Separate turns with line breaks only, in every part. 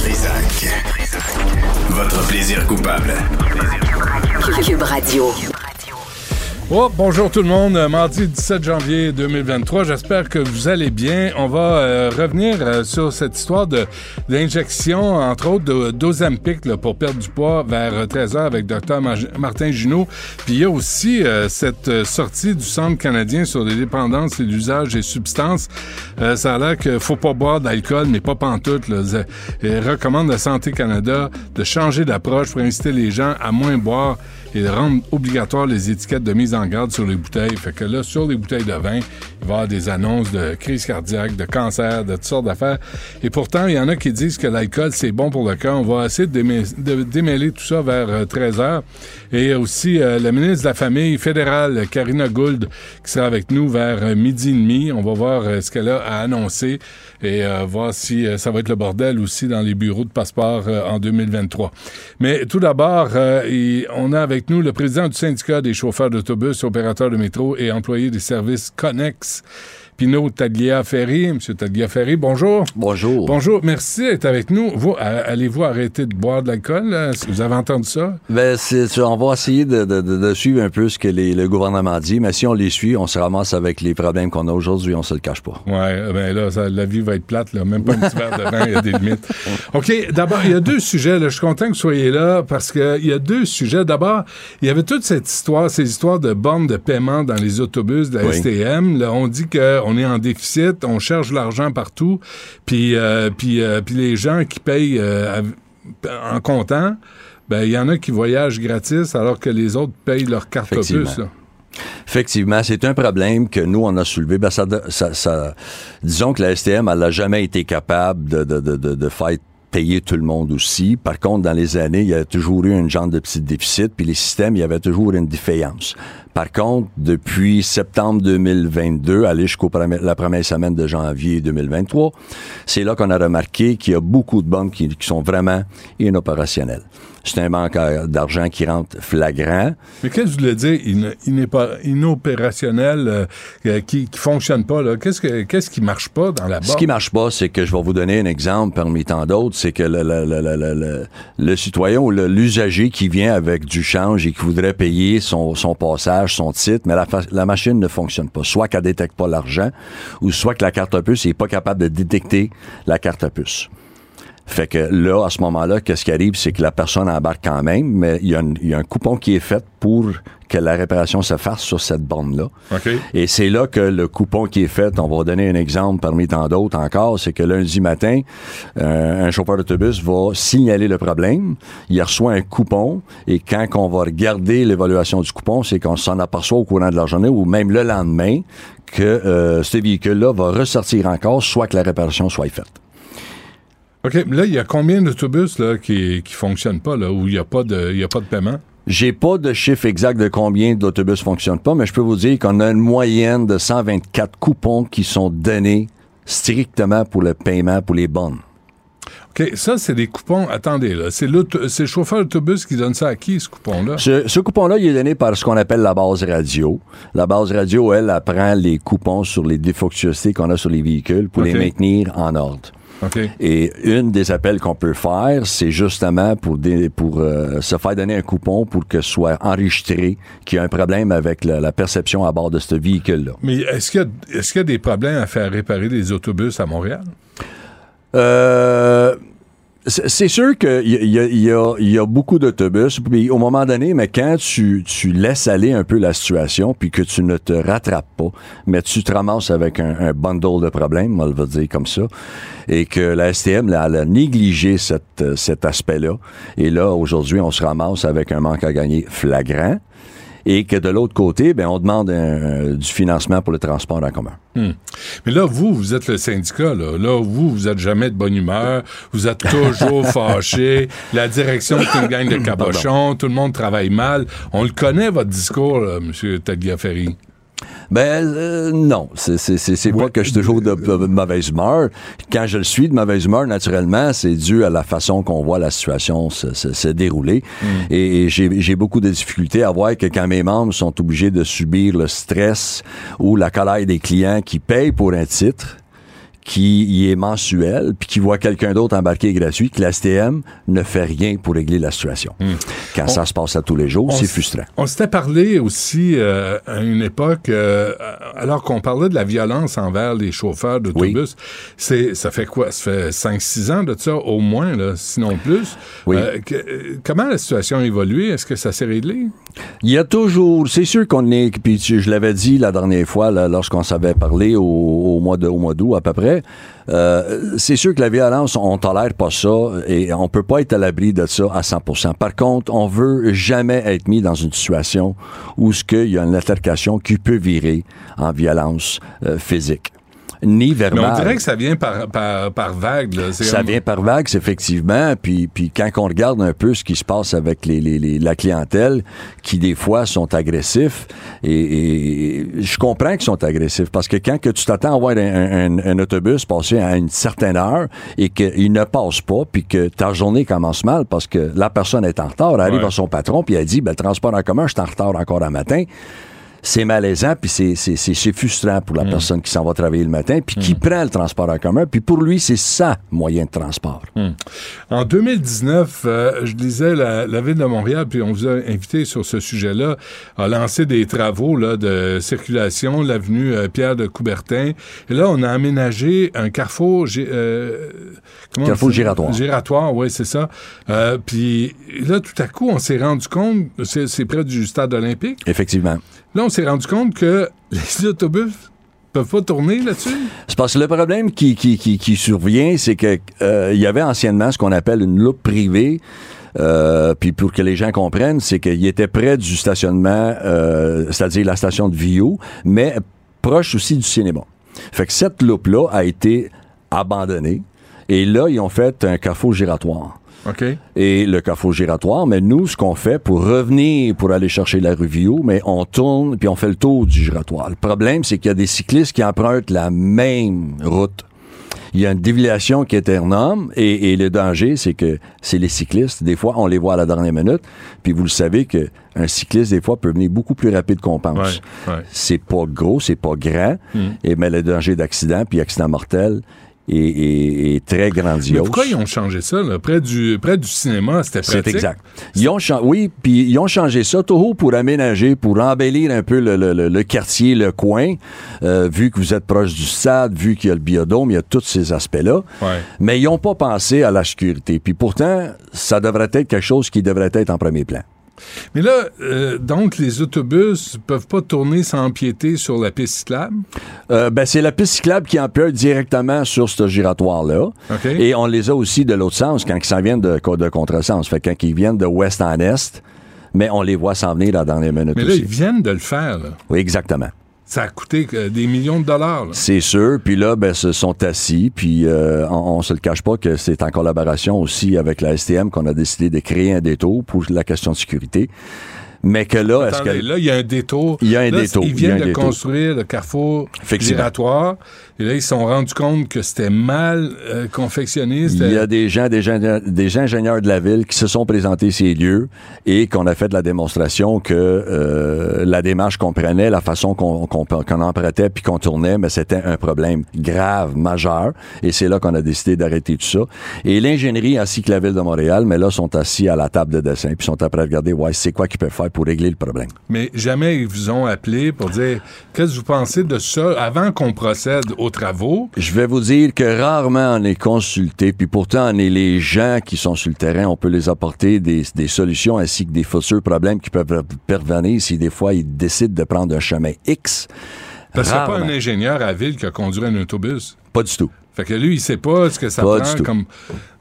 Trisac. Votre plaisir coupable.
Cube Radio.
Oh, bonjour tout le monde, Euh, mardi 17 janvier 2023, j'espère que vous allez bien. On va euh, revenir euh, sur cette histoire d'injection, entre autres, d'Ozempic pour perdre du poids vers 13h avec Dr Martin Junot. Puis il y a aussi euh, cette euh, sortie du Centre canadien sur les dépendances et l'usage des substances. Euh, ça a l'air qu'il faut pas boire d'alcool, mais pas pantoute. Là. Il recommande la Santé Canada de changer d'approche pour inciter les gens à moins boire de rendre obligatoire les étiquettes de mise en garde sur les bouteilles. Fait que là, sur les bouteilles de vin, il va y avoir des annonces de crise cardiaque, de cancer, de toutes sortes d'affaires. Et pourtant, il y en a qui disent que l'alcool, c'est bon pour le cœur. On va essayer de, démê- de démêler tout ça vers 13 heures. Et aussi, euh, la ministre de la Famille fédérale, Karina Gould, qui sera avec nous vers euh, midi et demi. On va voir euh, ce qu'elle a à annoncer et euh, voir si euh, ça va être le bordel aussi dans les bureaux de passeport euh, en 2023. Mais tout d'abord, on a avec nous le président du syndicat des chauffeurs d'autobus, opérateurs de métro et employés des services Connex, Pino Tagliaferri. Monsieur Tagliaferri, bonjour.
Bonjour.
Bonjour, merci d'être avec nous. Vous, allez-vous arrêter de boire de l'alcool? là? Est-ce que Vous avez entendu ça?
Ben, on va essayer de, de- de- de suivre un peu ce que les- le gouvernement dit, mais si on les suit, on se ramasse avec les problèmes qu'on a aujourd'hui, on se le cache pas.
Ouais, ben là, ça- la vie va être plate, là. Même pas un petit verre de vin, il y a des limites. OK, d'abord, il y a deux sujets, là. Je suis content que vous soyez là parce qu'il y a deux sujets. D'abord, il y avait toute cette histoire, ces histoires de bornes de paiement dans les autobus de la
Oui.
STM. Là, on dit qu'on est en déficit, on cherche l'argent partout, puis, euh, puis, euh, puis les gens qui payent euh, en comptant, ben, il y en a qui voyagent gratis alors que les autres payent leur carte opus, là.
Effectivement, c'est un problème que nous, on a soulevé. Ben, ça, ça, ça- disons que la STM, elle n'a jamais été capable de, de, de, de, de faire payer tout le monde aussi. Par contre, dans les années, il y a toujours eu une genre de petit déficit, puis les systèmes, il y avait toujours une défaillance. Par contre, depuis septembre 2022, aller jusqu'au la première semaine de janvier 2023, c'est là qu'on a remarqué qu'il y a beaucoup de banques qui, qui sont vraiment inopérationnelles. C'est un manque d'argent qui rentre flagrant.
Mais qu'est-ce que vous voulez dire, in- inépa- inopérationnel, euh, euh, qui, qui fonctionne pas, là? Qu'est-ce, que, qu'est-ce qui marche pas dans la
Ce
barre?
qui marche pas, c'est que je vais vous donner un exemple parmi tant d'autres, c'est que le, le, le, le, citoyen ou l'usager qui vient avec du change et qui voudrait payer son, son passage, son titre, mais la, fa- la machine ne fonctionne pas. Soit qu'elle détecte pas l'argent, ou soit que la carte à puce n'est pas capable de détecter la carte à puce. Fait que là, à ce moment-là, qu'est-ce qui arrive, c'est que la personne embarque quand même, mais il y, a un- il y a un coupon qui est fait pour que la réparation se fasse sur cette borne-là.
OK.
Et c'est là que le coupon qui est fait, on va donner un exemple parmi tant d'autres encore, c'est que lundi matin, euh, un chauffeur d'autobus va signaler le problème, il reçoit un coupon, et quand on va regarder l'évaluation du coupon, c'est qu'on s'en aperçoit au courant de la journée ou même le lendemain que euh, ce véhicule-là va ressortir encore, soit que la réparation soit faite.
OK, mais là, il y a combien d'autobus là, qui, qui fonctionnent pas, là, où il n'y a, pas de- y a pas de paiement?
J'ai pas de chiffre exact de combien d'autobus fonctionnent pas, mais je peux vous dire qu'on a une moyenne de 124 coupons qui sont donnés strictement pour le paiement pour les bonnes.
OK, ça, c'est des coupons. Attendez, là. C'est, le chauffeur d'autobus qui donne ça à qui, ce coupon-là?
Ce, ce coupon-là, il est donné par ce qu'on appelle la base radio. La base radio, elle, elle prend les coupons sur les défectuosités qu'on a sur les véhicules pour les maintenir en ordre. Et une des appels qu'on peut faire, c'est justement pour, des- pour euh, se faire donner un coupon pour que soit enregistré qu'il y a un problème avec la, la perception à bord de ce véhicule-là.
Mais est-ce qu'il, y a, est-ce qu'il y a des problèmes à faire réparer des autobus à Montréal?
Euh, c'est sûr qu'il y y, y, a, beaucoup d'autobus. Puis au moment donné, mais quand tu, tu laisses aller un peu la situation, puis que tu ne te rattrapes pas, mais tu te ramasses avec un, un bundle de problèmes, on va dire comme ça, et que la STM là, a négligé cet aspect-là. Et là, aujourd'hui, on se ramasse avec un manque à gagner flagrant. Et que de l'autre côté, ben, on demande un- du financement pour le transport en commun.
Hmm. Mais là, vous, vous êtes le syndicat. Là, là vous, vous êtes jamais de bonne humeur. Vous êtes toujours fâché. La direction, c'est une gang de cabochons. Tout le monde travaille mal. On le connaît, votre discours, là, M. Tagliaferri.
Ben euh, non, c'est c'est c'est c'est pas que je suis toujours de, de mauvaise humeur. Quand je le suis de mauvaise humeur, naturellement, c'est dû à la façon qu'on voit la situation se, se, se dérouler. Et, et j'ai j'ai beaucoup de difficultés à voir que quand mes membres sont obligés de subir le stress ou la colère des clients qui payent pour un titre qui y est mensuel, puis qui voit quelqu'un d'autre embarquer gratuit, que la STM ne fait rien pour régler la situation. Quand ça se passe à tous les jours, c'est frustrant.
On s'était parlé aussi euh, à une époque, euh, alors qu'on parlait de la violence envers les chauffeurs d'autobus. C'est, ça fait quoi? Ça fait 5-6 ans de ça, au moins, là, sinon plus.
Oui.
Euh, que- comment la situation a évolué? Est-ce que ça s'est réglé?
Il y a toujours, c'est sûr qu'on est, puis je l'avais dit la dernière fois, lorsqu'on s'avait parlé au, au mois d'août à peu près, euh, c'est sûr que la violence, on tolère pas ça et on peut pas être à l'abri de ça à 100%. Par contre, on veut jamais être mis dans une situation où ce qu'il y a une altercation qui peut virer en violence euh, physique. Ni
Mais on dirait que ça vient par, par, par vague. Là.
Ça
comme-
vient par vagues, effectivement. Puis, puis quand on regarde un peu ce qui se passe avec les, les- les- la clientèle, qui des fois sont agressifs, et, et je comprends qu'ils sont agressifs, parce que quand que tu t'attends à voir un, un- un autobus passer à une certaine heure et qu'il ne passe pas, puis que ta journée commence mal parce que la personne est en retard, elle arrive
Ouais.
à son patron, puis elle dit, ben, le transport en commun, je suis en retard encore un matin c'est malaisant, puis c'est, c'est, c'est, c'est frustrant pour la personne qui s'en va travailler le matin, puis qui prend le transport en commun, puis pour lui, c'est ça moyen de transport.
En 2019, euh, je disais, la, la Ville de Montréal, puis on vous a invité sur ce sujet-là, a lancé des travaux là, de circulation, l'avenue euh, Pierre de Coubertin. Et là, on a aménagé un carrefour... euh,
Carrefour giratoire.
Giratoire, oui, c'est ça. Euh, puis là, tout à coup, on s'est rendu compte, c'est, c'est près du stade olympique,
Effectivement.
Là, on s'est rendu compte que les autobus peuvent pas tourner là-dessus.
C'est parce que le problème qui, qui, qui, survient, c'est que euh, il y avait anciennement ce qu'on appelle une loupe privée. Euh, puis pour que les gens comprennent, c'est qu'il était près du stationnement, euh, c'est-à-dire la station de Vio, mais proche aussi du cinéma. Fait que cette loupe-là a été abandonnée. Et là, ils ont fait un carrefour giratoire. Et le carrefour giratoire. Mais nous, ce qu'on fait pour revenir, pour aller chercher la rue mais on tourne puis on fait le tour du giratoire. Le problème, c'est qu'il y a des cyclistes qui empruntent la même route. Il y a une déviation qui est énorme et, et le danger, c'est que c'est les cyclistes. Des fois, on les voit à la dernière minute. Puis vous le savez que un cycliste, des fois, peut venir beaucoup plus rapide qu'on pense.
Ouais, ouais.
C'est pas gros, c'est pas grand, et, mais le danger d'accident, puis accident mortel, est, est- est très grandiose.
Mais pourquoi ils ont changé ça? Là? Près, du, près du cinéma, c'était pratique.
C'est exact. Ils ont oui, puis ils ont changé ça toujours pour aménager, pour embellir un peu le, le- le- le quartier, le coin, euh, vu que vous êtes proche du stade, vu qu'il y a le biodôme, il y a tous ces aspects-là.
Ouais.
Mais ils n'ont pas pensé à la sécurité. Puis pourtant, ça devrait être quelque chose qui devrait être en premier plan.
Mais là, euh, donc, les autobus peuvent pas tourner sans empiéter sur la piste cyclable?
Euh, ben, c'est la piste cyclable qui empiète directement sur ce giratoire-là. Et on les a aussi de l'autre sens, quand ils s'en viennent de, de contresens. Fait quand ils viennent de ouest en est, mais on les voit s'en venir à la dernière minute
Mais là,
aussi.
ils viennent de le faire. là.
Oui, exactement.
Ça a coûté euh, des millions de dollars.
C'est sûr. Puis là, ben, se sont assis. Puis euh, on, on se le cache pas que c'est en collaboration aussi avec la STM qu'on a décidé de créer un détour pour la question de sécurité. Mais que là, est-ce que
là, il y a un détour.
Il y a un
Là,
détour,
Ils
il y a
viennent
un
de
détour.
construire le carrefour giratoire. Et là, ils se sont rendus compte que c'était mal euh, confectionné.
il y a des gens, des, gens, des ingénieurs de la ville qui se sont présentés ces lieux et qu'on a fait de la démonstration que euh, la démarche comprenait la façon qu'on qu'on qu'on empruntait puis qu'on tournait, mais c'était un problème grave, majeur. Et c'est là qu'on a décidé d'arrêter tout ça. Et l'ingénierie ainsi que la ville de Montréal, mais là, sont assis à la table de dessin puis sont après à regarder, ouais, c'est quoi qu'ils peuvent faire pour régler le problème.
Mais jamais ils vous ont appelé pour dire qu'est-ce que vous pensez de ça? Avant qu'on procède travaux.
Je vais vous dire que rarement on est consulté, puis pourtant on est les gens qui sont sur le terrain, on peut les apporter des, des solutions ainsi que des futurs problèmes qui peuvent pervenir si des fois ils décident de prendre un chemin X.
Parce a pas un ingénieur à la ville qui a conduit un autobus.
Pas du tout.
Fait que lui, il sait pas ce que ça
Pas
prend comme.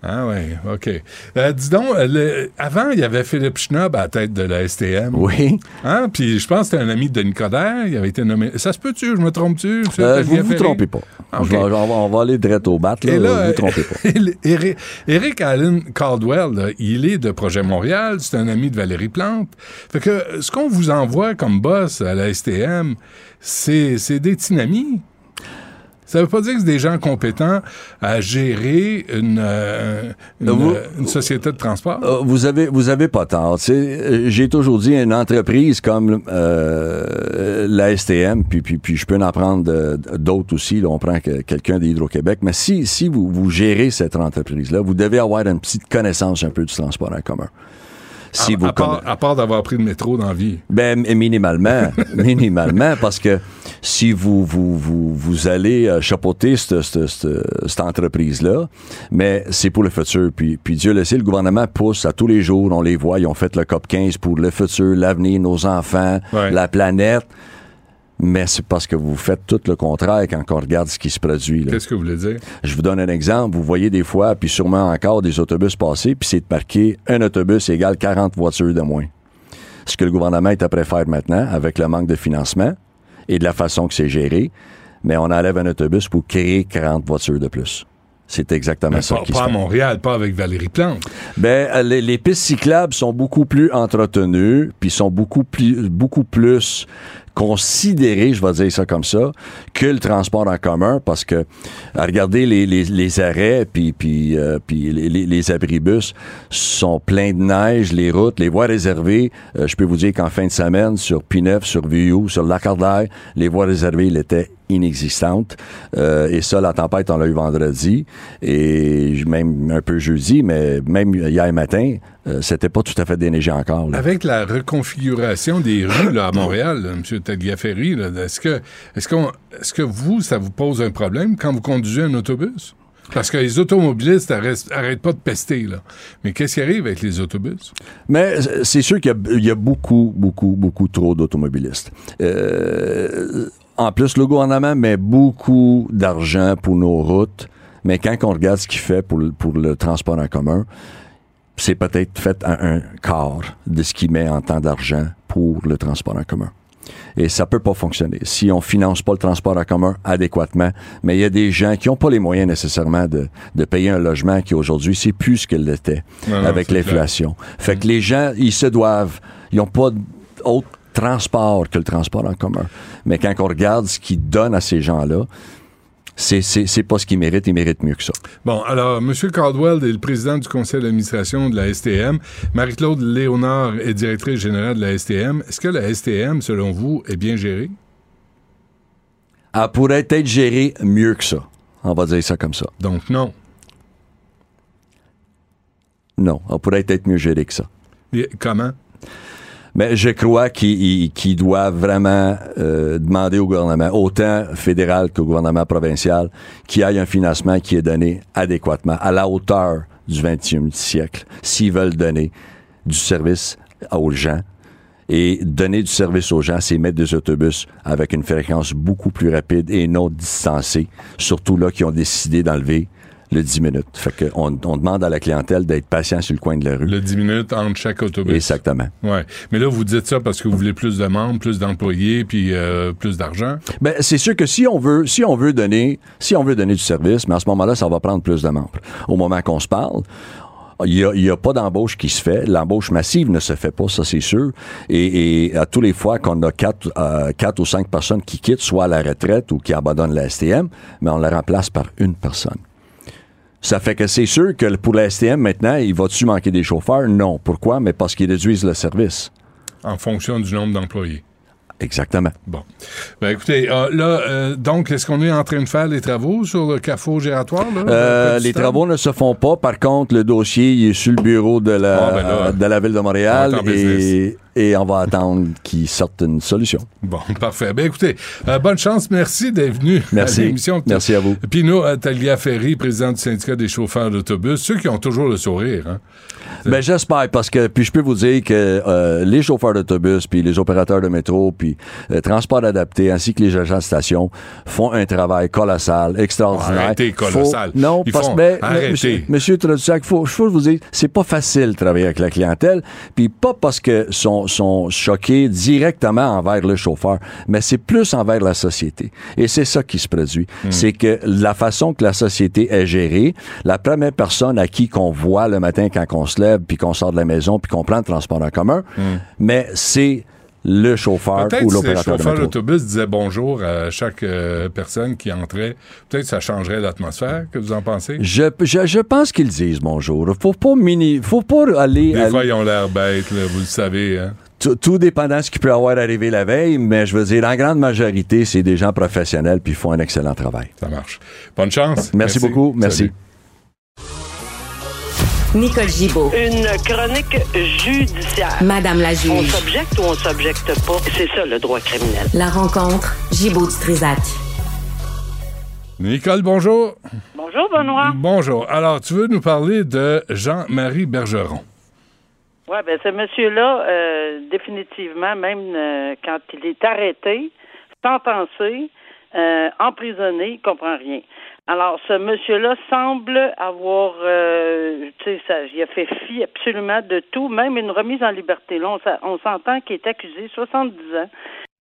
Ah ouais, OK. Euh, dis donc, euh, le- avant, il y avait Philippe Schnob à la tête de la STM.
Oui.
Hein? Puis je pense que c'était un ami de Denis Coderre. Il avait été nommé. Ça se peut-tu? Je me trompe-tu?
Euh, vous vous trompez pas.
Ah,
vais- on, va, aller direct au bat, là.
Et là,
vous vous trompez pas.
Eric, Allen Caldwell, là, il est de Projet Montréal, c'est un ami de Valérie Plante. Fait que ce qu'on vous envoie comme boss à la STM, c'est des tinamis. Ça veut pas dire que c'est des gens compétents à gérer une, euh, une,
Vous-
euh, une société de transport.
Euh, vous avez vous avez pas tort. Euh, J'ai toujours dit une entreprise comme euh, la STM, puis, puis, puis je peux en prendre euh, d'autres aussi. Là, on prend que- quelqu'un d'Hydro-Québec. Mais si, si vous, vous gérez cette entreprise-là, vous devez avoir une petite connaissance un peu du transport en commun. Si
à,
vous
à part, à part d'avoir pris le métro dans la vie.
ben, minimalement, minimalement, parce que si vous vous vous, vous allez euh, chapeauter cette, cette, cette, cette entreprise-là, mais c'est pour le futur. Puis, puis Dieu le sait, le gouvernement pousse à tous les jours, on les voit, ils ont fait le COP 15 pour le futur, l'avenir, nos enfants,
Ouais.
la planète. Mais c'est parce que vous faites tout le contraire quand on regarde ce qui se produit. Là.
Qu'est-ce que vous voulez dire?
Je vous donne un exemple. Vous voyez des fois, puis sûrement encore, des autobus passer, puis c'est de marquer un autobus égale 40 voitures de moins. Ce que le gouvernement est après faire maintenant, avec le manque de financement et de la façon que c'est géré, mais on enlève un autobus pour créer 40 voitures de plus. C'est exactement
Mais
ça
pas,
qui
pas
se
à. Montréal, pas avec Valérie Plante.
Ben, les, les pistes cyclables sont beaucoup plus entretenues, puis sont beaucoup plus, beaucoup plus considérées, je vais dire ça comme ça, que le transport en commun, parce que à regarder les, arrêts, puis, puis, euh, puis les, les, abribus sont pleins de neige, les routes, les voies réservées. euh, je peux vous dire qu'en fin de semaine, sur P9, sur VU, sur Lacardaire, les voies réservées, il était inexistante. Euh, et ça, la tempête, on l'a eu vendredi et même un peu jeudi, mais même hier matin, euh, c'était pas tout à fait déneigé encore. là.
Avec la reconfiguration des rues là, à Montréal, là, M. Tagliaferri, est-ce que, est-ce, qu'on, est-ce que vous, ça vous pose un problème quand vous conduisez un autobus? Parce que les automobilistes arrêtent, arrêtent pas de pester, là. Mais qu'est-ce qui arrive avec les autobus?
Mais euh, c'est sûr qu'il y a- il y, a beaucoup, beaucoup, beaucoup trop d'automobilistes. Euh, en plus, le gouvernement met beaucoup d'argent pour nos routes, mais quand on regarde ce qu'il fait pour le, pour le transport en commun, c'est peut-être fait un, un quart de ce qu'il met en temps d'argent pour le transport en commun. Et ça peut pas fonctionner si on finance pas le transport en commun adéquatement. Mais il y a des gens qui ont pas les moyens nécessairement de, de payer un logement qui aujourd'hui c'est plus ce qu'il l'était avec l'inflation. Fait que les gens ils se doivent, ils ont pas d'autre transport que le transport en commun. Mais quand on regarde ce qu'ils donnent à ces gens-là, c'est c'est c'est pas ce qu'ils méritent, ils méritent mieux que ça.
Bon, alors, M. Caldwell est le président du conseil d'administration de la STM. Marie-Claude Léonard est directrice générale de la STM. Est-ce que la STM, selon vous, est bien gérée?
Elle pourrait être gérée mieux que ça. On va dire ça comme ça.
Donc, non.
Non, elle pourrait être mieux gérée que ça.
Et comment?
Mais je crois qu'ils ils- qu'ils doivent vraiment euh, demander au gouvernement, autant fédéral qu'au gouvernement provincial, qu'il y ait un financement qui est donné adéquatement, à la hauteur du 21e siècle, s'ils veulent donner du service aux gens. Et donner du service aux gens, c'est mettre des autobus avec une fréquence beaucoup plus rapide et non distancée, surtout là qui ont décidé d'enlever le 10 minutes. Fait qu'on on demande à la clientèle d'être patient sur le coin de la rue.
Le 10 minutes entre chaque autobus.
Exactement.
Ouais. Mais là, vous dites ça parce que vous voulez plus de membres, plus d'employés, puis euh, plus d'argent.
Ben, c'est sûr que si on veut, si on veut donner, si on veut donner du service, mais à ce moment-là, ça va prendre plus de membres. Au moment qu'on se parle, il y a, il y a pas d'embauche qui se fait. L'embauche massive ne se fait pas, ça c'est sûr. Et, et à tous les fois qu'on a quatre, euh, quatre ou cinq personnes qui quittent, soit à la retraite ou qui abandonnent la STM, mais on la remplace par une personne. Ça fait que c'est sûr que pour la STM maintenant, il va-tu manquer des chauffeurs? Non. Pourquoi? Mais parce qu'ils réduisent le service.
En fonction du nombre d'employés.
Exactement.
Bon. Ben écoutez, euh, là, euh, donc, est-ce qu'on est en train de faire les travaux sur le carrefour gératoire? Là,
Euh, les travaux ne se font pas. Par contre, le dossier il est sur le bureau de la,
Ah, ben là.
de la ville de Montréal et, et on va attendre qu'ils sortent une solution.
Bon, parfait. Ben écoutez, euh, bonne chance. Merci d'être venu
Merci.
à l'émission.
Merci à vous.
Pino Talia Ferry, président du syndicat des chauffeurs d'autobus, ceux qui ont toujours le sourire. Hein?
Ben j'espère parce que puis je peux vous dire que euh, les chauffeurs d'autobus puis les opérateurs de métro puis euh, transport adapté ainsi que les agents de station font un travail colossal, extraordinaire.
Arrêtez, colossal.
Faut- non,
Ils
parce que ben,
arrêtez.
monsieur, monsieur faut faut vous dire, c'est pas facile de travailler avec la clientèle, puis pas parce que sont sont choqués directement envers le chauffeur, mais c'est plus envers la société. Et c'est ça qui se produit,
Hmm.
c'est que la façon que la société est gérée, la première personne à qui qu'on voit le matin quand on se lève, puis qu'on sort de la maison, puis qu'on prend le transport en commun, mais c'est le chauffeur ou
si
l'opérateur de
chauffeurs
métro.
d'autobus disaient bonjour à chaque euh, personne qui entrait, peut-être ça changerait l'atmosphère. Que vous en pensez?
Je, je, je pense qu'ils disent bonjour. Faut pas mini, faut pas aller.
Des fois, ils ont l'air bêtes, là, vous le savez. Hein?
tout, tout dépendant de ce qui peut avoir arrivé la veille, mais je veux dire, en grande majorité, c'est des gens professionnels puis ils font un excellent travail.
Ça marche. Bonne chance.
Merci, beaucoup. Merci.
Salut.
Nicole Gibaud.
Une chronique judiciaire.
Madame la
On
juge.
s'objecte ou on s'objecte pas. C'est ça le droit criminel.
La rencontre. Gibaud du Trisac.
Nicole, bonjour.
Bonjour, Benoît.
Bonjour. Alors, tu veux nous parler de Jean-Marie Bergeron?
Oui, ben ce monsieur-là, euh, définitivement, même euh, quand il est arrêté, sentencé, euh, emprisonné, il comprend rien. Alors, ce monsieur-là semble avoir, euh, tu sais, ça, il a fait fi absolument de tout, même une remise en liberté. Là, on, s'entend qu'il est accusé, 70 ans.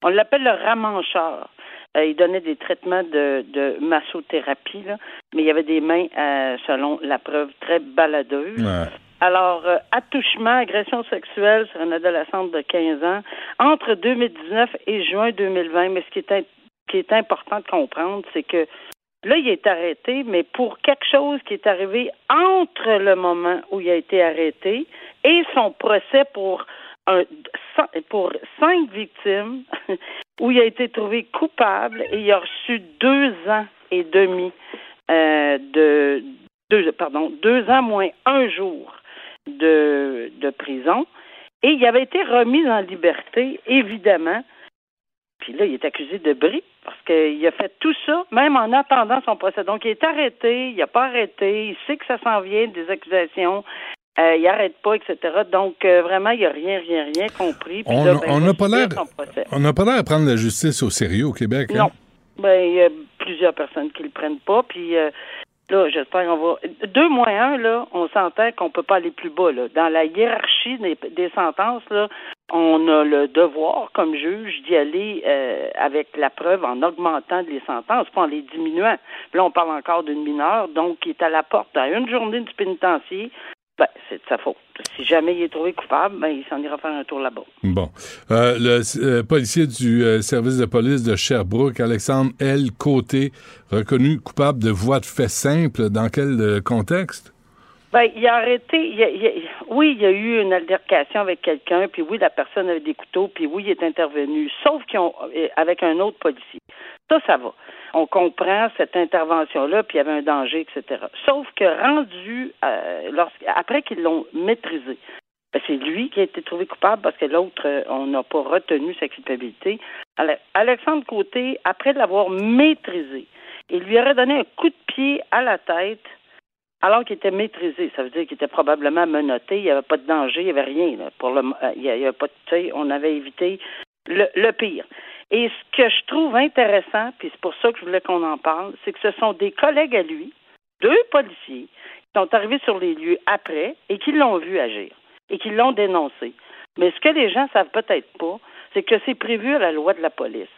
On l'appelle le ramancheur. Euh, il donnait des traitements de, de massothérapie, là, mais il y avait des mains, euh, selon la preuve, très baladeuses.
Ouais.
Alors, euh, attouchement, agression sexuelle sur une adolescente de 15 ans entre 2019 et juin 2020. Mais ce qui est, qui est important de comprendre, c'est que là, il est arrêté, mais pour quelque chose qui est arrivé entre le moment où il a été arrêté et son procès pour un, pour cinq victimes où il a été trouvé coupable et il a reçu deux ans et demi euh, de deux pardon deux ans moins un jour de, de prison. Et il avait été remis en liberté évidemment puis là il est accusé de bris parce qu'il a fait tout ça même en attendant son procès donc il est arrêté il n'a pas arrêté il sait que ça s'en vient des accusations euh, il arrête pas, etc. Donc, euh, vraiment, il n'y a rien, rien, rien compris. Puis
On
ben,
n'a
va
pas l'air- n'a à prendre la justice au sérieux au Québec. hein?
Non. Ben, il y a plusieurs personnes qui le prennent pas. Puis euh, là, j'espère qu'on va. Deux moins un, là, on s'entend qu'on peut pas aller plus bas. Là. Dans la hiérarchie des, des sentences, là, on a le devoir, comme juge, d'y aller euh, avec la preuve en augmentant les sentences, pas en les diminuant. Là, on parle encore d'une mineure, donc qui est à la porte à une journée du pénitencier. Ben, c'est de sa faute. Si jamais il est trouvé coupable, ben, il s'en ira faire un tour là-bas.
Bon. Euh, le euh, policier du service de police de Sherbrooke, Alexandre L. Côté, reconnu coupable de voie de fait simple, dans quel contexte?
Ben, il a arrêté. oui, il y a eu une altercation avec quelqu'un, puis oui, la personne avait des couteaux, puis oui, il est intervenu. Sauf qu'ils ont euh, avec un autre policier. Ça, ça va. On comprend cette intervention-là, puis il y avait un danger, etc. Sauf que rendu, euh, après qu'ils l'ont maîtrisé, ben, c'est lui qui a été trouvé coupable parce que l'autre, euh, on n'a pas retenu sa culpabilité. Ale- Alexandre Côté, après l'avoir maîtrisé, il lui aurait donné un coup de pied à la tête alors qu'il était maîtrisé. Ça veut dire qu'il était probablement menotté, il n'y avait pas de danger, il n'y avait rien. Pour le, euh, il y a- il y a pas de, on avait évité le, le pire. Et ce que je trouve intéressant, puis c'est pour ça que je voulais qu'on en parle, c'est que ce sont des collègues à lui, deux policiers, qui sont arrivés sur les lieux après et qui l'ont vu agir et qui l'ont dénoncé. Mais ce que les gens savent peut-être pas, c'est que c'est prévu à la loi de la police.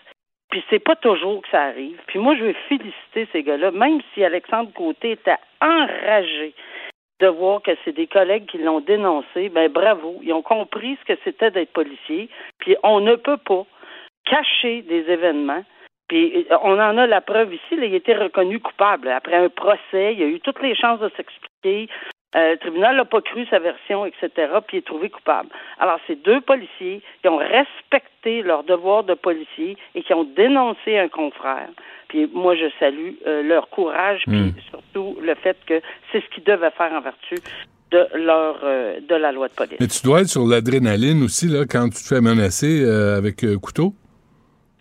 Puis c'est pas toujours que ça arrive. Puis moi, je veux féliciter ces gars-là, même si Alexandre Côté était enragé de voir que c'est des collègues qui l'ont dénoncé, ben bravo, ils ont compris ce que c'était d'être policier. Puis on ne peut pas cacher des événements. Puis euh, on en a la preuve ici, là, il a été reconnu coupable. Après un procès, il a eu toutes les chances de s'expliquer. Euh, le tribunal n'a pas cru sa version, etc., puis il est trouvé coupable. Alors, c'est deux policiers qui ont respecté leur devoir de policier et qui ont dénoncé un confrère. Puis moi, je salue euh, leur courage, puis surtout le fait que c'est ce qu'ils devaient faire en vertu de leur euh, de la loi de police.
Mais tu dois être sur l'adrénaline aussi, là, quand tu te fais menacer euh, avec couteau.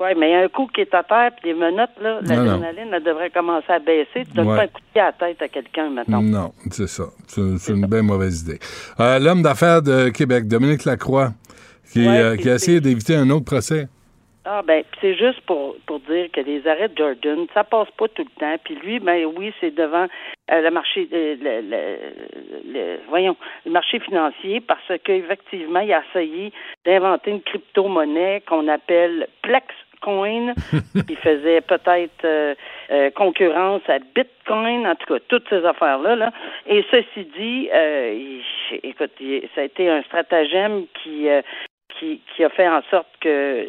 Oui, mais il y a un coup qui est à terre, puis des menottes, là, l'adrénaline, elle devrait commencer à baisser. Tu donnes
Ouais.
pas un coup de pied à la tête à quelqu'un, maintenant.
Non, c'est ça. C'est une bien mauvaise idée. Euh, L'homme d'affaires de Québec, Dominique Lacroix, qui,
Ouais,
euh, qui a essayé d'éviter un autre procès.
Ah ben, c'est juste pour pour dire que les arrêts de Jordan, ça passe pas tout le temps. Puis lui, ben oui, c'est devant euh, le marché, euh, le, le- le- voyons, le marché financier, parce qu'effectivement, il a essayé d'inventer une crypto-monnaie qu'on appelle Plexcoin, qui faisait peut-être euh, euh, concurrence à Bitcoin, en tout cas, toutes ces affaires-là. Là. Et ceci dit, euh, il- écoute, il- ça a été un stratagème qui qui, qui a fait en sorte que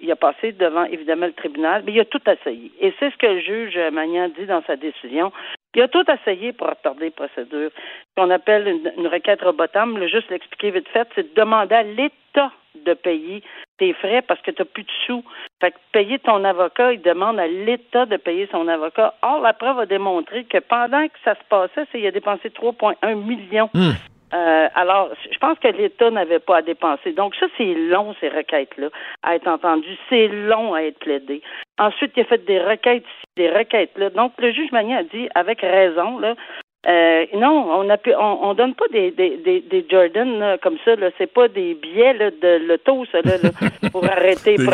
il a passé devant évidemment le tribunal, mais il a tout essayé. Et c'est ce que le juge Magnan dit dans sa décision. Il a tout essayé pour retarder la procédure. Ce qu'on appelle une, une requête robotame, le juste l'expliquer vite fait, c'est de demander à l'État de payer tes frais parce que tu n'as plus de sous. Fait que payer ton avocat, il demande à l'État de payer son avocat. Or, la preuve a démontré que pendant que ça se passait, il a dépensé 3,1 millions euh, alors, je pense que l'État n'avait pas à dépenser. Donc, ça, c'est long, ces requêtes-là, à être entendues. C'est long à être plaidé. Ensuite, il a fait des requêtes ici, des requêtes là. Donc, le juge Magnan a dit, avec raison, là, euh, non, on pu, on, on donne pas des, des, des, des Jordan là, comme ça. Là, c'est pas des billets là, de l'auto, ça là, là, pour arrêter.
Des.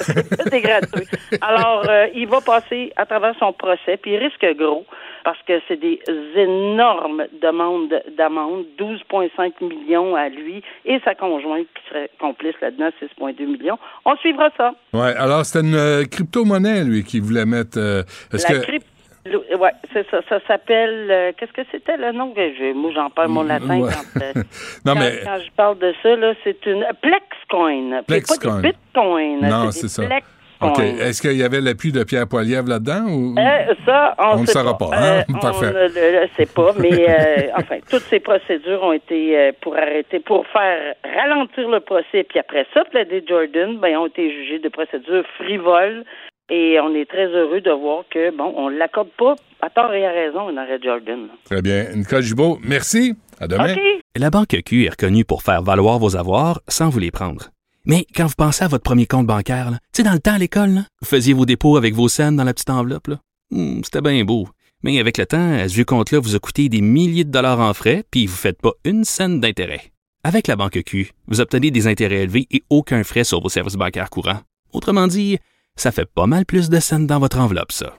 C'est des gratuits. Alors, euh, il va passer à travers son procès, puis il risque gros parce que c'est des énormes demandes d'amende, 12,5 millions à lui et sa conjointe qui serait complice là-dedans, 6,2 millions. On suivra ça.
Ouais, alors c'était une euh, crypto-monnaie, lui, qui voulait mettre.
La
que.
crypto- Ouais, c'est ça. Ça s'appelle. euh, Qu'est-ce que c'était le nom que je, Moi, j'en parle mon latin
Ouais.
quand, euh,
non,
quand,
mais.
quand je parle de ça. là, C'est une Plexcoin.
Plexcoin.
pas des bitcoins.
Non, c'est ça.
Plexcoin.
OK. Est-ce qu'il y avait l'appui de Pierre Poilievre là-dedans? Ou...
Euh, ça, on
On
ne
saura pas, hein?
Euh,
Parfait.
On ne le, sait pas, mais euh, enfin, toutes ces procédures ont été pour arrêter, pour faire ralentir le procès. Puis après ça, des Jordan, ben, ont été jugés de procédures frivoles. Et on est très heureux de voir que, bon, on ne l'accorde pas à tort et à raison, un arrêt de Jordan.
Très bien. Nicole Gibault, merci. À demain.
La Banque Q est reconnue pour faire valoir vos avoirs sans vous les prendre. Mais quand vous pensez à votre premier compte bancaire, là, tu sais, dans le temps à l'école, là, vous faisiez vos dépôts avec vos scènes dans la petite enveloppe. là. Hmm, C'était bien beau. Mais avec le temps, à ce vieux compte-là vous a coûté des milliers de dollars en frais, puis vous ne faites pas une scène d'intérêt. Avec la Banque Q, vous obtenez des intérêts élevés et aucun frais sur vos services bancaires courants. Autrement dit, ça fait pas mal plus de scènes dans votre enveloppe, ça.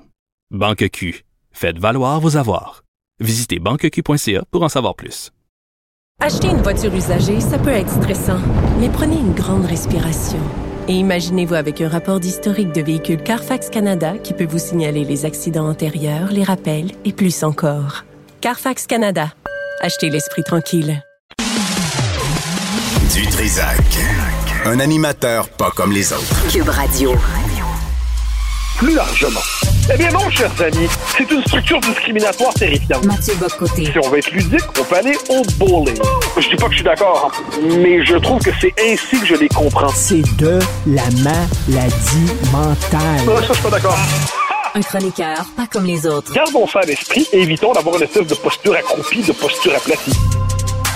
Banque Q. Faites valoir vos avoirs. Visitez banqueq.ca pour en savoir plus.
Acheter une voiture usagée, ça peut être stressant, mais prenez une grande respiration. Et imaginez-vous avec un rapport d'historique de véhicule Carfax Canada qui peut vous signaler les accidents antérieurs, les rappels et plus encore. Carfax Canada. Achetez l'esprit tranquille.
Du Trisac. Un animateur pas comme les autres.
Cube Radio.
Plus largement. Eh bien non, chers amis, c'est une structure discriminatoire terrifiante.
Mathieu Bocoté.
Si on veut être ludique, on peut aller au bowling. Je dis pas que je suis d'accord, hein, mais je trouve que c'est ainsi que je les comprends.
C'est de la maladie mentale.
Non, ça, je suis pas d'accord.
Un chroniqueur pas comme les autres.
Gardons ça à l'esprit et évitons d'avoir une espèce de posture accroupie, de posture aplatie.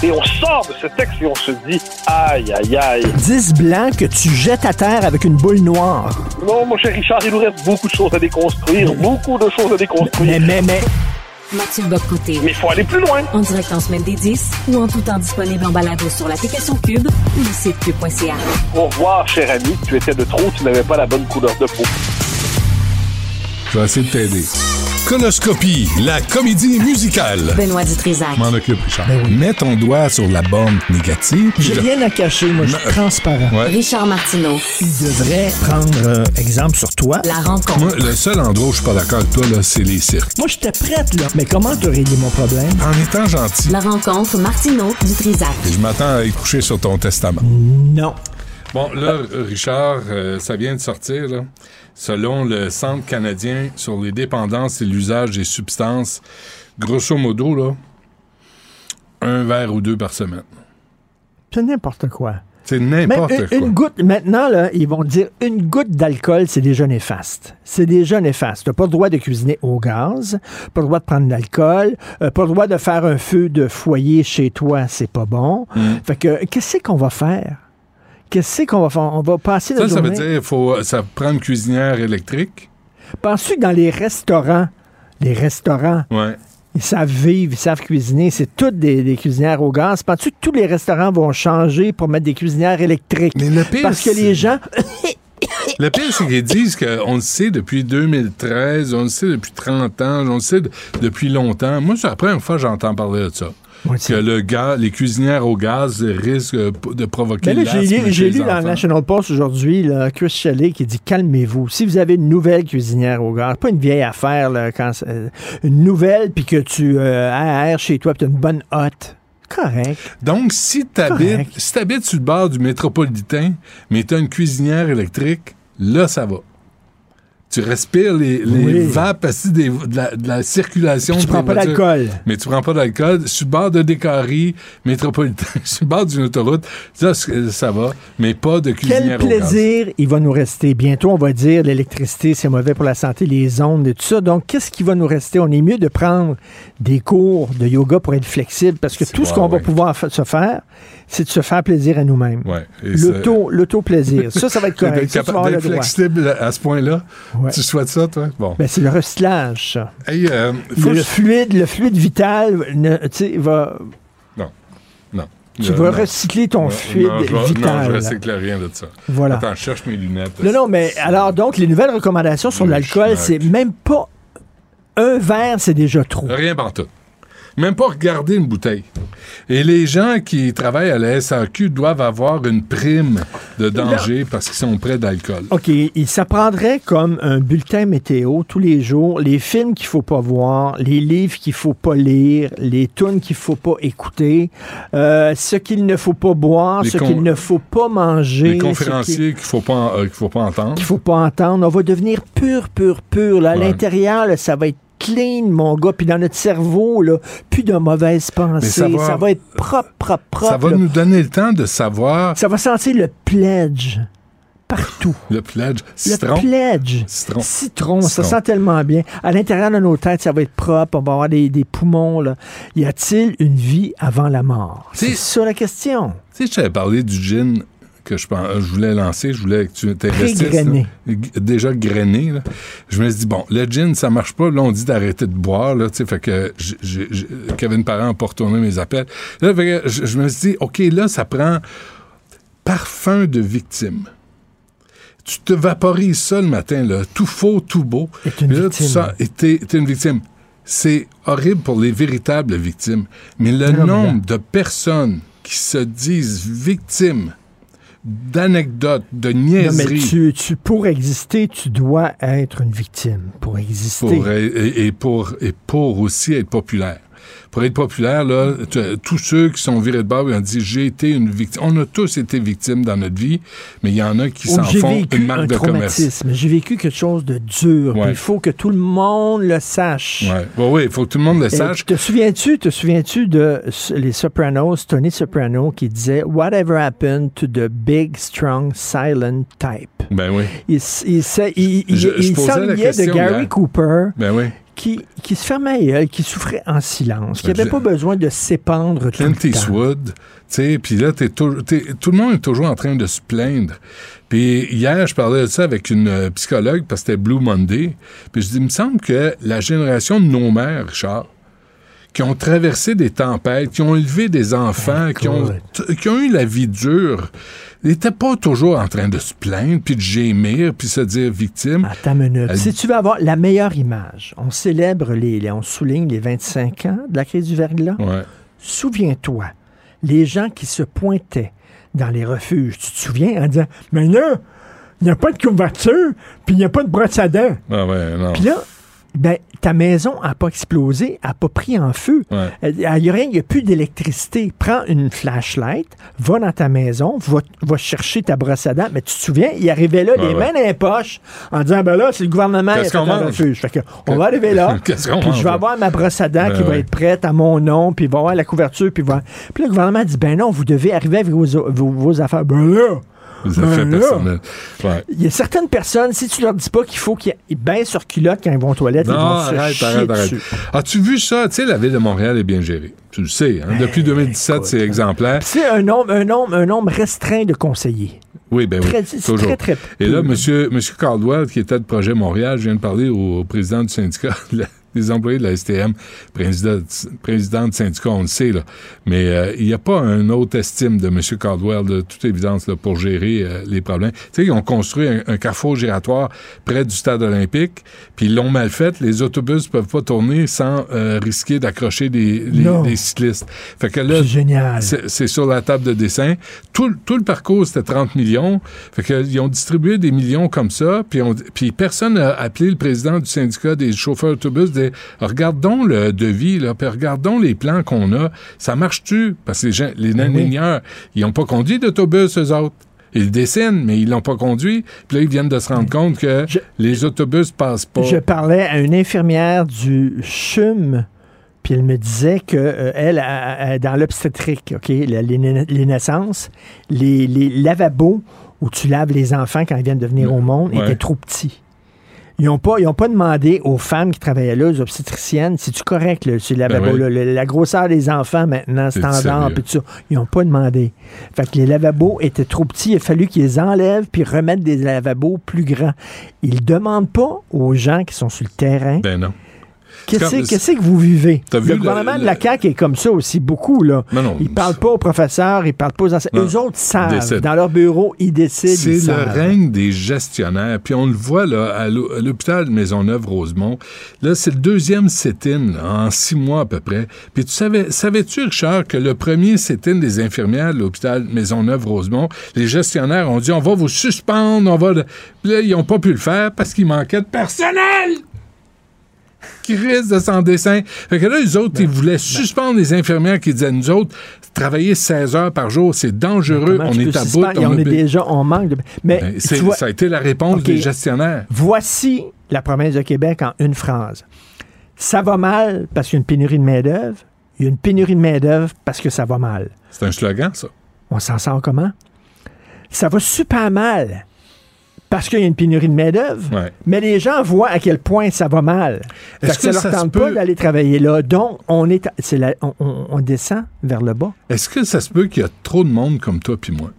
Et on sort de ce texte et on se dit aïe, aïe, aïe.
10 blancs que tu jettes à terre avec une boule noire.
Non, mon cher Richard, il nous reste beaucoup de choses à déconstruire, beaucoup de choses à déconstruire.
Mais, mais, mais,
Mathieu Bocoté.
Mais il faut aller plus loin.
En direct en semaine des 10 ou en tout temps disponible en balado sur l'application Cube ou le site cube.ca.
Au revoir, cher ami. Tu étais de trop, tu n'avais pas la bonne couleur de peau.
Je vais essayer de t'aider. Conoscopie, la comédie musicale.
Benoît Dutrisac.
M'en occupe, Richard. Mets ton doigt sur la bande négative.
j'ai
je-
rien à cacher, moi, je suis transparent.
Ouais.
Richard Martineau.
Il devrait prendre euh, exemple sur toi.
La rencontre.
Moi, le seul endroit où je suis pas d'accord avec toi, là, c'est les cirques.
Moi, j'étais prête, là. Mais comment te régler mon problème?
En étant gentil,
La rencontre Martineau Dutrisac.
je m'attends à y coucher sur ton testament.
Non.
Bon, là, Richard, euh, ça vient de sortir, là. Selon le Centre canadien sur les dépendances et l'usage des substances, grosso modo, là, un verre ou deux par semaine.
C'est n'importe quoi.
C'est n'importe quoi.
une goutte, maintenant, là, ils vont dire une goutte d'alcool, c'est déjà néfaste. C'est déjà néfaste. Tu n'as pas le droit de cuisiner au gaz, pas le droit de prendre de l'alcool, euh, pas le droit de faire un feu de foyer chez toi, c'est pas bon.
Mm.
Fait que, qu'est-ce qu'on va faire? Qu'est-ce qu'on va faire? On va passer la
Ça, ça veut dire faut ça prend une cuisinière électrique?
Penses-tu que dans les restaurants, les restaurants,
Ouais.
ils savent vivre, ils savent cuisiner, c'est toutes des, des cuisinières au gaz? Penses-tu que tous les restaurants vont changer pour mettre des cuisinières électriques?
Mais le pire,
Parce que les gens...
Le pire, c'est qu'ils disent qu'on le sait depuis 2013, on le sait depuis 30 ans, on le sait de- depuis longtemps. Moi, c'est la première fois que j'entends parler de ça. Que le gaz, les cuisinières au gaz risquent euh, de provoquer
Mais là, j'ai lu, dans le. National Post aujourd'hui, Chris Shelley qui dit calmez-vous. Si vous avez une nouvelle cuisinière au gaz, pas une vieille affaire, là, quand, c'est- euh, une nouvelle, puis que tu euh, aères chez toi, puis tu as une bonne hotte, correct.
Donc, si t'habites,
Correct.
si t'habites sur le bord du métropolitain, mais t'as une cuisinière électrique, là, ça va. Tu respires les, les
Oui.
vapes des- de, la, de la circulation.
Puis tu prends pas d'alcool.
Mais tu prends pas d'alcool. Sur le bord de Décarie métropolitain, sur le bord d'une autoroute, ça, ça va. Mais pas de
Quel
cuisinière au gaz.
plaisir il va nous rester. Bientôt, on va dire l'électricité, c'est mauvais pour la santé, les ondes et tout ça. Donc, qu'est-ce qui va nous rester? On est mieux de prendre des cours de yoga pour être flexible parce que tout ce qu'on va pouvoir se faire, c'est de se faire plaisir à nous-mêmes.
Ouais. Ça-
l'auto-plaisir. Ça, ça va être correct.
D'être flexible à ce point-là.
Ouais.
Tu souhaites ça, toi? Bon.
Ben, c'est le recyclage, ça.
Hey, euh, faut
Le, fluide, le fluide vital, ne- va,
Non. Non.
tu
Euh,
vas
non.
recycler ton
Non,
fluide
non, je vais-
vital.
Non, je recycle rien de ça.
Voilà.
Attends, je cherche mes lunettes.
Non, non, mais alors, donc, les nouvelles recommandations sur l'alcool, c'est même pas un verre, c'est déjà trop.
Rien pantoute. Même pas regarder une bouteille. Et les gens qui travaillent à la SAQ doivent avoir une prime de danger parce qu'ils sont près d'alcool.
OK, il s'apprendrait comme un bulletin météo tous les jours, les films qu'il faut pas voir, les livres qu'il faut pas lire, les tunes qu'il faut pas écouter, euh, ce qu'il ne faut pas boire,
Les
ce qu'il ne faut pas manger,
Les conférenciers qu'il faut pas, euh, qu'il faut pas entendre.
qu'il faut pas entendre. On va devenir pur, pur, pur. Là, à
Ouais.
l'intérieur, ça va être clean, mon gars. Puis dans notre cerveau, là, plus de mauvaises pensées.
ça
Ça
va-
être propre, propre, propre.
Ça va
là.
nous donner le temps de savoir
Ça va sentir le pledge partout.
le pledge.
Le
Citron.
pledge.
Citron.
Citron, ça sent tellement bien. À l'intérieur de nos têtes, ça va être propre, on va avoir des, des poumons. Là. Y a-t-il une vie avant la mort?
C'est-
C'est ça la question.
Tu sais, je t'avais parlé du gin que je, je voulais lancer, je voulais que tu t'investisses. Déjà grainé. là. Je me suis dit, bon, le gin, ça marche pas. Là, on dit d'arrêter de boire. Là, fait que j- Kevin Parent n'a pas retourné mes appels. Là, fait que je, je me suis dit, OK, là, ça prend parfum de victime. Tu te vaporises ça le matin, là, tout faux, tout beau.
Est une
Puis là,
victime.
tu sens, et t'es, t'es une victime. C'est horrible pour les véritables victimes. Mais le
Non,
nombre de personnes qui se disent victimes d'anecdotes, de
Non, mais
niaiseries,
tu, tu, pour exister, tu dois être une victime. Pour exister.
pour, et, et pour, et pour aussi être populaire. Pour être populaire, là, tous ceux qui sont virés de bord, ils ont dit j'ai été une victime. On a tous été victimes dans notre vie, mais il y en a qui
Oh,
s'en font une
un
marque de commerce.
J'ai vécu quelque chose de dur.
Ouais.
Il faut que tout le monde le sache.
Ouais, ouais, il faut que tout le monde le
Et
sache.
te souviens-tu, te souviens-tu de les Sopranos, Tony Soprano qui disait Whatever happened to the big, strong, silent type?
Ben oui,
Il, il, il, il-
Je- je
de Gary. Cooper
ben oui.
Qui, qui se fermait la gueule, qui souffrait en silence, qui
Ben,
n'avait
j'ai-
pas besoin de s'épandre tout le temps.
Eastwood, tu sais, puis là, t'es- tout le monde est toujours en train de se plaindre. Puis hier, je parlais de ça avec une euh, psychologue, parce que c'était Blue Monday, puis je dis, il me semble que la génération de nos mères, Richard, qui ont traversé des tempêtes, qui ont élevé des enfants, qui ont, qui ont eu la vie dure, n'étaient pas toujours en train de se plaindre, puis de gémir, puis se dire victime.
Attends une minute.
Elle-
Si tu veux avoir la meilleure image, on célèbre les, les- on souligne les 25 ans de la crise du verglas.
Ouais.
Souviens-toi, les gens qui se pointaient dans les refuges, tu te souviens, en disant Mais là, il n'y a pas de couverture, puis il n'y a pas de brosse à dents.
Ah ouais, non.
Puis là, ben, ta maison n'a pas explosé, n'a pas pris en feu.
Ouais.
Il n'y a rien, il n'y a plus d'électricité. Prends une flashlight, va dans ta maison, va, va chercher ta brosse à dents. Mais tu te souviens, il arrivait là,
Ouais,
les
ouais.
mains dans les poches, en disant, ben là, c'est le gouvernement qui a fait un refuge. Fait que, on va arriver là, puis
mange,
je vais avoir ma brosse à dents
Ben
qui va
ouais.
être prête à mon nom, puis il va avoir la couverture, puis va... Puis le gouvernement dit, ben non, vous devez arriver avec vos, vos, vos affaires. Ben là, Ben.
Ouais.
il y a certaines personnes, si tu leur dis pas qu'il faut qu'ils baissent sur culotte quand ils vont aux toilettes, ils
Non,
vont se
arrête,
chier
arrête, arrête.
dessus.
As-tu vu ça? Tu sais, la ville de Montréal est bien gérée. Tu le sais. hein? Depuis 2017, c'est exemplaire.
C'est un nombre, un, nombre, un nombre restreint de conseillers.
Oui, ben
Très,
oui. Toujours.
très, très
Et là,
peu.
monsieur, monsieur Caldwell, qui était de Projet Montréal, je viens de parler au, au président du syndicat, de la- des employés de la STM, président, président du syndicat, on le sait, là. Mais euh, il n'y a pas un autre estime de monsieur Caldwell, de toute évidence, là, pour gérer euh, les problèmes. Tu sais, ils ont construit un, un carrefour giratoire près du stade olympique, puis ils l'ont mal fait. Les autobus peuvent pas tourner sans euh, risquer d'accrocher des, les- des cyclistes. Fait que là,
C'est génial.
c'est sur la table de dessin. Tout, le- tout le parcours, c'était 30 millions. Fait que, ils ont distribué des millions comme ça, puis, on- puis personne n'a appelé le président du syndicat des chauffeurs d'autobus, de regardons le devis, là, puis regardons les plans qu'on a. Ça marche-tu? Parce que les gens, les
Ben oui.
ils n'ont pas conduit d'autobus, eux autres. Ils dessinent, mais ils l'ont pas conduit. Puis là, ils viennent de se rendre compte que
Je-
les autobus passent pas.
Je parlais à une infirmière du CHUM, puis elle me disait que euh, elle, a- a- dans l'obstétrique, OK, les, les naissances, les, les lavabos où tu laves les enfants quand ils viennent de venir au monde
Ouais.
étaient trop petits. Ils n'ont pas, ils ont pas demandé aux femmes qui travaillaient là, aux obstétriciennes, c'est-tu correct, le, ce lavabo,
Ben oui.
là, le- la grosseur des enfants maintenant, standard, puis tout ça. Ils n'ont pas demandé. Fait que les lavabos étaient trop petits, il a fallu qu'ils les enlèvent puis remettent des lavabos plus grands. Ils demandent pas aux gens qui sont sur le terrain
Ben non.
Qu'est-ce que vous vivez? Le
le-
gouvernement de la CAQ est comme ça aussi, beaucoup. Là.
Non, non.
Ils parlent pas aux professeurs, ils parlent pas aux enseignants. Eux autres savent. Dans leur bureau, ils décident.
C'est le règne des gestionnaires. Puis on le voit là, à l'hô- à l'hôpital Maisonneuve-Rosemont. Là, c'est le deuxième sit-in en six mois à peu près. Puis tu savais, savais-tu, Richard, que le premier sit-in des infirmières de l'hôpital Maisonneuve-Rosemont, les gestionnaires ont dit on va vous suspendre, on va. Puis là, ils n'ont pas pu le faire parce qu'il manquait de personnel! Risque de s'en dessin. Fait que là, les autres, ils voulaient suspendre les infirmières qui disaient, nous autres, travailler 16 heures par jour, c'est dangereux, on est à bout.
on est déjà, on manque de. Mais
Ben,
tu
c'est-
vois,
ça a été la réponse
OK.
des gestionnaires.
voici la province de Québec en une phrase. Ça va mal parce qu'il y a une pénurie de main-d'œuvre. Il y a une pénurie de main-d'œuvre parce que ça va mal.
C'est un slogan, ça.
On s'en sort comment? Ça va super mal parce qu'il y a une pénurie de main-d'œuvre.
Ouais.
Mais les gens voient à quel point ça va mal. Fait
Est-ce
que ça
que
leur
ça se
tente
peut-
pas d'aller travailler là. Donc, on, est, c'est la- on, on- on descend vers le bas.
Est-ce que ça se peut qu'il y a trop de monde comme toi puis moi?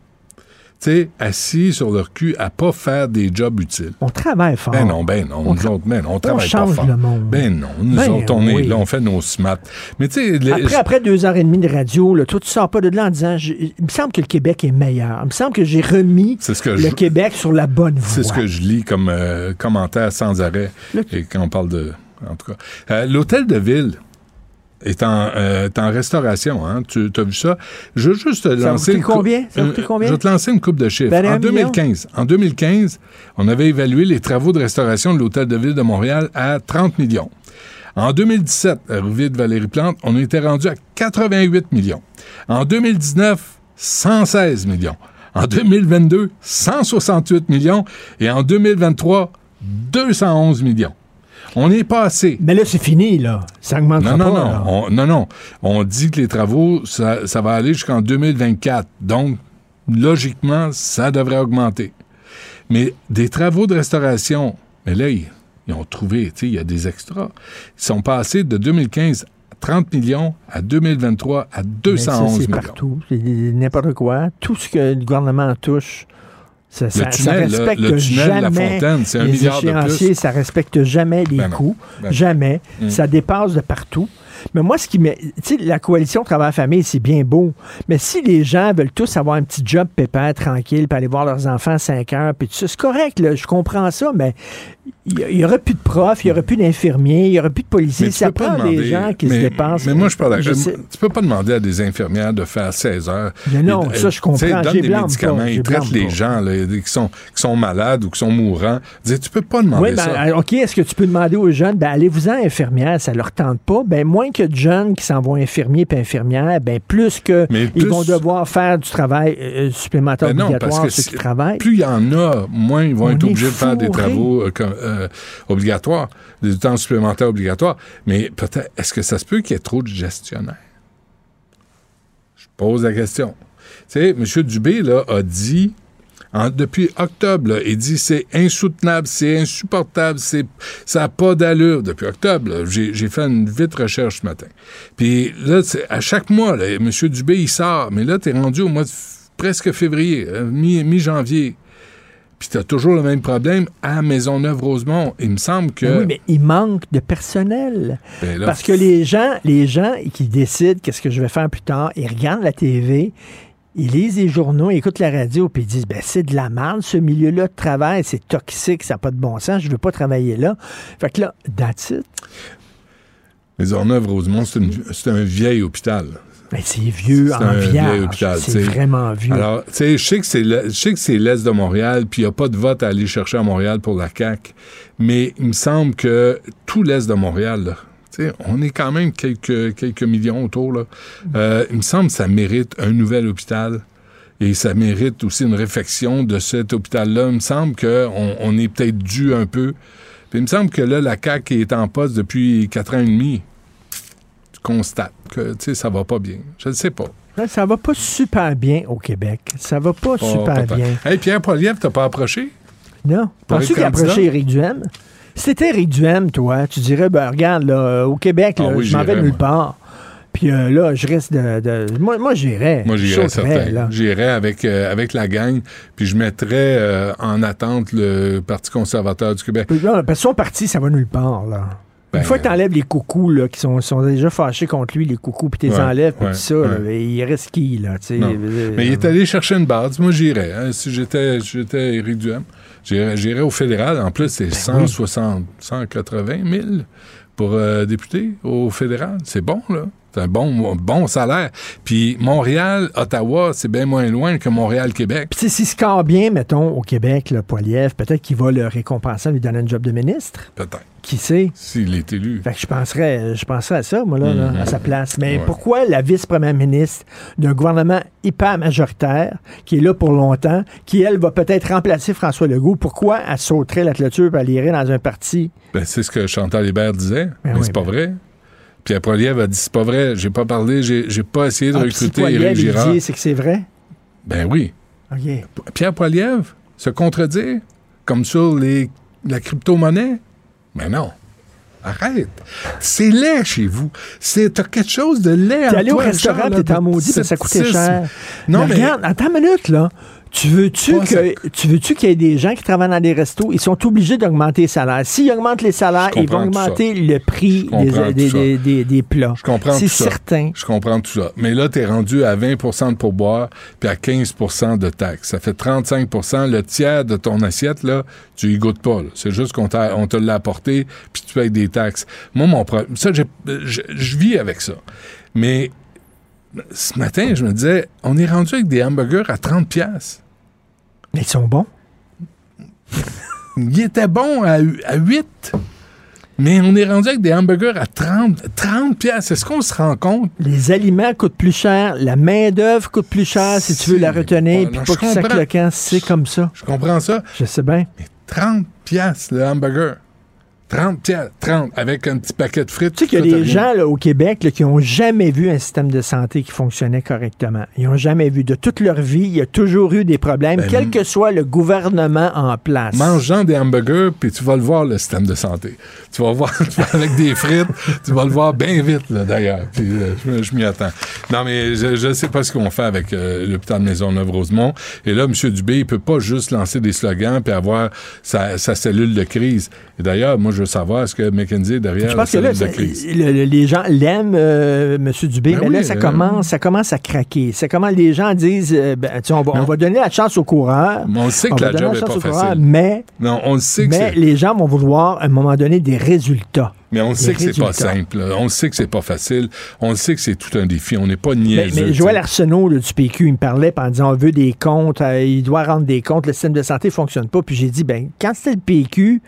Sais, assis sur leur cul à pas faire des jobs utiles.
On travaille fort.
Ben non, ben non,
On
nous autres, ben non, on travaille
change
pas fort.
le monde.
Ben non, nous
Ben
autres, on
oui.
est là, on fait nos smats. Mais tu sais,
Après, après deux heures et demie de radio, là, toi, tu sors pas de là en disant je- il me semble que le Québec est meilleur. Il me semble que j'ai remis
c'est ce que
le
je,
Québec sur la bonne voie.
c'est ce que je lis comme euh, commentaire sans arrêt.
Le-
Et quand on parle de, en tout cas, Euh, l'hôtel de ville est en, euh, est en restauration. Hein? Tu as vu ça? Je veux juste te
Ça
lancer une cou-
combien? Ça va coûter combien?
Je vais te lancer une coupe de chiffres.
Ben,
en 2015, en 2015, on avait évalué les travaux de restauration de l'hôtel de ville de Montréal à 30 millions. En 2017, à Rue de Valérie Plante, on était rendu à 88 millions. En 2019, 116 millions. En 2022, 168 millions. Et en 2023, 211 millions. On est passé.
Mais là, c'est fini, là. Ça augmentera
Non, non,
pas.
non.
là.
On, non, non. On dit que les travaux, ça, ça va aller jusqu'en 2024. Donc, logiquement, ça devrait augmenter. Mais des travaux de restauration, mais là, ils, ils ont trouvé, tu sais, il y a des extras. Ils sont passés de 2015 à 30 millions à 2023 à
Mais ça,
211
c'est
millions.
partout. C'est n'importe quoi. Tout ce que le gouvernement touche, ça, ça,
tunnel,
respecte
le tunnel de la
jamais
Fontaine, c'est un
les
de
échéanciers. Ça respecte jamais les
Ben
coûts.
Ben
jamais.
Mm.
Ça dépasse de partout. Mais moi, ce qui me. Tu sais, la coalition Travail-Famille, c'est bien beau. Mais si les gens veulent tous avoir un petit job pépère, tranquille, puis aller voir leurs enfants à 5 heures, puis tout ça, c'est correct, là, je comprends ça, mais il n'y aurait plus de profs, il n'y aurait plus d'infirmiers, il n'y aurait plus de policiers. Ça prend des
demander-
gens qui
mais-
se dépassent.
Mais moi, je parle.
Je sais.
Tu peux pas demander à des infirmières de faire 16 heures.
Mais non,
Et,
ça, je comprends.
tu sais, Donne
J'ai
des médicaments,
pas,
ils traitent les
pas.
gens là, qui, sont, qui sont malades ou qui sont mourants. Dis, tu peux pas demander
Oui, ben,
ça.
euh, OK, est-ce que tu peux demander aux jeunes, ben, allez-vous-en infirmière, ça leur tente pas? Ben, moins que de jeunes qui s'en vont infirmiers et infirmières, ben, plus que
Mais
ils
plus-
vont devoir faire du travail euh, supplémentaire
Ben non,
obligatoire,
parce que
ceux qui travaillent.
Plus il y en a, moins ils vont
On
être obligés de faire des travaux euh, comme, euh, obligatoires, des temps supplémentaires obligatoires. Mais peut-être, est-ce que ça se peut qu'il y ait trop de gestionnaires? Je pose la question. Tu sais, M. Dubé là, a dit, depuis octobre, là, il dit c'est insoutenable, c'est insupportable, c'est, ça n'a pas d'allure. Depuis octobre, j'ai, fait une vite recherche ce matin. Puis là, à chaque mois, M. Dubé, il sort. Mais là, tu es rendu au mois de presque février, mi- mi-janvier. Puis tu as toujours le même problème à Maisonneuve-Rosemont. Il me semble que...
Ben oui, mais il manque de personnel.
Ben là,
Parce que les gens, les gens qui décident qu'est-ce que je vais faire plus tard, ils regardent la TV, ils lisent les journaux, ils écoutent la radio, puis ils disent ben c'est de la merde, ce milieu-là de travail, c'est toxique, ça n'a pas de bon sens, je veux pas travailler là. Fait que là, that's it.
Maisonneuve-Rosemont, c'est un vieil hôpital.
C'est vieux
C'est
en
un vieil
viage.
hôpital,
C'est vraiment vieux.
Alors, tu sais, je sais que c'est l'Est de Montréal, puis il n'y a pas de vote à aller chercher à Montréal pour la CAQ, mais il me semble que tout l'Est de Montréal, là, on est quand même quelques, quelques millions autour, là. Euh, il me semble que ça mérite un nouvel hôpital. Et ça mérite aussi une réflexion de cet hôpital-là. Il me semble qu'on on est peut-être dû un peu. Puis il me semble que là, la CAQ est en poste depuis quatre ans et demi. Constates que, ça va pas bien. Je ne sais pas.
Ça va pas super bien au Québec. Ça va pas super bien.
Hey, Pierre Poilievre, t'as pas approché?
Non. Penses-tu qu'il a approché Éric Duhem? C'était Éric Duhem, toi, tu dirais, ben regarde, là, au Québec,
Ah
là,
oui,
je m'en vais nulle part. Puis euh, là, je reste de... de- Moi, moi j'irais.
Moi, j'irais certain. J'irais avec, euh, avec la gang, puis je mettrais euh, en attente le Parti conservateur du Québec.
Puis là, parce que son parti, ça va nulle part, là.
Ben,
Une fois que tu enlèves les coucous, là, qui sont, sont déjà fâchés contre lui, les coucous, puis tu les
Ouais,
enlèves, puis
ouais,
ça,
ouais.
là, il reste qui, là, tu sais?
Non.
euh,
Mais il est allé chercher une base. Moi, j'irais. hein. Si j'étais, j'étais Éric Duhem, j'irais, au fédéral. En plus,
Ben
c'est 160, 180 000 pour euh, député au fédéral. C'est bon, là. C'est un bon, bon salaire. Puis Montréal, Ottawa, c'est bien moins loin que Montréal-Québec.
Puis s'il score bien, mettons, au Québec, le Poiliev, peut-être qu'il va le récompenser en lui donnant un job de ministre.
Peut-être.
Qui sait?
S'il est élu.
Fait que je penserais, je penserais à ça, moi, là, là,
Mhm.
à sa place. Mais
Ouais.
pourquoi la vice-première ministre d'un gouvernement hyper majoritaire, qui est là pour longtemps, qui, elle, va peut-être remplacer François Legault, pourquoi elle sauterait la clôture elle irait dans un parti?
Ben, c'est ce que Chantal Hébert disait.
Ben
mais
oui,
c'est pas
ben-
vrai. Pierre Poilievre a dit c'est pas vrai. J'ai pas parlé, j'ai, pas essayé de
Ah, si
recruter
Poilievre,
Éric Girard.
dit, c'est que c'est vrai?
Ben oui. Pierre Poilievre se contredire comme sur les, la crypto-monnaie? Mais non. Arrête. C'est laid chez vous. C'est, t'as quelque chose de laid
T'es allé au restaurant, t'es en maudit, parce que ça coûtait cher.
Non, mais,
regarde, attends une minute, là. Tu veux-tu que tu veux-tu qu'il y ait des gens qui travaillent dans des restos, ils sont obligés d'augmenter les salaires. S'ils augmentent les salaires, ils vont augmenter le prix des, des, des, plats.
je comprends
C'est
tout ça.
certain.
Je comprends tout ça. Mais là, tu es rendu à 20% de pourboire puis à 15% de taxes. Ça fait 35% Le tiers de ton assiette, là, tu y goûtes pas. C'est juste qu'on t'a- on te l'a apporté puis tu payes des taxes. Moi, mon problème, ça, je vis avec ça. Mais ce matin, je me disais, on est rendu avec des hamburgers à 30 pièces.
Mais ils sont bons.
Il était bon à, à 8. Mais on est rendu avec des hamburgers à 30, 30 pièces. Est-ce qu'on se rend compte?
Les aliments coûtent plus cher, la main-d'œuvre coûte plus cher si tu veux la retenir, puis pas que ça c'est comme ça.
Je comprends ça.
Je sais bien.
Mais 30 pièces le hamburger. 30 pièces, 30 avec un petit paquet de frites.
Tu sais qu'il y a des gens là, au Québec là, qui n'ont jamais vu un système de santé qui fonctionnait correctement. Ils n'ont jamais vu. De toute leur vie, il y a toujours eu des problèmes,
Ben,
quel que soit le gouvernement en place.
Mangeant des hamburgers, puis tu vas le voir, le système de santé. Tu vas voir, avec des frites, tu vas le voir bien vite, là, d'ailleurs. Puis euh, je, je m'y attends. Non, mais je ne sais pas ce qu'on fait avec euh, l'hôpital Maisonneuve-Rosemont. Et là, M. Dubé, il peut pas juste lancer des slogans puis avoir sa, sa cellule de crise. Et d'ailleurs, moi, je veux savoir, est-ce que McKenzie est derrière
Je
la
pense que là, le- le- les gens l'aiment, euh, M. Dubé,
Ben
mais
oui,
là, ça,
euh,
commence, ça commence à craquer. C'est comment les gens disent, euh, ben, tu on, va, on va donner la chance au coureur.
Mais on sait que la job
la
n'est
chance
pas
coureur,
facile.
mais,
Non, on sait que
mais les gens vont vouloir, à un moment donné, des résultats.
Mais on sait que c'est pas simple. On sait que c'est pas facile. On sait que c'est tout un défi. On n'est pas
Mais,
niaiseux.
mais
tu
Joël. Arsenault là, du PQ, il me parlait en disant on veut des comptes, euh, il doit rendre des comptes, le système de santé ne fonctionne pas. Puis j'ai dit, ben quand c'était le PQ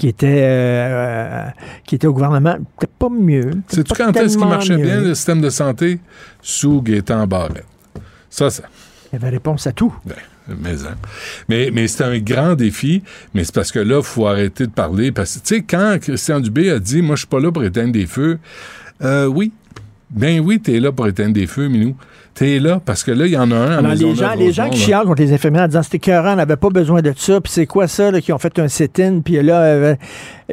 qui était, euh, qui était au gouvernement, c'était pas mieux.
Sais-tu quand est-ce qu'il
tellement
marchait
mieux.
bien, le système de santé? Sous Gaétan Barrette? Ça, ça.
Il y avait réponse à tout.
Ben, mais, hein. mais, mais c'est un grand défi, mais c'est parce que là, il faut arrêter de parler. Parce que, tu sais, quand Christian Dubé a dit, moi, je suis pas là pour éteindre des feux, euh, oui. Ben oui, t'es là pour éteindre des feux, Minou. T'es là parce que là, il y en a un à
Alors, les gens, les gens qui chialent contre les infirmières en disant c'était écœurant, on n'avait pas besoin de ça, puis c'est quoi ça, là, qui ont fait un sit-in, puis là, euh,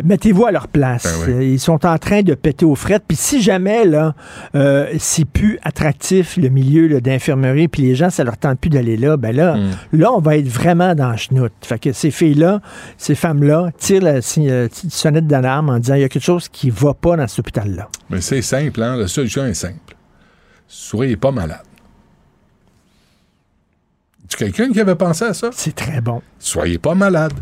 mettez-vous à leur place.
Ben oui.
Euh, Ils sont en train de péter aux frettes, puis si jamais, là, euh, c'est plus attractif, le milieu d'infirmerie, puis les gens, ça leur tente plus d'aller là, ben là,
Mm.
là, on va être vraiment dans le chenoute. Fait que ces filles-là, ces femmes-là, tirent la euh, sonnette d'alarme en disant il y a quelque chose qui va pas dans cet hôpital-là.
Mais c'est simple, hein? La solution est simple. Soyez pas malade. Tu quelqu'un qui avait pensé à ça?
C'est très bon.
Soyez pas malade.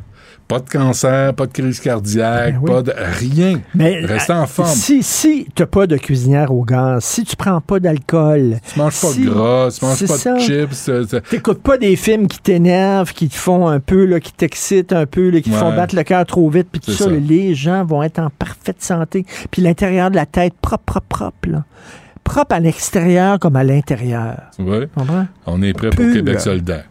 Pas de cancer, pas de crise cardiaque,
Ben oui.
pas de rien.
Mais
Restez
euh,
en forme.
Si, si tu n'as pas de cuisinière au gaz, si tu prends pas d'alcool,
Tu manges pas de gras, tu manges pas
ça.
de chips. euh, tu-
T'écoutes pas des films qui t'énervent, qui te font un peu, là, qui t'excitent un peu, là, qui te font battre le cœur trop vite, puis tout ça, les gens vont être en parfaite santé. Puis l'intérieur de la tête, propre, propre, propre, là. Propre à l'extérieur comme à l'intérieur. Comprends?
On est prêt pour. Québec solidaire.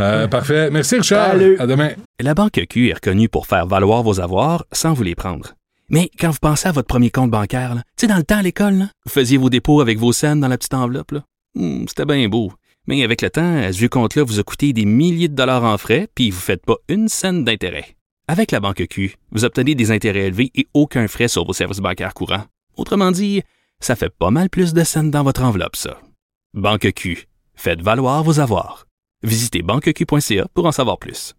Euh, Parfait. Merci, Richard.
Salut.
À demain.
La Banque Q est reconnue pour faire valoir vos avoirs sans vous les prendre. Mais quand vous pensez à votre premier compte bancaire, tu sais, dans le temps à l'école, là, vous faisiez vos dépôts avec vos scènes dans la petite enveloppe. là. Hmm, C'était bien beau. Mais avec le temps, ce vieux compte-là vous a coûté des milliers de dollars en frais, puis vous ne faites pas une scène d'intérêt. Avec la Banque Q, vous obtenez des intérêts élevés et aucun frais sur vos services bancaires courants. Autrement dit, ça fait pas mal plus de scènes dans votre enveloppe, ça. Banque Q. Faites valoir vos avoirs. Visitez banqueq.ca pour en savoir plus.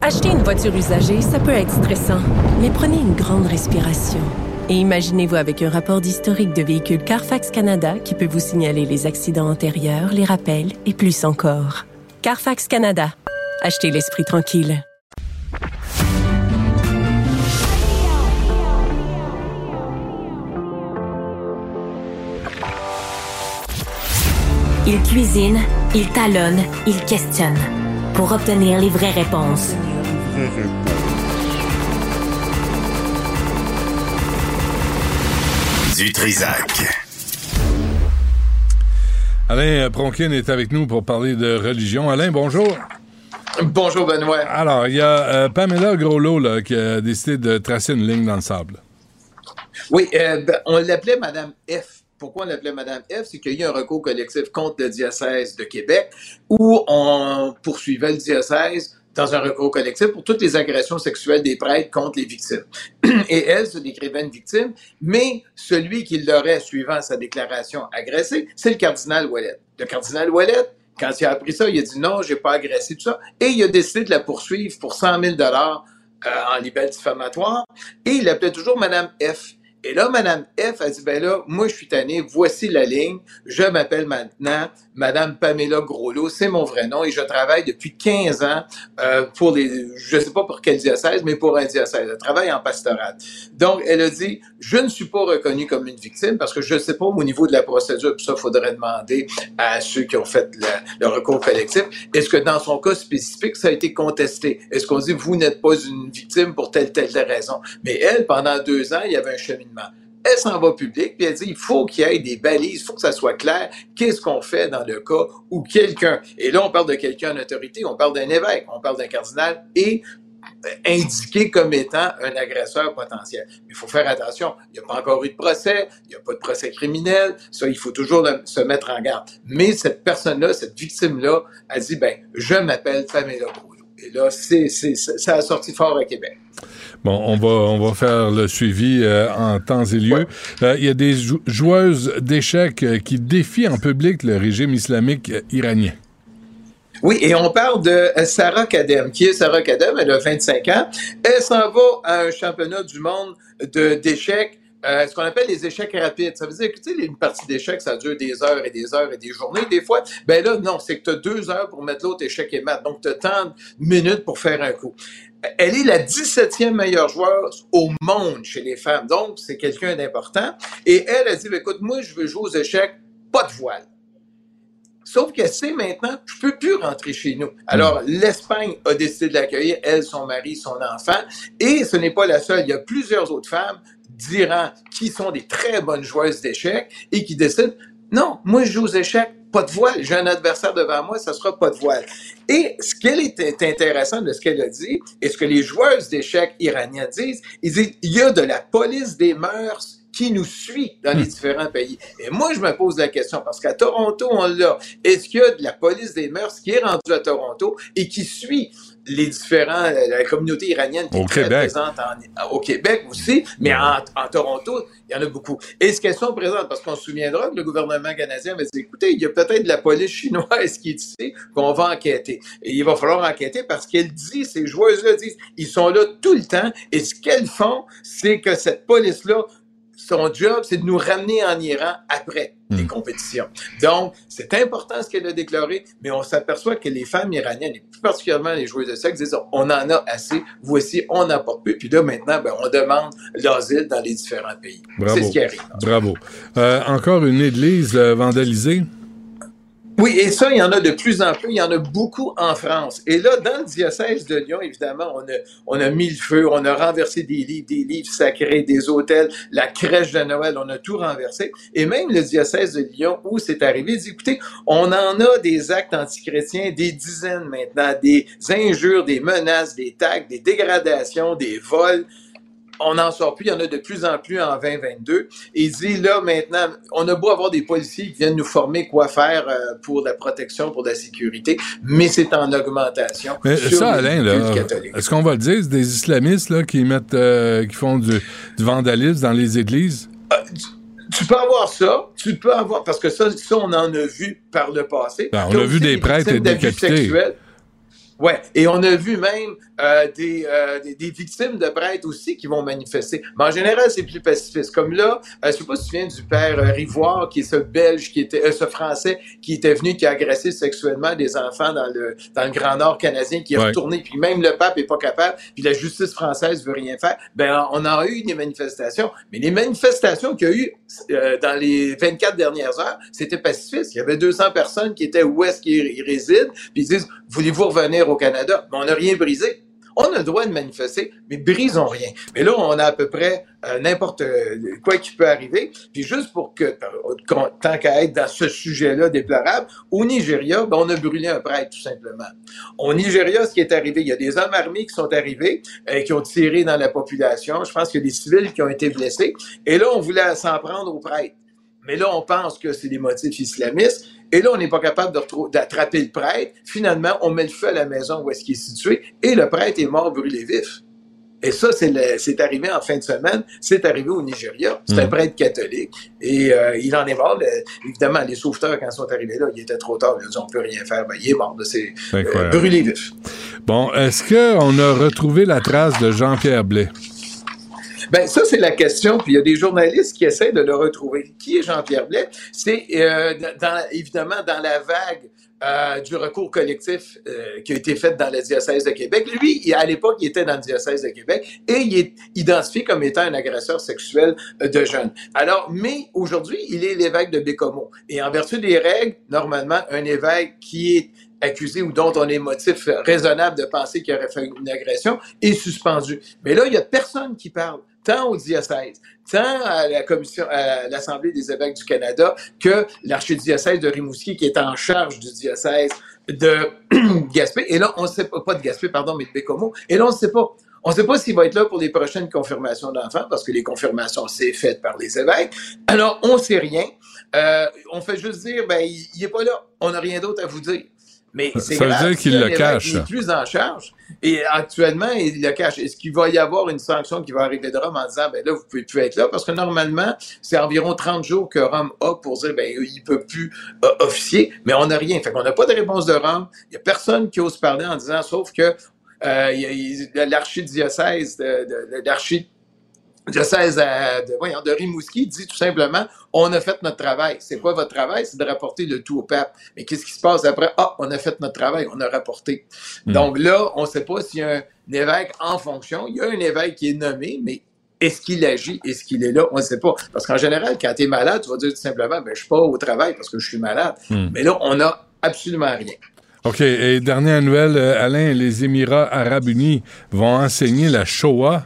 Acheter une voiture usagée, ça peut être stressant, mais prenez une grande respiration. Et imaginez-vous avec un rapport d'historique de véhicule Carfax Canada qui peut vous signaler les accidents antérieurs, les rappels et plus encore. Carfax Canada. Achetez l'esprit tranquille.
Il cuisine, il talonne, il questionne pour obtenir les vraies réponses.
Du Trisac.
Alain Pronkin est avec nous pour parler de religion. Alain, bonjour.
Bonjour Benoît.
Alors, il y a euh, Pamela Groslo là, qui a décidé de tracer une ligne dans le sable.
Oui, euh, ben, on l'appelait Madame F. Pourquoi on l'appelait Madame F? C'est qu'il y a eu un recours collectif contre le diocèse de Québec où on poursuivait le diocèse dans un recours collectif pour toutes les agressions sexuelles des prêtres contre les victimes. Et elle se décrivait une victime, mais celui qui l'aurait, suivant sa déclaration, agressé, c'est le cardinal Ouellet. Le cardinal Ouellet, quand il a appris ça, il a dit non, j'ai pas agressé tout ça, et il a décidé de la poursuivre pour 100 000 dollars euh, en libelle diffamatoire, et il l'appelait toujours Madame F. Et là, Madame F a dit, ben là, moi, je suis tanné, voici la ligne, je m'appelle maintenant Madame Pamela Groslot, c'est mon vrai nom, et je travaille depuis 15 ans euh, pour les, je sais pas pour quel diocèse, mais pour un diocèse. Je travaille en pastoral. Donc, elle a dit, je ne suis pas reconnue comme une victime, parce que je ne sais pas au niveau de la procédure, puis ça, il faudrait demander à ceux qui ont fait le, le recours collectif, est-ce que dans son cas spécifique, ça a été contesté? Est-ce qu'on dit, vous n'êtes pas une victime pour telle, telle raison? Mais elle, pendant deux ans, il y avait un cheminement. Elle s'en va public, puis elle dit, il faut qu'il y ait des balises, il faut que ça soit clair, qu'est-ce qu'on fait dans le cas où quelqu'un, et là on parle de quelqu'un en autorité, on parle d'un évêque, on parle d'un cardinal, et indiqué comme étant un agresseur potentiel. Mais il faut faire attention, il n'y a pas encore eu de procès, il n'y a pas de procès criminel, ça, il faut toujours se mettre en garde. Mais cette personne-là, cette victime-là, a dit, ben, je m'appelle Pamela Groslot. Et là, ça a sorti fort à Québec.
Bon, on va, on va faire le suivi euh, en temps et lieu. Euh, Il y a des jou- joueuses d'échecs euh, qui défient en public le régime islamique iranien.
Oui, et on parle de Sarah Kadem. Qui est Sarah Kadem? Elle a 25 ans. Elle s'en va à un championnat du monde de d'échecs. Euh, ce qu'on appelle les échecs rapides. Ça veut dire que, tu sais, une partie d'échecs, ça dure des heures et des heures et des journées, des fois. Ben là, non, c'est que tu as deux heures pour mettre l'autre échec et mat. Donc, tu as tant de minutes pour faire un coup. Elle est la 17e meilleure joueuse au monde chez les femmes. Donc, c'est quelqu'un d'important. Et elle a dit, ben, écoute, moi, je veux jouer aux échecs, pas de voile. Sauf que c'est maintenant, je peux plus rentrer chez nous. Alors, l'Espagne a décidé de l'accueillir, elle, son mari, son enfant. Et ce n'est pas la seule. Il y a plusieurs autres femmes d'Iran qui sont des très bonnes joueuses d'échecs et qui décident, non, moi, je joue aux échecs, pas de voile. J'ai un adversaire devant moi, ça sera pas de voile. Et ce qui est intéressant de ce qu'elle a dit, et ce que les joueuses d'échecs iraniennes disent, ils disent, il y a de la police des mœurs qui nous suit dans les hmm. différents pays. Et moi, je me pose la question, parce qu'à Toronto, on l'a. Est-ce qu'il y a de la police des mœurs qui est rendue à Toronto et qui suit les différents, euh, la communauté iranienne qui est présente au Québec aussi, mais en, Toronto, il y en a beaucoup. Est-ce qu'elles sont présentes? Parce qu'on se souviendra que le gouvernement canadien avait dit, écoutez, il y a peut-être de la police chinoise qui est ici, qu'on va enquêter. Et il va falloir enquêter parce qu'elle dit, ces joueuses-là disent, ils sont là tout le temps, et ce qu'elles font, c'est que cette police-là son job, c'est de nous ramener en Iran après les hmm. compétitions. Donc, c'est important ce qu'elle a déclaré, mais on s'aperçoit que les femmes iraniennes, et plus particulièrement les joueuses de sexe, disent on en a assez, voici, on n'en porte plus. Puis là, maintenant, ben, on demande l'asile dans les différents pays. C'est ce qui arrive.
Bravo. Euh, encore une église euh, vandalisée?
Oui, et ça, il y en a de plus en plus. Il y en a beaucoup en France. Et là, dans le diocèse de Lyon, évidemment, on a, on a mis le feu, on a renversé des livres, des livres sacrés, des hôtels, la crèche de Noël, on a tout renversé. Et même le diocèse de Lyon, où c'est arrivé, dit, écoutez, on en a des actes antichrétiens, des dizaines maintenant, des injures, des menaces, des tags, des dégradations, des vols on n'en sort plus, il y en a de plus en plus en 2022. Et il dit, là, maintenant, on a beau avoir des policiers qui viennent nous former quoi faire euh, pour la protection, pour la sécurité, mais c'est en augmentation.
Mais ça, Alain, est-ce qu'on va le dire, c'est des islamistes là, qui mettent, euh, qui font du, vandalisme dans les églises?
Euh, tu peux avoir ça, tu peux avoir, parce que ça, ça on en a vu par le passé.
Ben, on a vu des prêtres et décapités.
Ouais, et on a vu même euh, des, euh, des, des, victimes de prêtres aussi qui vont manifester. Mais en général, c'est plus pacifiste. Comme là, euh, je sais pas si tu viens du père euh, Rivoire, qui est ce Belge, qui était, euh, ce Français qui était venu, qui a agressé sexuellement des enfants dans le dans le Grand Nord canadien, qui est retourné, puis même le pape est pas capable, puis la justice française veut rien faire. Ben, on a eu des manifestations, mais les manifestations qu'il y a eu dans les 24 dernières heures, c'était pacifiste. Il y avait 200 personnes qui étaient où est-ce qu'ils résident, puis ils disent, voulez-vous revenir au Canada? On n'a rien brisé. On a le droit de manifester, mais brisons rien. Mais là, on a à peu près euh, n'importe euh, quoi qui peut arriver. Puis juste pour que, euh, tant qu'à être dans ce sujet-là déplorable, au Nigeria, ben, on a brûlé un prêtre, tout simplement. Au Nigeria, ce qui est arrivé, il y a des hommes armés qui sont arrivés et qui ont tiré dans la population. Je pense qu'il y a des civils qui ont été blessés. Et là, on voulait s'en prendre aux prêtres. Mais là, on pense que c'est des motifs islamistes. Et là, on n'est pas capable d'attraper le prêtre. Finalement, on met le feu à la maison où est-ce qu'il est situé et le prêtre est mort brûlé vif. Et ça, c'est arrivé en fin de semaine. C'est arrivé au Nigeria. C'est un hmm. prêtre catholique. Et euh, il en est mort. évidemment, les sauveteurs, quand ils sont arrivés là, il était trop tard. Ils ont dit, on peut rien faire. Ben, il est mort euh, brûlé vif.
Bon, est-ce qu'on a retrouvé la trace de Jean-Pierre Blais?
Ben ça c'est la question. Puis il y a des journalistes qui essaient de le retrouver. Qui est Jean-Pierre Blais? C'est euh, dans, évidemment dans la vague euh, du recours collectif euh, qui a été fait dans le diocèse de Québec. Lui, à l'époque, il était dans le diocèse de Québec et il est identifié comme étant un agresseur sexuel de jeunes. Alors, mais aujourd'hui, il est l'évêque de Bécomo. Et en vertu des règles, normalement, un évêque qui est accusé ou dont on est motif raisonnable de penser qu'il aurait fait une agression est suspendu. Mais là, il y a personne qui parle tant au diocèse, tant à la commission, à l'Assemblée des évêques du Canada que l'archidiocèse de Rimouski qui est en charge du diocèse de Gaspé. Et là, on ne sait pas, pas de Gaspé, pardon, mais de Bécomo. Et là, on ne sait pas. On ne sait pas s'il va être là pour les prochaines confirmations d'enfants, parce que les confirmations, c'est fait par les évêques. Alors, on ne sait rien. Euh, on fait juste dire, ben, il n'est pas là. On n'a rien d'autre à vous dire. Mais c'est
Ça veut
grave,
dire qu'il le cache.
plus en charge. Et actuellement, il le cache. Est-ce qu'il va y avoir une sanction qui va arriver de Rome en disant, ben là, vous pouvez plus être là? Parce que normalement, c'est environ 30 jours que Rome a pour dire, ben, il peut plus euh, officier, mais on n'a rien. Fait qu'on n'a pas de réponse de Rome. Il y a personne qui ose parler en disant, sauf que euh, a l'archidiocèse de, de, de- l'archi- diocèse à- de, voyons, de Rimouski dit tout simplement on a fait notre travail. C'est quoi votre travail? C'est de rapporter le tout au pape. Mais qu'est-ce qui se passe après? Ah, on a fait notre travail, on a rapporté.
Hmm.
Donc là, on ne sait pas s'il y a un évêque en fonction. Il y a un évêque qui est nommé, mais est-ce qu'il agit? Est-ce qu'il est là? On ne sait pas. Parce qu'en général, quand tu es malade, tu vas dire tout simplement ben, je suis pas au travail parce que je suis malade.
Hmm.
Mais là, on n'a absolument rien.
OK. Et dernière nouvelle, euh, Alain, les Émirats arabes unis vont enseigner la Shoah.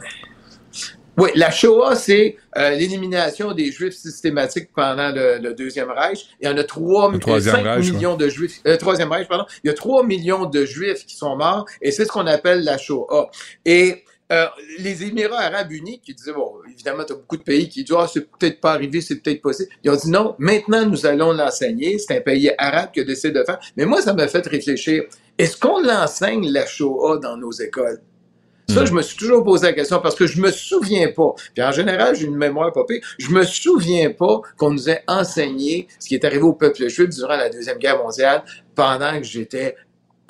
Oui, la Shoah, c'est euh, l'élimination des Juifs systématiques pendant le, le Deuxième Reich. Il y en a 3,
Le Troisième
5
Reich,
millions de Juifs. Euh, Troisième Reich, pardon. Il y a 3 millions de Juifs qui sont morts et c'est ce qu'on appelle la Shoah. Et euh, les Émirats arabes unis qui disaient, bon, évidemment, tu as beaucoup de pays qui disent, ah, c'est peut-être pas arrivé, c'est peut-être possible. Ils ont dit, non, maintenant, nous allons l'enseigner. C'est un pays arabe qui a décidé de faire. Mais moi, ça m'a fait réfléchir. Est-ce qu'on l'enseigne, la Shoah, dans nos écoles? Ça, je me suis toujours posé la question parce que je me souviens pas. Puis en général, j'ai une mémoire pas pire. Je me souviens pas qu'on nous ait enseigné ce qui est arrivé au peuple juif durant la Deuxième Guerre mondiale pendant que j'étais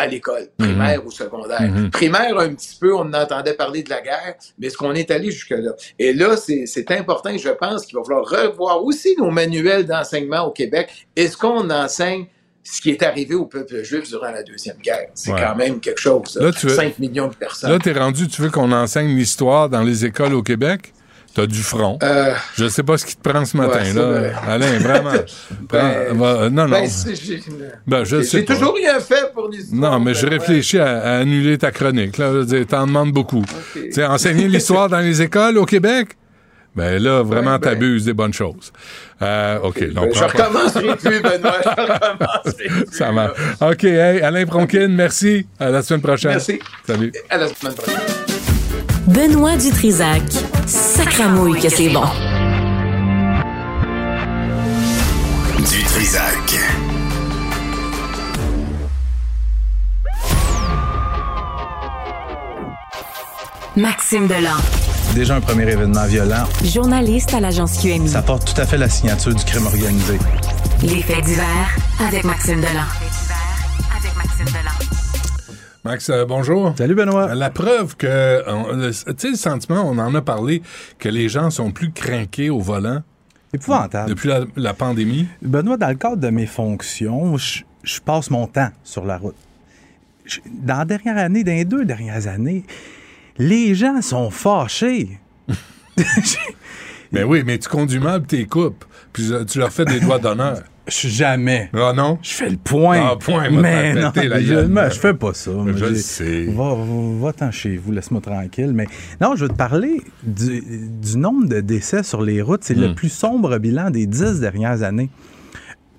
à l'école, primaire ou secondaire.
Mhm.
Primaire, un petit peu, on entendait parler de la guerre, mais est-ce qu'on est allé jusque-là? Et là, c'est important, je pense qu'il va falloir revoir aussi nos manuels d'enseignement au Québec. Est-ce qu'on enseigne ce qui est arrivé au peuple juif durant la Deuxième Guerre? C'est
Ouais.
quand même quelque chose.
Là, tu veux-
5 millions de personnes.
Là, t'es rendu, tu veux qu'on enseigne l'histoire dans les écoles au Québec? T'as du front.
Euh,
Je sais pas ce qui te prend ce matin,
Ouais,
là.
vrai.
Alain, vraiment.
Ben,
va- non, non.
Ben,
Ben,
j'ai toujours rien fait pour l'histoire.
Non, mais je
Ben, ouais.
réfléchis à, à annuler ta chronique. Là, Je veux dire, t'en demandes beaucoup. Tu sais, enseigner l'histoire dans les écoles au Québec? Ben là, vraiment,
Ouais, ben-
t'abuses des bonnes choses. Euh, OK. donc,
Ben, je recommencerai plus, Benoît. Je.
Ça va. OK, hey, Alain Bronquin, merci. À la semaine prochaine.
Merci.
Salut.
À la semaine prochaine.
Benoît Dutrisac. Sacramouille que c'est bon.
Du Trisac.
Maxime Delan.
Déjà un premier événement violent.
Journaliste à l'agence QMI.
Ça porte tout à fait la signature du crime organisé.
Les faits divers avec Maxime Delan. Avec Maxime Delan.
Max, euh, bonjour.
Salut Benoît.
La preuve que, le- tu sais, le sentiment, on en a parlé, que les gens sont plus craqués au volant
Épouvantable.
depuis la, la pandémie.
Benoît, dans le cadre de mes fonctions, je, je passe mon temps sur la route. Je- dans la dernière année, dans les deux dernières années, les gens sont fâchés.
Ben oui, mais tu conduis mal, t'es coupes, puis tu leur fais des doigts d'honneur.
Je jamais.
Ah non?
Je fais le point.
Ah, point,
mais non,
la
je, je fais pas ça.
Je le sais.
Va, va- va-t'en chez vous, laisse-moi tranquille. Mais non, je veux te parler du, du nombre de décès sur les routes. C'est
Hmm.
le plus sombre bilan des dix dernières années.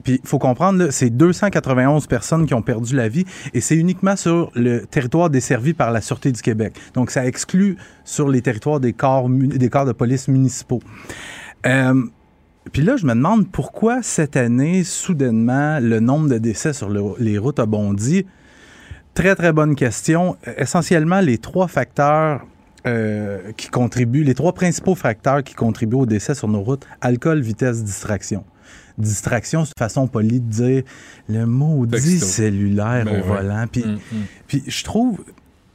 Puis, il faut comprendre, c'est 291 personnes qui ont perdu la vie et c'est uniquement sur le territoire desservi par la Sûreté du Québec. Donc, ça exclut sur les territoires des corps, des corps de police municipaux. Euh, puis là, je me demande pourquoi cette année, soudainement, le nombre de décès sur le- les routes a bondi. Très, très bonne question. Essentiellement, les trois facteurs euh, qui contribuent, les trois principaux facteurs qui contribuent au décès sur nos routes, alcool, vitesse, distraction. Distraction, c'est une façon polie de dire le maudit cellulaire
Ben
au
ouais.
volant. Puis,
Mm, mm.
puis je trouve,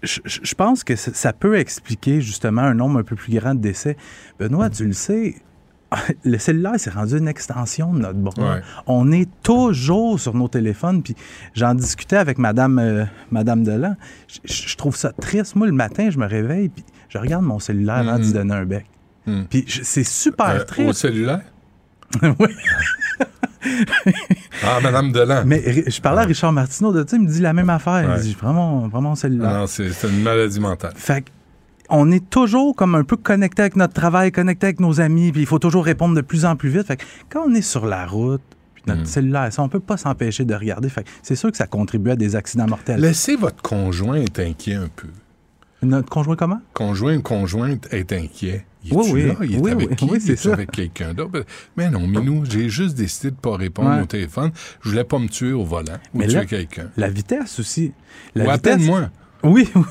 je, pense que ça, peut expliquer justement un nombre un peu plus grand de décès. Benoît, tu le sais, le cellulaire s'est rendu une extension de notre bras.
Ouais.
On est toujours sur nos téléphones. Puis j'en discutais avec Madame, euh, Madame Delan. Je, je- trouve ça triste. Moi, le matin, je me réveille puis je regarde mon cellulaire avant d'y donner un bec. Puis c'est super
Euh, au
triste.
cellulaire?
Oui.
Ah, Madame Delan.
Mais je parlais à Richard Martineau de ça, il me dit la même affaire.
Ouais.
Il dit vraiment, vraiment cellulaire.
Non, c'est une maladie mentale.
Fait que on est toujours comme un peu connecté avec notre travail, connecté avec nos amis, puis il faut toujours répondre de plus en plus vite. Fait que quand on est sur la route, puis notre
Mm.
cellulaire, ça, on peut pas s'empêcher de regarder. Fait que c'est sûr que ça contribue à des accidents mortels.
Laissez votre conjoint être inquiet un peu.
Notre conjoint comment?
Conjoint ou conjointe est inquiet. Il
Oui, oui.
là? Il est
Oui,
avec
oui,
qui?
oui, c'est
Il est
ça.
avec quelqu'un d'autre? Mais non, Minou, j'ai juste décidé de pas répondre
Ouais.
au téléphone. Je voulais pas me tuer au volant ou
Mais
tuer
là-
quelqu'un.
La vitesse aussi. La
Ou
vitesse.
appelle-moi.
Oui, oui.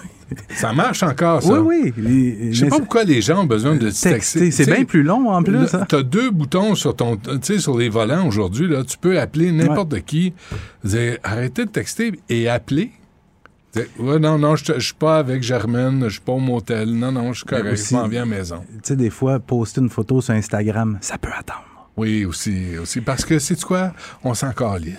Ça marche encore, ça.
Oui, oui.
Je sais pas pourquoi les gens ont besoin de se
Texter, c'est
Tu
bien plus long en plus. Hein.
T'as deux boutons sur ton, tu sur les volants aujourd'hui. Tu peux appeler n'importe qui. Arrêtez de texter et appeler. Ouais, non, non, je suis pas avec Germaine, je suis pas au motel. Non, non, je suis correct,
aussi-
je m'en viens à la maison.
Tu sais, des fois, poster une photo sur Instagram, ça peut attendre.
Oui, aussi, aussi. Parce que, c'est quoi? On s'en calisse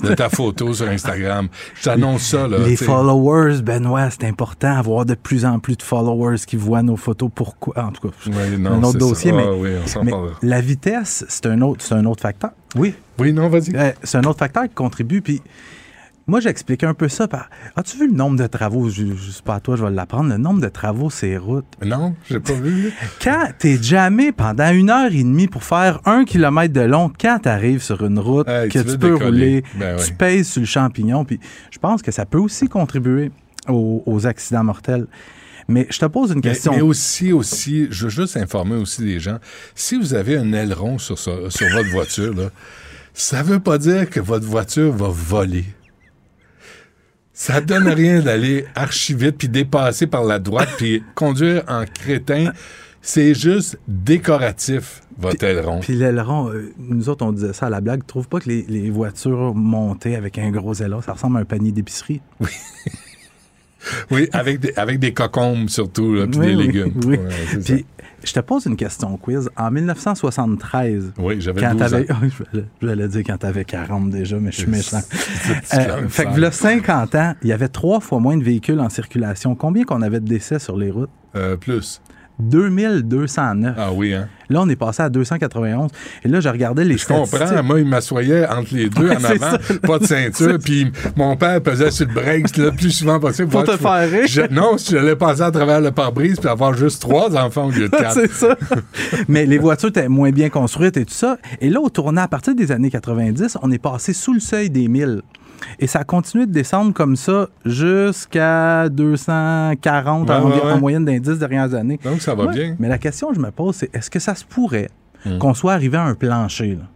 de ta photo sur Instagram. Je t'annonce ça, là.
Les
tu sais.
followers, Benoît, c'est important, avoir de plus en plus de followers qui voient nos photos. Pourquoi? En tout cas,
Oui, non,
un autre dossier,
ça.
mais,
Ah oui, on s'en
mais
parlera.
la vitesse, c'est un autre, c'est un autre facteur. Oui.
Oui, non, vas-y.
Euh, c'est un autre facteur qui contribue. Puis moi, j'expliquais un peu ça par. As-tu vu le nombre de travaux? Je, je sais pas à toi, je vais l'apprendre. Le nombre de travaux, ces routes.
Non, j'ai pas vu.
Quand t'es jamais pendant une heure et demie pour faire un kilomètre de long, quand t'arrives sur une route
Hey,
que
tu
peux
décoller.
rouler,
Ben
tu
oui.
pèses sur le champignon, puis je pense que ça peut aussi contribuer aux, aux accidents mortels. Mais je te pose une question.
mais aussi, aussi, je veux juste informer aussi les gens, si vous avez un aileron sur, sur votre voiture, là, ça veut pas dire que votre voiture va voler. Ça donne rien d'aller archi vite puis dépasser par la droite puis conduire en crétin. C'est juste décoratif, votre aileron.
Puis l'aileron, euh, nous autres, on disait ça à la blague. Trouve pas que les, les voitures montées avec un gros aileron, ça ressemble à un panier d'épicerie?
Oui, avec des, avec des cocombes surtout, là, puis
Oui,
des
oui,
légumes.
oui.
Ouais.
Puis, je te pose une question quiz. En 1973,
Oui, j'avais
quand
12 ans.
t'avais... je vais dire quand t'avais 40 déjà, mais je suis méchant. Euh,
comme
fait que là, 50 ans, il y avait trois fois moins de véhicules en circulation. Combien qu'on avait de décès sur les routes?
Euh, plus.
2209.
Ah oui, hein?
Là, on est passé à 291. Et là, je regardais les
Je comprends. Moi, il m'assoyait entre les deux
Ouais,
en avant,
ça.
pas de ceinture, puis mon père pesait sur le break le plus souvent possible.
Pour te faire rire.
je- non, si j'allais passer à travers le pare-brise puis avoir juste trois enfants au lieu de quatre.
c'est ça. Mais les voitures étaient moins bien construites et tout ça. Et là, au tournant, à partir des années 90, on est passé sous le seuil des 1000. Et ça a continué de descendre comme ça jusqu'à 240
Ouais,
en,
ouais, ouais.
en moyenne dans les 10 dernières années.
Donc, ça va bien.
Mais la question que je me pose, c'est est-ce que ça se pourrait
Hmm.
qu'on soit arrivé à un plancher? Là?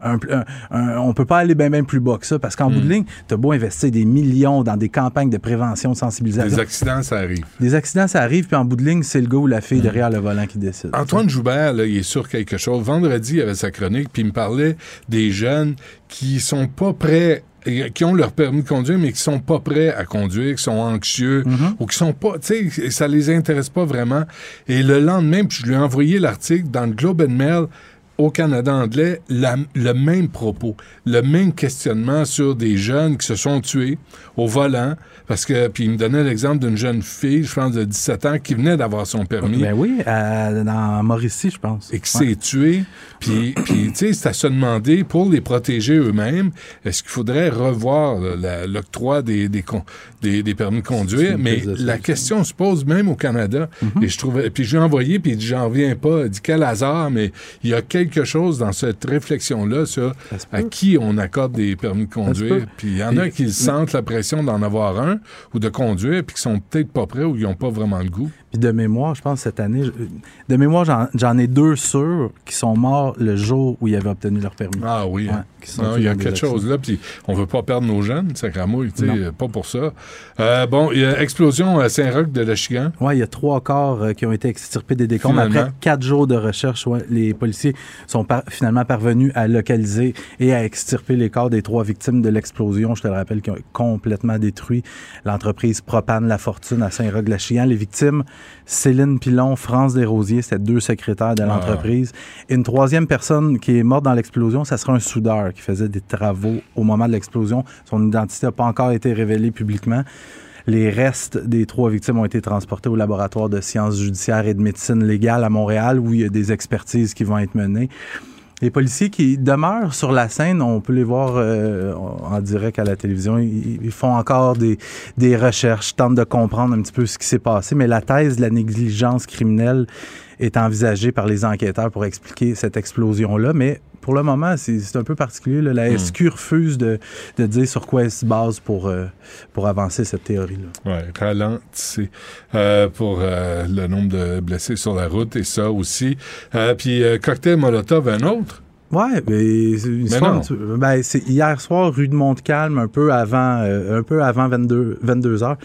Un, un- un- on peut pas aller bien bien plus bas que ça parce qu'en
Hmm.
bout de ligne, tu as beau investir des millions dans des campagnes de prévention, de sensibilisation.
Les accidents, ça arrive.
Des accidents, ça arrive, puis en bout de ligne, c'est le gars ou la fille derrière le volant qui décide.
Antoine Joubert, là, il est sur quelque chose. Vendredi, il avait sa chronique, puis il me parlait des jeunes qui sont pas prêts qui ont leur permis de conduire, mais qui sont pas prêts à conduire, qui sont anxieux, ou qui sont pas, tu sais, ça les intéresse pas vraiment. Et le lendemain, puis je lui ai envoyé l'article dans le Globe and Mail au Canada anglais, la- le même propos, le même questionnement sur des jeunes qui se sont tués au volant, parce que, puis il me donnait l'exemple d'une jeune fille, je pense de 17 ans, qui venait d'avoir son permis
Ben oui, dans Mauricie, je pense.
et qui
Ouais.
s'est tué. Puis, puis, tu sais, c'est à se demander, pour les protéger eux-mêmes, est-ce qu'il faudrait revoir l'octroi des, des, con- des, des permis de conduire? Mais la question se pose même au Canada.
Mhm.
Et je trouvais, puis je lui ai envoyé, puis il dit, j'en reviens pas. Il dit, quel hasard, mais il y a quelque chose dans cette réflexion-là sur à qui on accorde des permis de conduire. Puis il y en a qui sentent la pression d'en avoir un ou de conduire, puis qui sont peut-être pas prêts ou ils n'ont pas vraiment le goût.
Puis de mémoire, je pense cette année, de mémoire, j'en- ai deux sûrs qui sont morts le jour où ils avaient obtenu leur permis.
Ah oui.
Ouais,
hein.
qui
Non, il y a quelque chose là, puis on veut pas perdre nos jeunes, ça cramouille, tu sais, pas pour ça. Euh, bon, il y a explosion à Saint-Roch de l'Achigan.
Oui, il y a trois corps euh, qui ont été extirpés des décombres. Après quatre jours de recherche, ouais, les policiers sont par- finalement parvenus à localiser et à extirper les corps des trois victimes de l'explosion, je te le rappelle, qui ont complètement détruit l'entreprise Propane La Fortune à Saint-Roch-de-l'Achigan. Les victimes, Céline Pilon, France Desrosiers, c'était deux secrétaires de l'entreprise. Et une troisième personne qui est morte dans l'explosion, ça sera un soudeur qui faisait des travaux au moment de l'explosion. Son identité n'a pas encore été révélée publiquement. Les restes des trois victimes ont été transportés au laboratoire de sciences judiciaires et de médecine légale à Montréal, où il y a des expertises qui vont être menées. Les policiers qui demeurent sur la scène, on peut les voir euh, en direct à la télévision, ils, font encore des, des recherches, tentent de comprendre un petit peu ce qui s'est passé, mais la thèse de la négligence criminelle est envisagée par les enquêteurs pour expliquer cette explosion-là, mais pour le moment, c'est un peu particulier. là. La
Hmm.
SQ refuse de, de dire sur quoi elle se base pour, euh, pour avancer cette théorie-là.
Ouais, ralentissez euh, pour euh, le nombre de blessés sur la route et ça aussi. Puis cocktail Molotov, un autre?
Ouais, mais
non.
ben, c'est hier soir, rue de Montcalm, un peu avant, un peu avant 22, 22 heures.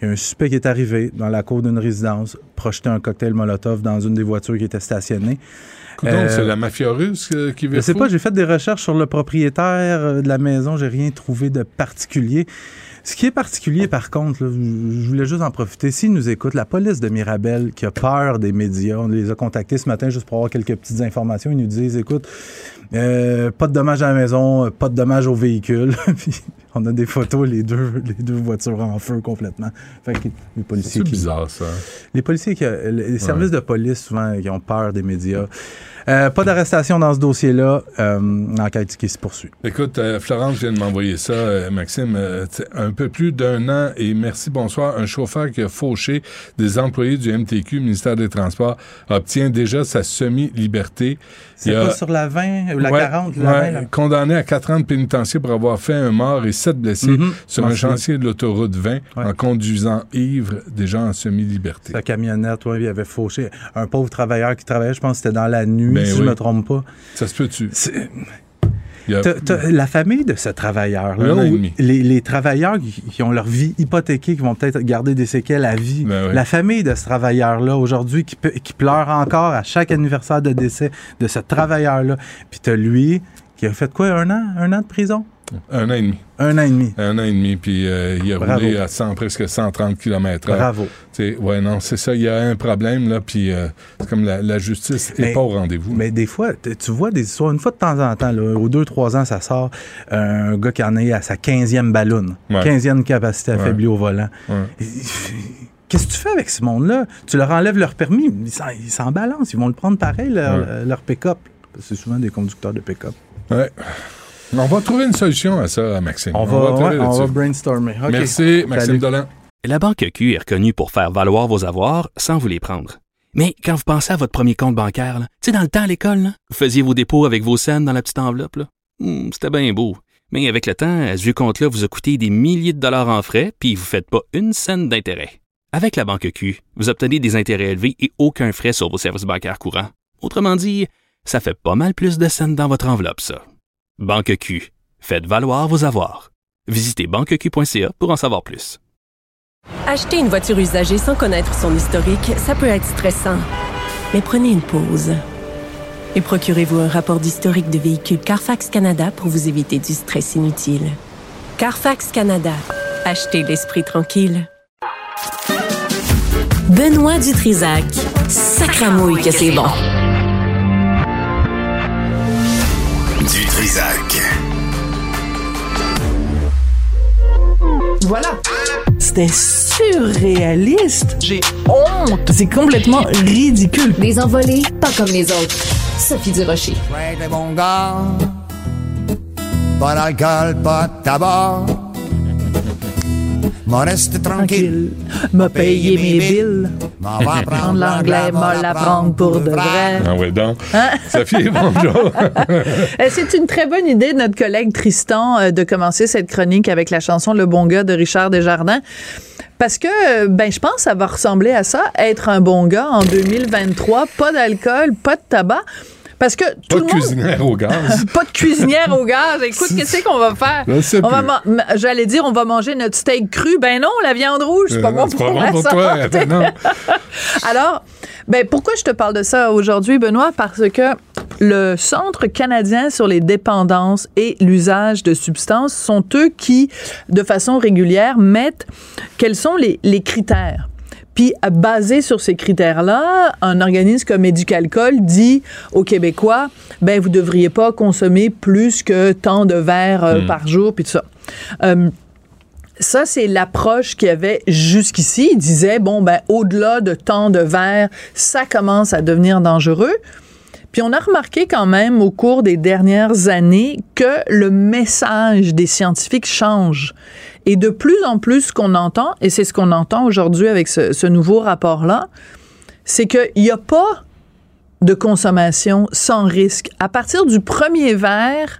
Il y a un suspect qui est arrivé dans la cour d'une résidence, projeté un cocktail Molotov dans une des voitures qui était stationnée. Euh,
c'est la mafia russe euh, qui
Je
veut
sais pas, j'ai fait des recherches sur le propriétaire euh, de la maison, j'ai rien trouvé de particulier. Ce qui est particulier, par contre, là, je je voulais juste en profiter. S'ils nous écoutent, la police de Mirabel, qui a peur des médias, on les a contactés ce matin juste pour avoir quelques petites informations. Ils nous disent, écoute, euh, pas de dommages à la maison, euh, pas de dommages au véhicule. Puis on a des photos, les deux, les deux voitures en feu complètement. Fait que les policiers
C'est
qui-
bizarre, ça?
les policiers, qui, les services de police, souvent, qui ont peur des médias. Euh, pas d'arrestation dans ce dossier-là. Euh, L'enquête qui se poursuit.
Écoute, euh, Florence vient de m'envoyer ça, euh, Maxime. euh, un peu plus d'un an et merci, bonsoir. Un chauffeur qui a fauché des employés du MTQ, ministère des Transports, obtient déjà sa semi-liberté.
C'est
a-
pas sur la 20 ou la
Ouais,
40, la
ouais,
20, là?
condamné à quatre ans de pénitencier pour avoir fait un mort et sept blessés
Mhm,
sur un chantier de l'autoroute 20
Ouais.
en conduisant ivre, déjà en semi-liberté.
Sa camionnette, ouais, il avait fauché un pauvre travailleur qui travaillait, je pense que c'était dans la nuit,
Ben
si je
oui.
me trompe pas.
Ça se peut-tu?
La famille de ce travailleur-là, les, les travailleurs qui, ont leur vie hypothéquée, qui vont peut-être garder des séquelles à vie,
Ben oui.
la famille de ce travailleur-là, aujourd'hui, qui, qui pleure encore à chaque anniversaire de décès de ce travailleur-là, puis t'as lui qui a fait quoi, un an? Un an de prison?
Un an et demi.
Un an et demi.
Un an et demi, puis euh, il a
Bravo.
roulé à 100, presque 130 km heure.
Bravo.
T'sais, ouais, non, c'est ça. Il y a un problème, là, puis euh, c'est comme la, la justice n'est pas au rendez-vous.
Mais des fois, tu vois des histoires, une fois de temps en temps, là, aux deux, trois ans, ça sort un gars qui en est à sa 15e ballonne,
Ouais.
15e capacité affaiblie au volant.
Ouais.
Et- Qu'est-ce que tu fais avec ce monde-là? Tu leur enlèves leur permis, ils s'en, balancent, ils vont le prendre pareil, leur, leur pick-up. C'est souvent des conducteurs de pick-up.
Ouais. On va trouver une solution à ça, Maxime.
On, va,
travailler
ouais, on
là-dessus.
va brainstormer. OK.
Merci, Maxime
Salut.
Dolan.
La Banque Q est reconnue pour faire valoir vos avoirs sans vous les prendre. Mais quand vous pensez à votre premier compte bancaire, là, tu sais, dans le temps à l'école, là, vous faisiez vos dépôts avec vos scènes dans la petite enveloppe. là. Hmm, C'était bien beau. Mais avec le temps, à ce compte-là vous a coûté des milliers de dollars en frais, puis vous ne faites pas une scène d'intérêt. Avec la Banque Q, vous obtenez des intérêts élevés et aucun frais sur vos services bancaires courants. Autrement dit, ça fait pas mal plus de scènes dans votre enveloppe, ça. Banque Q. Faites valoir vos avoirs. Visitez banqueq.ca pour en savoir plus.
Acheter une voiture usagée sans connaître son historique, ça peut être stressant. Mais prenez une pause. Et procurez-vous un rapport d'historique de véhicule Carfax Canada pour vous éviter du stress inutile. Carfax Canada. Achetez l'esprit tranquille.
Benoît Dutrisac. Sacramouille que c'est bon.
Du Trisac.
Voilà. C'était surréaliste. J'ai honte. C'est complètement ridicule.
Les envolés, pas comme les autres. Sophie Durocher.
Ouais, des bons gars. Pas d'alcool, pas de tabac. M'en reste tranquille.
M'a payé mes billes.
M'en va
Prendre l'anglais, m'a l'apprendre pour de vrai.
Ah ouais, donc.
Hein?
Sophie, bonjour.
Euh, C'est une très bonne idée de notre collègue Tristan euh, de commencer cette chronique avec la chanson Le bon gars de Richard Desjardins. Parce que, euh, ben, je pense que ça va ressembler à ça, être un bon gars en 2023. Pas d'alcool, pas de tabac. Parce que tout
Pas
le
de
monde...
cuisinière au gaz.
pas de cuisinière au gaz. Écoute, qu'est-ce qu'on va faire?
Sais
On va man- J'allais dire, on va manger notre steak cru. Ben non, la viande rouge, c'est pas
Euh,
bon pour,
pas bon
la
pour toi,
santé.
non.
Alors, ben, pourquoi je te parle de ça aujourd'hui, Benoît? Parce que le Centre canadien sur les dépendances et l'usage de substances sont eux qui, de façon régulière, mettent quels sont les, les critères. Puis, basé sur ces critères-là, un organisme comme Éducalcool dit aux Québécois, ben, vous devriez pas consommer plus que tant de verres euh,
Mm.
par jour, puis tout ça. Euh, ça, c'est l'approche qu'il y avait jusqu'ici. Il disait, bon, ben, au-delà de tant de verres, ça commence à devenir dangereux. Puis on a remarqué quand même au cours des dernières années que le message des scientifiques change. Et de plus en plus, ce qu'on entend, et c'est ce qu'on entend aujourd'hui avec ce, ce nouveau rapport-là, c'est qu'il n'y a pas de consommation sans risque. À partir du premier verre,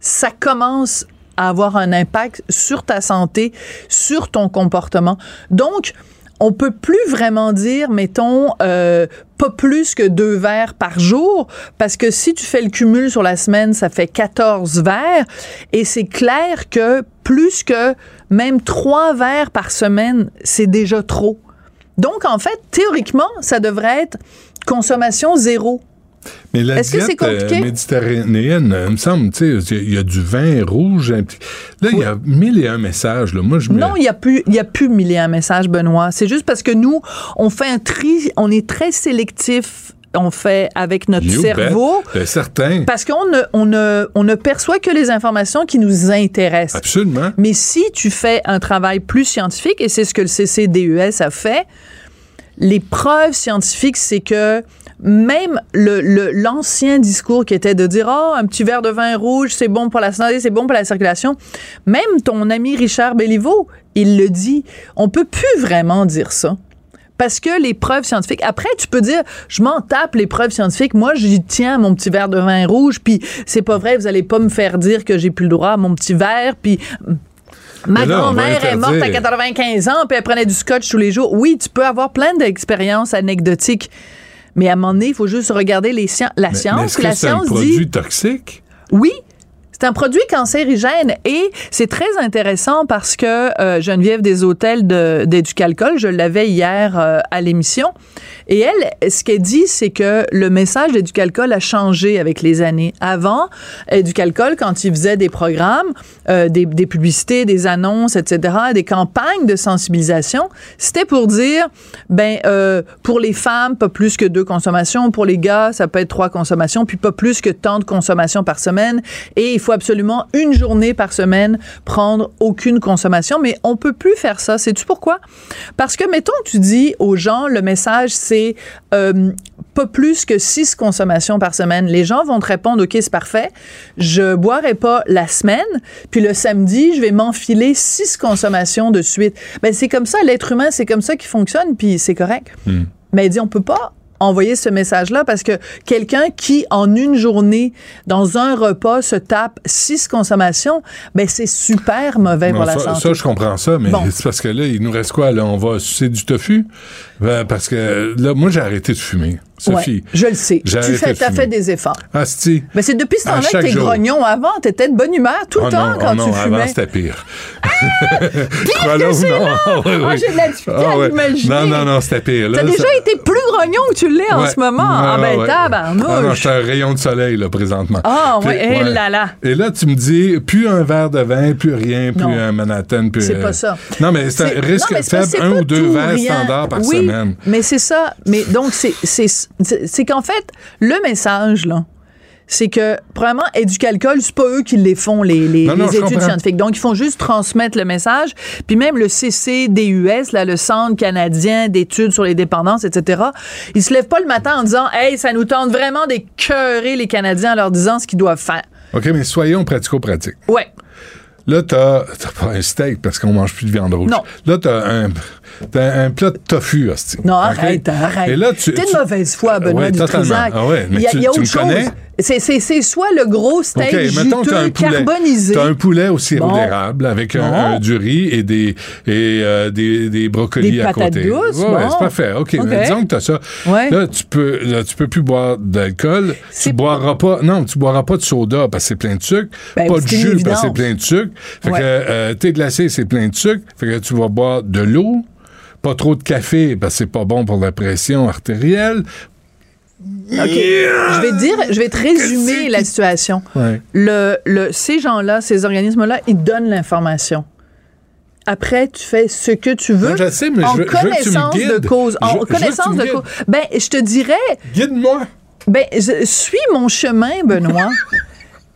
ça commence à avoir un impact sur ta santé, sur ton comportement. Donc, on peut plus vraiment dire, mettons, euh, pas plus que deux verres par jour, parce que si tu fais le cumul sur la semaine, ça fait 14 verres, et c'est clair que plus que même trois verres par semaine, c'est déjà trop. Donc, en fait, théoriquement, ça devrait être consommation zéro.
Mais la
Est-ce que c'est
diète euh,
compliqué?
méditerranéenne, il me semble, tu sais, il y a du vin rouge. Là, il y a mille et un messages. Là. Moi, je.
Non, il n'y a plus, y a plus mille et un messages, Benoît. C'est juste parce que nous, on fait un tri, on est très sélectif. On fait avec notre
You
cerveau.
Euh, certain.
Parce qu'on ne, on ne, on ne perçoit que les informations qui nous intéressent.
Absolument.
Mais si tu fais un travail plus scientifique, et c'est ce que le CCDES a fait, les preuves scientifiques, c'est que même le- le- l'ancien discours qui était de dire oh un petit verre de vin rouge c'est bon pour la santé c'est bon pour la circulation même ton ami Richard Béliveau il le dit on peut plus vraiment dire ça parce que les preuves scientifiques après tu peux dire je m'en tape les preuves scientifiques moi j'y tiens mon petit verre de vin rouge puis c'est pas vrai vous allez pas me faire dire que j'ai plus le droit à mon petit verre puis Ma grand-mère est morte à
interdire.
95 ans, puis elle prenait du scotch tous les jours. Oui, tu peux avoir plein d'expériences anecdotiques, mais à un moment donné, il faut juste regarder les scien- la
Mais- mais
science.
est-ce que
la
c'est un
science
produit
dit
toxique?
oui. C'est un produit cancérigène et c'est très intéressant parce que euh, Geneviève des hôtels de, d'Éducalcool, je l'avais hier euh, à l'émission, et elle, ce qu'elle dit, c'est que le message d'Éducalcool a changé avec les années. Avant, Éducalcool, quand il faisait des programmes, euh, des, des publicités, des annonces, etc., des campagnes de sensibilisation, c'était pour dire, ben, euh, pour les femmes, pas plus que deux consommations, pour les gars, ça peut être trois consommations, puis pas plus que tant de consommations par semaine, et il faut absolument une journée par semaine prendre aucune consommation, mais on peut plus faire ça. Sais-tu pourquoi? Parce que, mettons, tu dis aux gens, le message, c'est euh, pas plus que six consommations par semaine. Les gens vont te répondre, OK, c'est parfait, je boirai pas la semaine, puis le samedi, je vais m'enfiler six consommations de suite. Ben, c'est comme ça, l'être humain, c'est comme ça qu'il fonctionne, puis c'est correct. Mais elle dit, on peut pas envoyer ce message-là parce que quelqu'un qui, en une journée, dans un repas, se tape six consommations, ben c'est super mauvais pour la
ça,
santé.
ça, je comprends ça, mais
Bon.
c'est parce que là, il nous reste quoi? Là? On va sucer du tofu? Ben, parce que là, moi, j'ai arrêté de fumer. Sophie.
Ouais, je le sais. Tu fais, fait des efforts.
Asti.
Mais c'est depuis ce temps-là que t'es grognon. Avant, t'étais de bonne humeur tout le
Oh
temps
non,
quand
oh non,
tu fumais.
avant, c'était pire.
Pire que c'est
non? Ah, oui,
Ah,
oui.
j'ai de la difficulté
Ah,
à
ouais.
l'imaginer.
Non, non, non, c'était pire.
T'as déjà
ça-
été plus grognon que tu l'es en ce moment? Ah ben,
ouais,
tabarnouche.
Ah non, j'étais un rayon de soleil, là, présentement.
Ah,
Puis-
ouais, eh là là.
Et là, tu me dis, plus un verre de vin, plus rien, plus un Manhattan, plus...
C'est
euh,
pas ça.
Non, mais c'est un risque faible, un ou deux verres standards par
oui, Mais c'est ça. Mais donc, c'est, qu'en fait, le message, là, c'est que, premièrement, Éducalcool, c'est pas eux qui les font, les, les,
Non, non,
les
je
études
comprends.
scientifiques. Donc, ils font juste transmettre le message. Puis même le CCDUS, là, le Centre canadien d'études sur les dépendances, etc., ils se lèvent pas le matin en disant « Hey, ça nous tente vraiment d'écœurer les Canadiens en leur disant ce qu'ils doivent faire.
OK, mais soyons pratico-pratiques. »
Ouais.
Là, t'as, t'as pas un steak parce qu'on mange plus de viande rouge.
Non.
Là, t'as un, t'as un plat de tofu, hostie.
Non, arrête, arrête.
Et là, tu,
T'es de mauvaise foi, Benoît
Ouais.
Dutrisac.
Ah ouais, mais
il y a,
tu-
y a
tu
autre
me
chose.
connais?
C'est, c'est, c'est soit le gros steak
OK, mettons
juteux,
t'as un poulet.
carbonisé.
T'as un poulet au sirop
Bon.
d'érable avec un,
Bon.
un- du riz et des et euh, des, des brocolis
Des
à
patates
côté.
douces,
Ouais,
bon.
c'est parfait. OK, mais disons que t'as ça.
Ouais.
Là, tu peux là, tu peux plus boire d'alcool, tu boiras pas non, tu boiras pas de soda parce que c'est plein de sucre,
Ben,
pas de jus parce que c'est plein de sucre. Fait
Ouais.
que euh, thé glacé, c'est plein de sucre, fait que tu vas boire de l'eau, pas trop de café parce que c'est pas bon pour la pression artérielle.
OK. Je vais te dire, je vais te résumer la situation.
Ouais.
Le, le, ces gens-là, ces organismes-là, ils donnent l'information. Après, tu fais ce que tu veux.
Non, je sais, mais
en
je veux- je
connaissance de cause. En
je
connaissance de cause. Ben, je te dirais.
Guide-moi.
Ben, je- suis mon chemin, Benoît.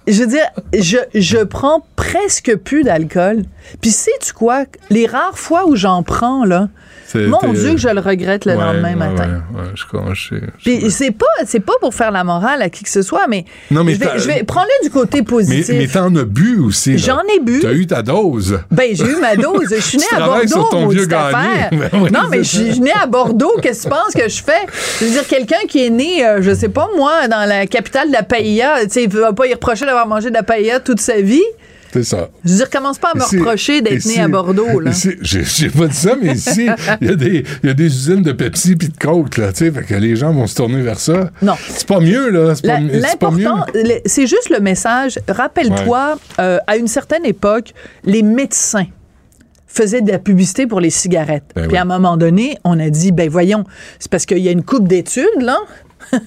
je veux dire, je, je prends presque plus d'alcool. Puis sais-tu quoi? Les rares fois où j'en prends, là, mon Dieu que je le regrette le
Ouais,
lendemain
ouais,
matin.
Ouais, je je sais.
Puis c'est pas, c'est pas pour faire la morale à qui que ce soit, mais,
Non, mais
je vais,
t'as-
je vais prendre le du côté
Mais,
positif.
mais t'en as bu aussi.
J'en ai bu.
T'as eu ta dose.
Ben, j'ai eu ma dose. Je suis née
Tu
à
sur
Bordeaux,
ton
maudite
vieux gagné. Ben oui,
non, mais je suis née à Bordeaux. Qu'est-ce que tu penses que je fais? Je veux dire, quelqu'un qui est né, euh, je sais pas moi, dans la capitale de la paella, tu sais, il va pas y reprocher d'avoir mangé de la paella toute sa vie?
C'est ça.
Je veux dire, commence pas à me reprocher d'être né à Bordeaux, là.
J'ai pas dit ça, mais ici, il y, a des- il y a des usines de Pepsi puis de Coke, là, tu sais, que les gens vont se tourner vers ça.
Non.
C'est pas mieux, là. C'est pas.
L'important, c'est juste le message. Rappelle-toi, euh, à une certaine époque, les médecins faisaient de la publicité pour les cigarettes.
Ben
Puis
oui.
à un moment donné, on a dit, ben voyons, c'est parce qu'il y a une coupe d'études, là.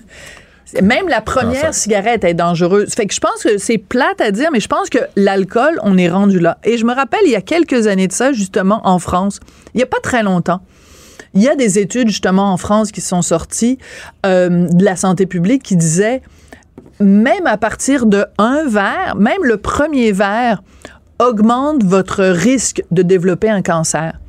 Même la première
ça-
cigarette est dangereuse. Fait que je pense que c'est plate à dire, mais je pense que l'alcool, on est rendu là. Et je me rappelle, il y a quelques années de ça, justement, en France, il n'y a pas très longtemps, il y a des études, justement, en France qui sont sorties euh, de la santé publique qui disaient même à partir de un verre, même le premier verre, augmente votre risque de développer un cancer.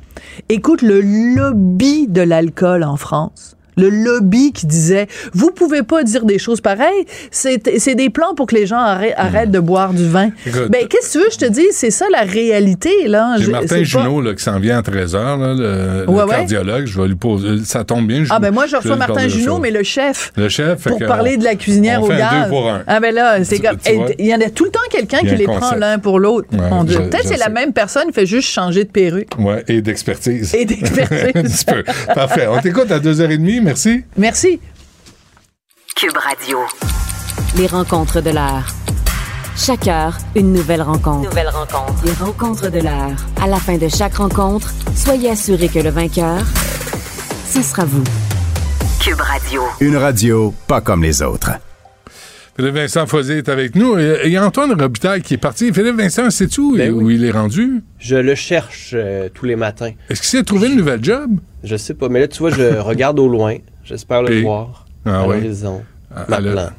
Écoute, le lobby de l'alcool en France. Le lobby qui disait, vous pouvez pas dire des choses pareilles, c'est c'est des plans pour que les gens arrêtent, arrêtent de boire du vin.
Écoute,
ben, qu'est-ce que tu veux, je te dis, c'est ça la réalité, là.
J'ai
Je-
Martin
pas-
Junot là, qui s'en vient à 13h, là, le, le
Ouais, ouais.
cardiologue. Je vais lui poser. Ça tombe bien.
Ah, ben moi, je reçois Martin Junot, mais le chef.
Le chef.
pour parler
on-
de la cuisinière
on
au
fait un
gaz.
deux pour un.
Ah ben là, c'est comme il y en a tout le temps quelqu'un qui
un
les prend l'un pour l'autre.
Ouais, je-
Peut-être
je
c'est la même personne, il fait juste changer de perruque.
Ouais, et d'expertise.
Et d'expertise.
Un petit peu. Parfait. On t'écoute à 2h30. Merci.
Merci.
Cube Radio. Les rencontres de l'heure. Chaque heure, une nouvelle rencontre. Nouvelle rencontre. Les rencontres de l'heure. À la fin de chaque rencontre, soyez assurés que le vainqueur, ce sera vous. Cube Radio.
Une radio pas comme les autres.
Philippe Vincent Fosé est avec nous. Et il y a Antoine Robitaille qui est parti. Philippe Vincent, sais-tu où,
Ben oui.
où il est rendu?
Je le cherche euh, tous les matins.
Est-ce qu'il s'est trouvé une nouvelle job?
Je sais pas, mais là, tu vois, je regarde au loin. J'espère le
Et-
voir.
Ah
à
ouais?
l'horizon.
Ah, ah.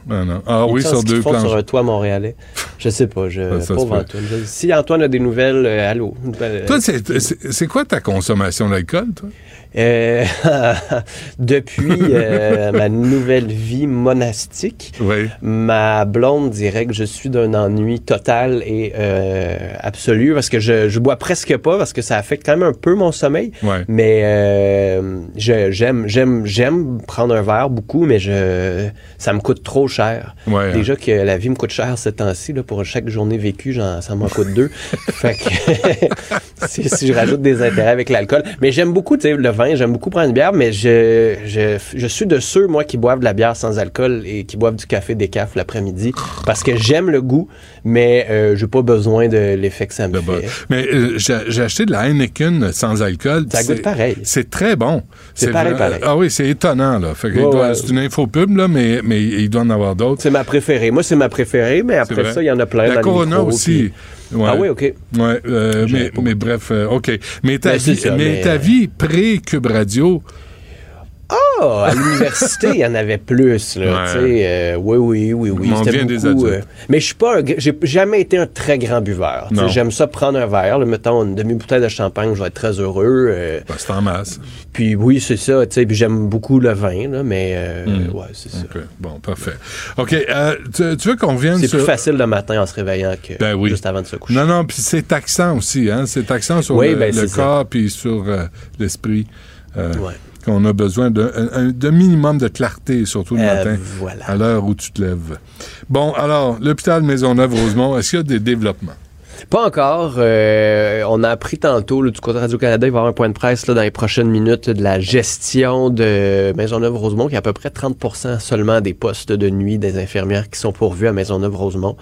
Ah
Il
oui, sur deux planches.
sur un toit montréalais. Je sais pas. Je,
Ça, ça se
pauvre. Antoine. Je- si Antoine a des nouvelles, euh, allô.
Toi, c'est quoi ta consommation d'alcool, toi?
Euh, depuis euh, ma nouvelle vie monastique, ma blonde dirait que je suis d'un ennui total et euh, absolu parce que je, je bois presque pas parce que ça affecte quand même un peu mon sommeil.
Ouais.
Mais j'aime j'aime j'aime prendre un verre beaucoup, mais je ça me coûte trop cher.
Ouais.
Déjà que la vie me coûte cher ces temps-ci pour chaque journée vécue, ça m'en coûte deux. fait que si, si je rajoute des intérêts avec l'alcool, mais j'aime beaucoup le vin, j'aime beaucoup prendre une bière, mais je, je je suis de ceux moi qui boivent de la bière sans alcool et qui boivent du café décaf l'après-midi parce que j'aime le goût, mais euh, j'ai pas besoin de l'effet que ça me fait.
Mais euh, j'ai acheté de la Heineken sans alcool.
Ça goûte pareil.
C'est très bon.
C'est pareil, pareil.
Ah oui, c'est étonnant, là. Doit-. C'est une info pub, là, mais, mais il doit en avoir d'autres.
C'est ma préférée. Moi, c'est ma préférée, mais après ça, il y en a plein
La
dans le
Corona
micro,
aussi.
puis-
Ouais.
Ah oui, OK.
Ouais, euh, mais, mais bref, euh, OK. Mais ta
Ben, c'est
vie,
ça,
mais
mais,
ta
euh,
vie pré-Cube Radio,
Ah, à l'université, il y en avait plus, là.
Ouais.
Tu sais, euh, oui, oui, oui, oui.
On vient des
beaucoup,
adultes.
euh, mais je suis pas j'ai jamais été un très grand buveur. J'aime ça prendre un verre, là, mettons une demi-bouteille de champagne, je vais être très heureux. euh,
ben, c'est en masse.
puis oui, c'est ça, puis j'aime beaucoup le vin, là, mais euh,
Mm.
ouais, c'est ça.
OK. Bon, parfait. OK. euh, tu, tu veux qu'on vienne
C'est
sur...
plus facile le matin en se réveillant que
Ben oui.
juste avant de se coucher.
Non, non, puis c'est taxant aussi, hein? C'est taxant sur
Oui,
le,
ben,
le corps puis sur l'esprit.
Ouais.
Qu'on a besoin d'un un- d'un minimum de clarté, surtout le
Euh,
matin,
voilà.
à l'heure où tu te lèves. Bon, alors, l'hôpital Maisonneuve-Rosemont, est-ce qu'il y a des développements?
Pas encore. Euh, on a appris tantôt là, du côté Radio-Canada, il va y avoir un point de presse là, dans les prochaines minutes de la gestion de Maisonneuve-Rosemont, qui a à peu près 30% seulement des postes de nuit des infirmières qui sont pourvus à Maisonneuve-Rosemont.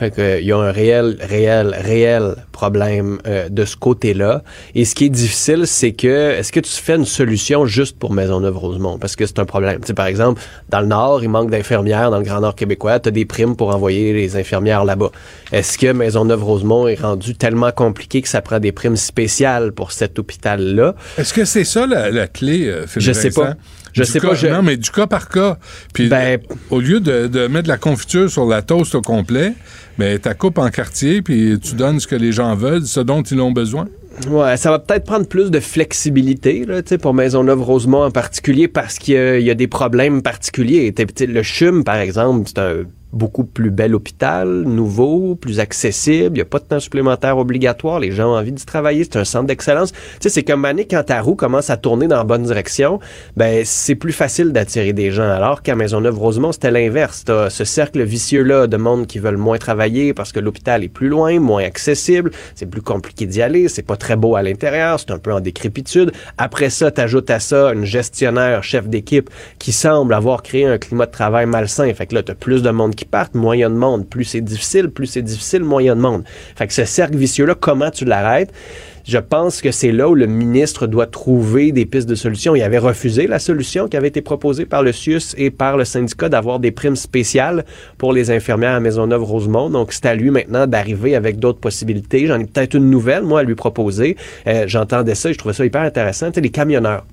Fait que, euh, il y a un réel, réel, réel problème euh, de ce côté-là. Et ce qui est difficile, c'est que est-ce que tu fais une solution juste pour Maisonneuve-Rosemont? Parce que c'est un problème. Tu sais, par exemple, dans le Nord, il manque d'infirmières dans le Grand Nord québécois. Tu as des primes pour envoyer les infirmières là-bas. Est-ce que Maisonneuve-Rosemont est rendu tellement compliqué que ça prend des primes spéciales pour cet hôpital-là?
Est-ce que c'est ça la, la clé, euh, Philippe
Je sais
Vincent?
pas. Je
Du
sais
cas-
pas, je-
Non, mais du cas par cas. Puis
Ben-
au lieu de, de mettre de la confiture sur la toast au complet, ben, tu coupes en quartier, puis tu donnes ce que les gens veulent, ce dont ils ont besoin.
Ouais, ça va peut-être prendre plus de flexibilité là, tu sais, pour Maisonneuve-Rosemont en particulier parce qu'il y a- il y, a des problèmes particuliers. T'sais, t'sais, Le CHUM, par exemple, c'est un beaucoup plus bel hôpital, nouveau, plus accessible. Il n'y a pas de temps supplémentaire obligatoire. Les gens ont envie d'y travailler. C'est un centre d'excellence. Tu sais, c'est comme année quand ta roue commence à tourner dans la bonne direction, ben c'est plus facile d'attirer des gens. Alors qu'à Maisonneuve-Rosemont, c'était l'inverse. T'as ce cercle vicieux-là de monde qui veulent moins travailler parce que l'hôpital est plus loin, moins accessible. C'est plus compliqué d'y aller. C'est pas très beau à l'intérieur. C'est un peu en décrépitude. Après ça, t'ajoutes à ça une gestionnaire, chef d'équipe qui semble avoir créé un climat de travail malsain. Fait que là, t'as plus de monde partent, moins de monde. Plus c'est difficile, plus c'est difficile, moins de monde. Fait que ce cercle vicieux-là, comment tu l'arrêtes? Je pense que c'est là où le ministre doit trouver des pistes de solutions. Il avait refusé la solution qui avait été proposée par le CIUS et par le syndicat d'avoir des primes spéciales pour les infirmières à Maisonneuve-Rosemont. Donc, c'est à lui maintenant d'arriver avec d'autres possibilités. J'en ai peut-être une nouvelle, moi, à lui proposer. Euh, J'entendais ça et je trouvais ça hyper intéressant. Tu sais, les camionneurs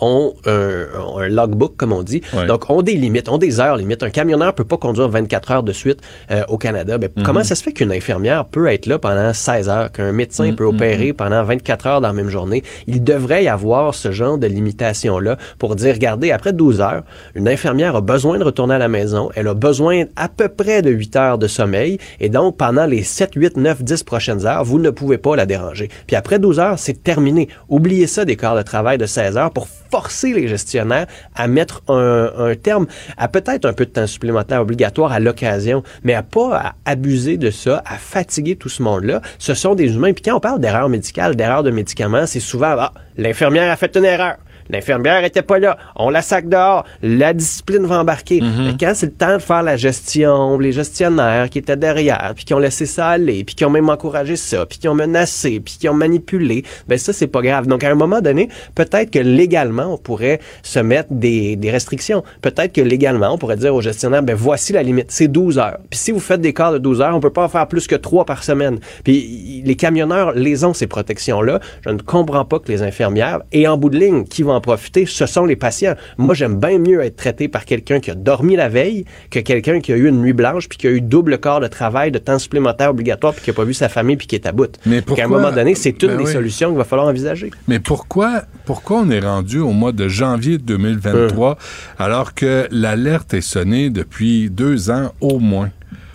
ont un, ont un logbook, comme on dit. Donc, ont des limites, ont des heures limites. Un camionneur peut pas conduire 24 heures de suite euh, au Canada. Ben, Comment ça se fait qu'une infirmière peut être là pendant 16 heures, qu'un médecin peut opérer pendant 24 heures dans la même journée? Il devrait y avoir ce genre de limitation-là pour dire, regardez, après 12 heures, une infirmière a besoin de retourner à la maison. Elle a besoin à peu près de 8 heures de sommeil. Et donc, pendant les 7, 8, 9, 10 prochaines heures, vous ne pouvez pas la déranger. Puis après 12 heures, c'est terminé. Oubliez ça des quarts de travail de 16 heures pour forcer les gestionnaires à mettre un, terme à peut-être un peu de temps supplémentaire obligatoire à l'occasion, mais à pas abuser de ça, à fatiguer tout ce monde-là. Ce sont des humains. Puis quand on parle d'erreur médicale, d'erreur de médicaments, c'est souvent ah, l'infirmière a fait une erreur. L'infirmière était pas là. On la sac dehors. La discipline va embarquer. Mais quand c'est le temps de faire la gestion, les gestionnaires qui étaient derrière, puis qui ont laissé ça aller, puis qui ont même encouragé ça, puis qui ont menacé, puis qui ont manipulé, ben ça, c'est pas grave. Donc, à un moment donné, peut-être que légalement, on pourrait se mettre des, des restrictions. Peut-être que légalement, on pourrait dire aux gestionnaires, ben voici la limite. C'est 12 heures. Puis si vous faites des quarts de 12 heures, on peut pas en faire plus que 3 par semaine. Puis les camionneurs les ont, ces protections-là. Je ne comprends pas que les infirmières, et en bout de ligne, qui vont en profiter, ce sont les patients. Moi, j'aime bien mieux être traité par quelqu'un qui a dormi la veille que quelqu'un qui a eu une nuit blanche puis qui a eu double corps de travail, de temps supplémentaire obligatoire puis qui a pas vu sa famille puis qui est à bout.
Mais
Puis à un
pourquoi-
moment donné, c'est toutes
Ben
des
oui.
solutions qu'il va falloir envisager.
Mais pourquoi, pourquoi on est rendu au mois de janvier 2023 alors que l'alerte est sonnée depuis deux ans au moins?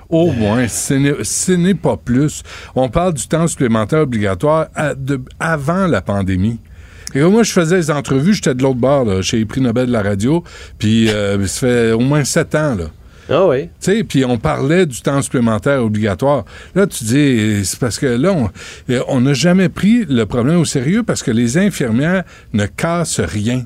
Au moins, ce n'est- ce n'est pas plus. On parle du temps supplémentaire obligatoire à- de- avant la pandémie. Et moi, je faisais les entrevues, j'étais de l'autre bord, là, chez les prix Nobel de la radio, puis euh, ça fait au moins sept ans, là.
Ah oui.
Tu sais, puis on parlait du temps supplémentaire obligatoire. Là, tu dis, c'est parce que là, on- euh, on n'a jamais pris le problème au sérieux parce que les infirmières ne cassent rien.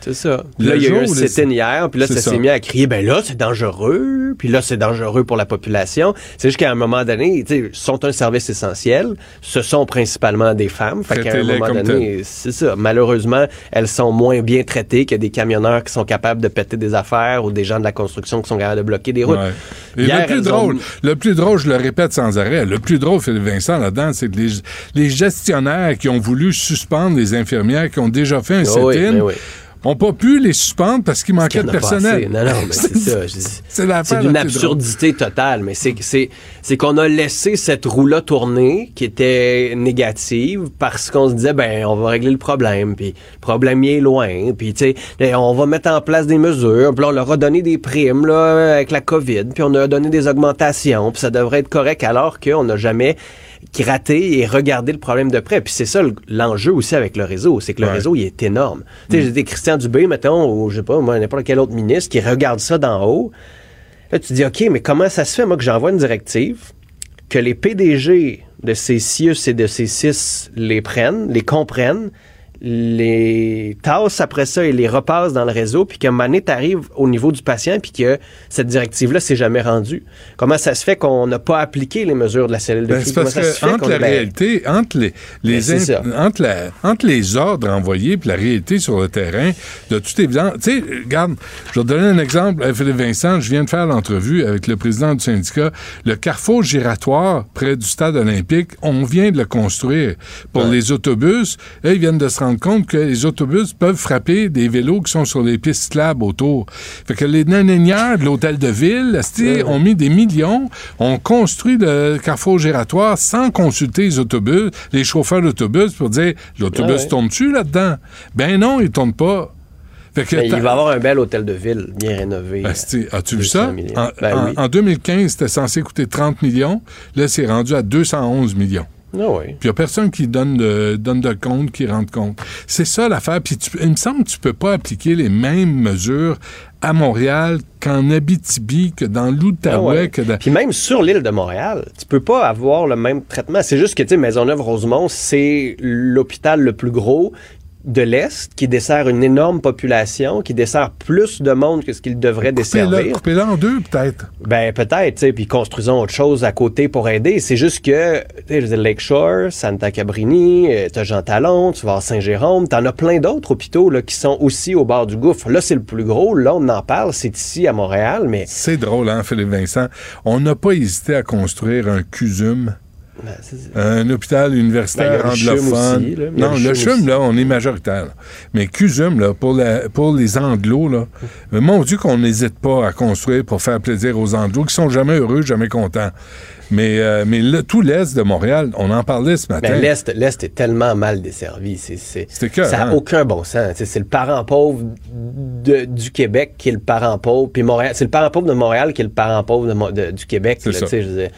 C'est ça.
Le
là, il y a eu un sit-in hier, puis là, ça
ça.
s'est mis à crier, ben là, c'est dangereux, puis là, c'est dangereux pour la population. C'est juste qu'à un moment donné, tu sais, sont un service essentiel, ce sont principalement des femmes, fait qu'à un moment donné, c'est ça. Malheureusement, elles sont moins bien traitées que des camionneurs qui sont capables de péter des affaires ou des gens de la construction qui sont capables de bloquer des routes.
Ouais. Et
Hier,
le plus
ont-
drôle, le plus drôle, je le répète sans arrêt, le plus drôle, Vincent, là-dedans, c'est que les, les gestionnaires qui ont voulu suspendre les infirmières qui ont déjà fait un
Ah
sit-in
ben oui.
Ont pas pu les suspendre parce qu'il manquait de personnel.
Non, non, mais c'est ça.
C'est
d'une absurdité totale, mais c'est qu'on a laissé cette roue-là tourner qui était négative parce qu'on se disait ben on va régler le problème, puis le problème il est loin, puis tu sais on va mettre en place des mesures, puis on leur a donné des primes là avec la Covid, puis on a donné des augmentations, puis ça devrait être correct alors qu'on n'a jamais gratter et regarder le problème de près. Puis c'est ça le- l'enjeu aussi avec le réseau, c'est que le
Ouais.
réseau il est énorme. Tu sais, j'ai des Christian Dubé, mettons, ou je sais pas, moi, n'importe quel autre ministre qui regarde ça d'en haut. Là, tu te dis, OK, mais comment ça se fait, moi, que j'envoie une directive, que les PDG de ces CIUS et de ces CIS les prennent, les comprennent, les tassent après ça et les repassent dans le réseau, puis moment donné, t'arrives au niveau du patient, puis que cette directive-là s'est jamais rendue. Comment ça se fait qu'on n'a pas appliqué les mesures de la cellule de
Ben,
crise?
c'est parce
Comment ça se
que
fait
entre la réalité, entre les, les
Ben,
in- entre, la, entre les ordres envoyés puis la réalité sur le terrain, de toute évidence, tu sais, regarde, je vais te donner un exemple, euh, Philippe Vincent, je viens de faire l'entrevue avec le président du syndicat, le carrefour giratoire près du stade olympique, on vient de le construire pour les autobus, là, ils viennent de se rendre rendre compte que les autobus peuvent frapper des vélos qui sont sur les pistes cyclables autour. Fait que les nananières de l'hôtel de ville, ont mis des millions, ont construit le carrefour giratoire sans consulter les autobus, les chauffeurs d'autobus pour dire l'autobus
Ah
tourne-tu là-dedans? Ben non, il tourne pas. Fait que
Mais il va y avoir un bel hôtel de ville, bien rénové.
Asti, As-tu vu
200
ça? En,
Ben
en 2015, c'était censé coûter 30 millions. Là, c'est rendu à 211 millions.
Ah oui.
Puis il n'y a personne qui donne de, donne de compte, qui rende compte. C'est ça l'affaire. Puis tu- il me semble que tu peux pas appliquer les mêmes mesures à Montréal qu'en Abitibi, que dans l'Outaouais,
Ah ouais.
que dans...
Puis même sur l'île de Montréal, tu peux pas avoir le même traitement. C'est juste que, tu sais, Maisonneuve-Rosemont, c'est l'hôpital le plus gros de l'Est qui dessert une énorme population, qui dessert plus de monde que ce qu'il devrait desservir.
coupez-la en deux, peut-être.
Ben peut-être, tu sais, puis construisons autre chose à côté pour aider. C'est juste que, tu sais, Lakeshore, Santa Cabrini, euh, t'as Jean Talon, tu vas à Saint-Jérôme, t'en as plein d'autres hôpitaux là, qui sont aussi au bord du gouffre. Là, c'est le plus gros. Là, on en parle, c'est ici à Montréal, mais
C'est drôle, hein, Philippe Vincent? On n'a pas hésité à construire un CUSUM. Un hôpital universitaire
Ben,
anglophone.
aussi, là.
Non,
le
le
CHUM aussi.
là, on est majoritaire. là. Mais CUSUM, là, pour, la- pour les anglos, là, euh, mon Dieu qu'on n'hésite pas à construire pour faire plaisir aux anglos qui sont jamais heureux, jamais contents. Mais, euh, mais tout l'Est de Montréal, on en parlait ce matin.
Ben, l'Est, l'Est est tellement mal desservi. C'est, c'est,
que,
ça n'a
hein?
aucun bon sens. C'est, c'est le parent pauvre de- du Québec qui est le parent pauvre. Puis Montréal, c'est le parent pauvre de Montréal qui est le parent pauvre de Mo- de- du Québec.
C'est
là,
ça.
je.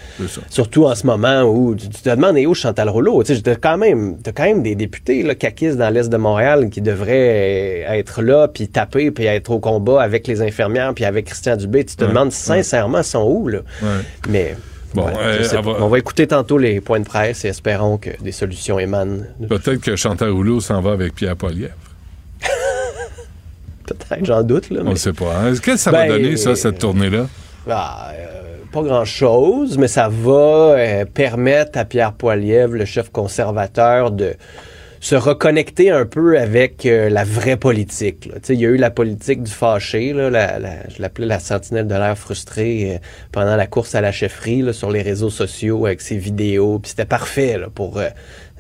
Surtout en ce moment où tu, tu te demandes et où Chantal Rouleau. Tu t'as quand même, quand même des députés là, caquistes dans l'Est de Montréal qui devraient être là, puis taper, puis être au combat avec les infirmières, puis avec Christian Dubé. Tu te
Ouais,
demandes sincèrement, ils sont où, là?
Ouais.
Mais...
Bon,
ouais,
euh, va-
On va écouter tantôt les points de presse et espérons que des solutions émanent.
Peut-être que Chantal Rouleau s'en va avec Pierre Poilievre.
Peut-être, j'en doute. Là,
On ne sait pas. hein. Qu'est-ce que ça
Ben,
va donner, ça, cette tournée-là?
Ah, euh, pas grand-chose, mais ça va euh, permettre à Pierre Poilievre, le chef conservateur, de se reconnecter un peu avec euh, la vraie politique. Il y a eu la politique du fâché, je l'appelais la sentinelle de l'air frustrée euh, pendant la course à la chefferie sur les réseaux sociaux avec ses vidéos. Puis c'était parfait pour euh,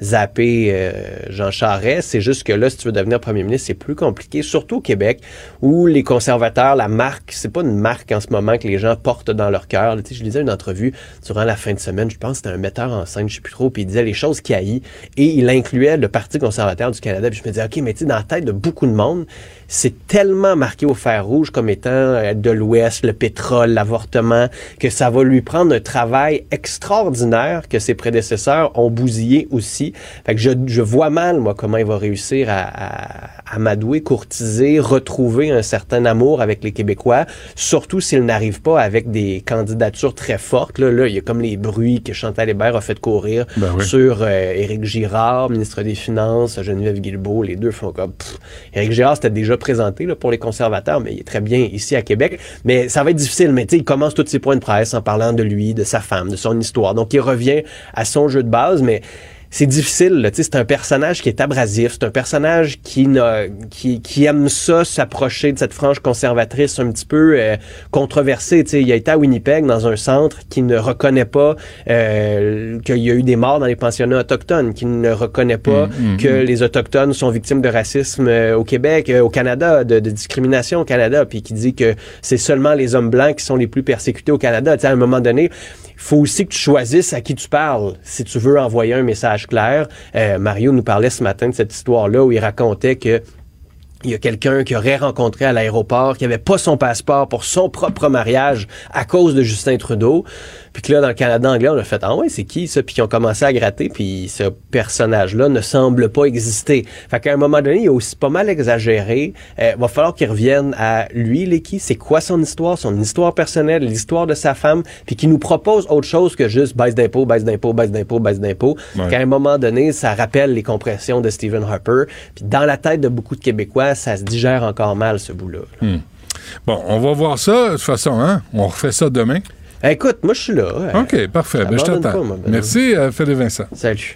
zapper euh, Jean Charest. C'est juste que là, si tu veux devenir premier ministre, c'est plus compliqué, surtout au Québec, où les conservateurs, la marque, c'est pas une marque en ce moment que les gens portent dans leur cœur. Tu sais, je lisais une entrevue durant la fin de semaine, je pense que c'était un metteur en scène, je sais plus trop, puis il disait les choses qu'il et il incluait le Parti conservateur du Canada. Puis je me disais, OK, mais tu sais, dans la tête de beaucoup de monde, c'est tellement marqué au fer rouge comme étant euh, de l'Ouest, le pétrole, l'avortement, que ça va lui prendre un travail extraordinaire que ses prédécesseurs ont bousillé aussi. Fait que je, je vois mal, moi, comment il va réussir à, à, amadouer, courtiser, retrouver un certain amour avec les Québécois, surtout s'il n'arrive pas avec des candidatures très fortes. Là, là, il y a comme les bruits que Chantal Hébert a fait courir
Ben oui.
sur euh, Éric Girard, ministre des Finances, Geneviève Guilbeault, les deux font comme... pff. Éric Girard, c'était déjà présenté là, pour les conservateurs, mais il est très bien ici à Québec. Mais ça va être difficile, mais tu sais, il commence tous ses points de presse en parlant de lui, de sa femme, de son histoire. Donc, il revient à son jeu de base, mais c'est difficile. là. Tu sais, C'est un personnage qui est abrasif. C'est un personnage qui, n'a- qui, qui aime ça, s'approcher de cette frange conservatrice un petit peu euh, controversée. Tu sais, Il a été à Winnipeg, dans un centre qui ne reconnaît pas euh, qu'il y a eu des morts dans les pensionnats autochtones, qui ne reconnaît pas
Mm, mm,
que
mm.
les Autochtones sont victimes de racisme euh, au Québec, euh, au Canada, de, de discrimination au Canada, puis qui dit que c'est seulement les hommes blancs qui sont les plus persécutés au Canada. À un moment donné, faut aussi que tu choisisses à qui tu parles si tu veux envoyer un message clair. Euh, Mario nous parlait ce matin de cette histoire-là où il racontait que il y a quelqu'un qui aurait rencontré à l'aéroport, qui avait pas son passeport pour son propre mariage à cause de Justin Trudeau. Puis que là, dans le Canada anglais, on a fait Ah ouais, c'est qui ça? Puis qu'ils ont commencé à gratter, puis ce personnage-là ne semble pas exister. Fait qu'à un moment donné, il a aussi pas mal exagéré. Euh, va falloir qu'il revienne à lui, les qui, c'est quoi son histoire, son histoire personnelle, l'histoire de sa femme, puis qu'il nous propose autre chose que juste baisse d'impôts, baisse d'impôts, baisse d'impôts, baisse d'impôts.
Ouais.
Qu'à un moment donné, ça rappelle les compressions de Stephen Harper. Puis dans la tête de beaucoup de Québécois, ça se digère encore mal, ce bout-là.
Hmm. Bon, on va voir ça, de toute façon, hein? On refait ça demain.
Écoute, moi, je suis là. Euh,
OK, parfait. Ben, je t'attends.
Benoît.
Merci, euh, Philippe Vincent.
Salut.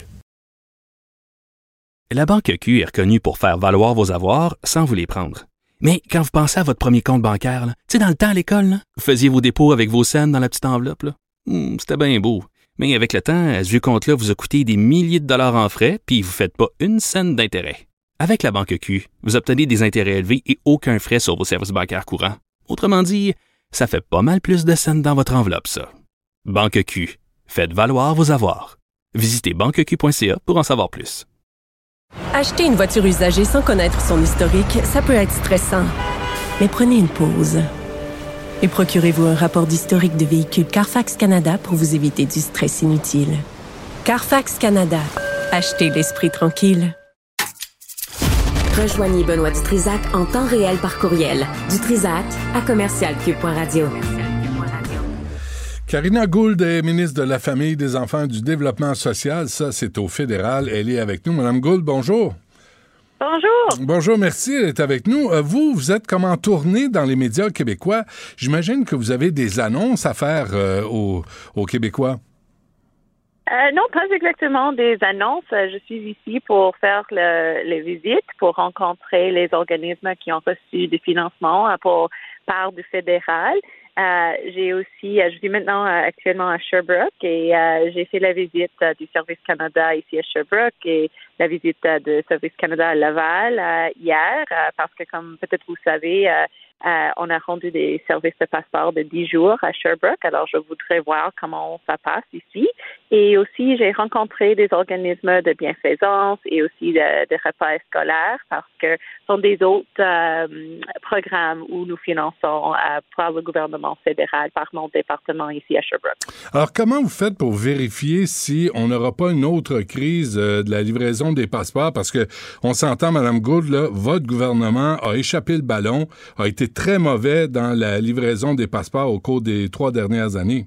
La Banque Q est reconnue pour faire valoir vos avoirs sans vous les prendre. Mais quand vous pensez à votre premier compte bancaire, tu sais, dans le temps à l'école, là, vous faisiez vos dépôts avec vos scènes dans la petite enveloppe. là. Hmm, C'était bien beau. Mais avec le temps, à ce vieux compte-là vous a coûté des milliers de dollars en frais, puis vous ne faites pas une scène d'intérêt. Avec la banque Q, vous obtenez des intérêts élevés et aucun frais sur vos services bancaires courants. Autrement dit, ça fait pas mal plus de scènes dans votre enveloppe, ça. Banque Q, faites valoir vos avoirs. Visitez banqueq.ca pour en savoir plus.
Acheter une voiture usagée sans connaître son historique, ça peut être stressant. Mais prenez une pause. Et procurez-vous un rapport d'historique de véhicule Carfax Canada pour vous éviter du stress inutile. Carfax Canada. Achetez l'esprit tranquille.
Rejoignez Benoît Dutrisac en temps réel par courriel. Dutrisac à commercialcube.radio.
Karina Gould est ministre de la Famille, des Enfants et du Développement social. Ça, c'est au fédéral. Elle est avec nous. Madame Gould, bonjour.
Bonjour.
Bonjour, merci d'être avec nous. Euh, vous, vous êtes comme en tournée dans les médias québécois. J'imagine que vous avez des annonces à faire euh, aux, aux Québécois.
Euh, non, pas exactement des annonces. Euh, Je suis ici pour faire le- les visites, pour rencontrer les organismes qui ont reçu des financements euh, pour part du fédéral. Euh, j'ai aussi, je suis maintenant actuellement à Sherbrooke et euh, j'ai fait la visite du Service Canada ici à Sherbrooke et la visite de Service Canada à Laval hier parce que comme peut-être vous savez, euh, on a rendu des services de passeport de 10 jours à Sherbrooke. Alors, je voudrais voir comment ça passe ici. Et aussi, j'ai rencontré des organismes de bienfaisance et aussi de, de repas scolaires parce que ce sont des autres euh, programmes où nous finançons euh, par le gouvernement fédéral, par mon département ici à Sherbrooke.
Alors, comment vous faites pour vérifier si on n'aura pas une autre crise de la livraison des passeports? Parce que on s'entend, Madame Gould, votre gouvernement a échappé le ballon, a été très mauvais dans la livraison des passeports au cours des trois dernières années.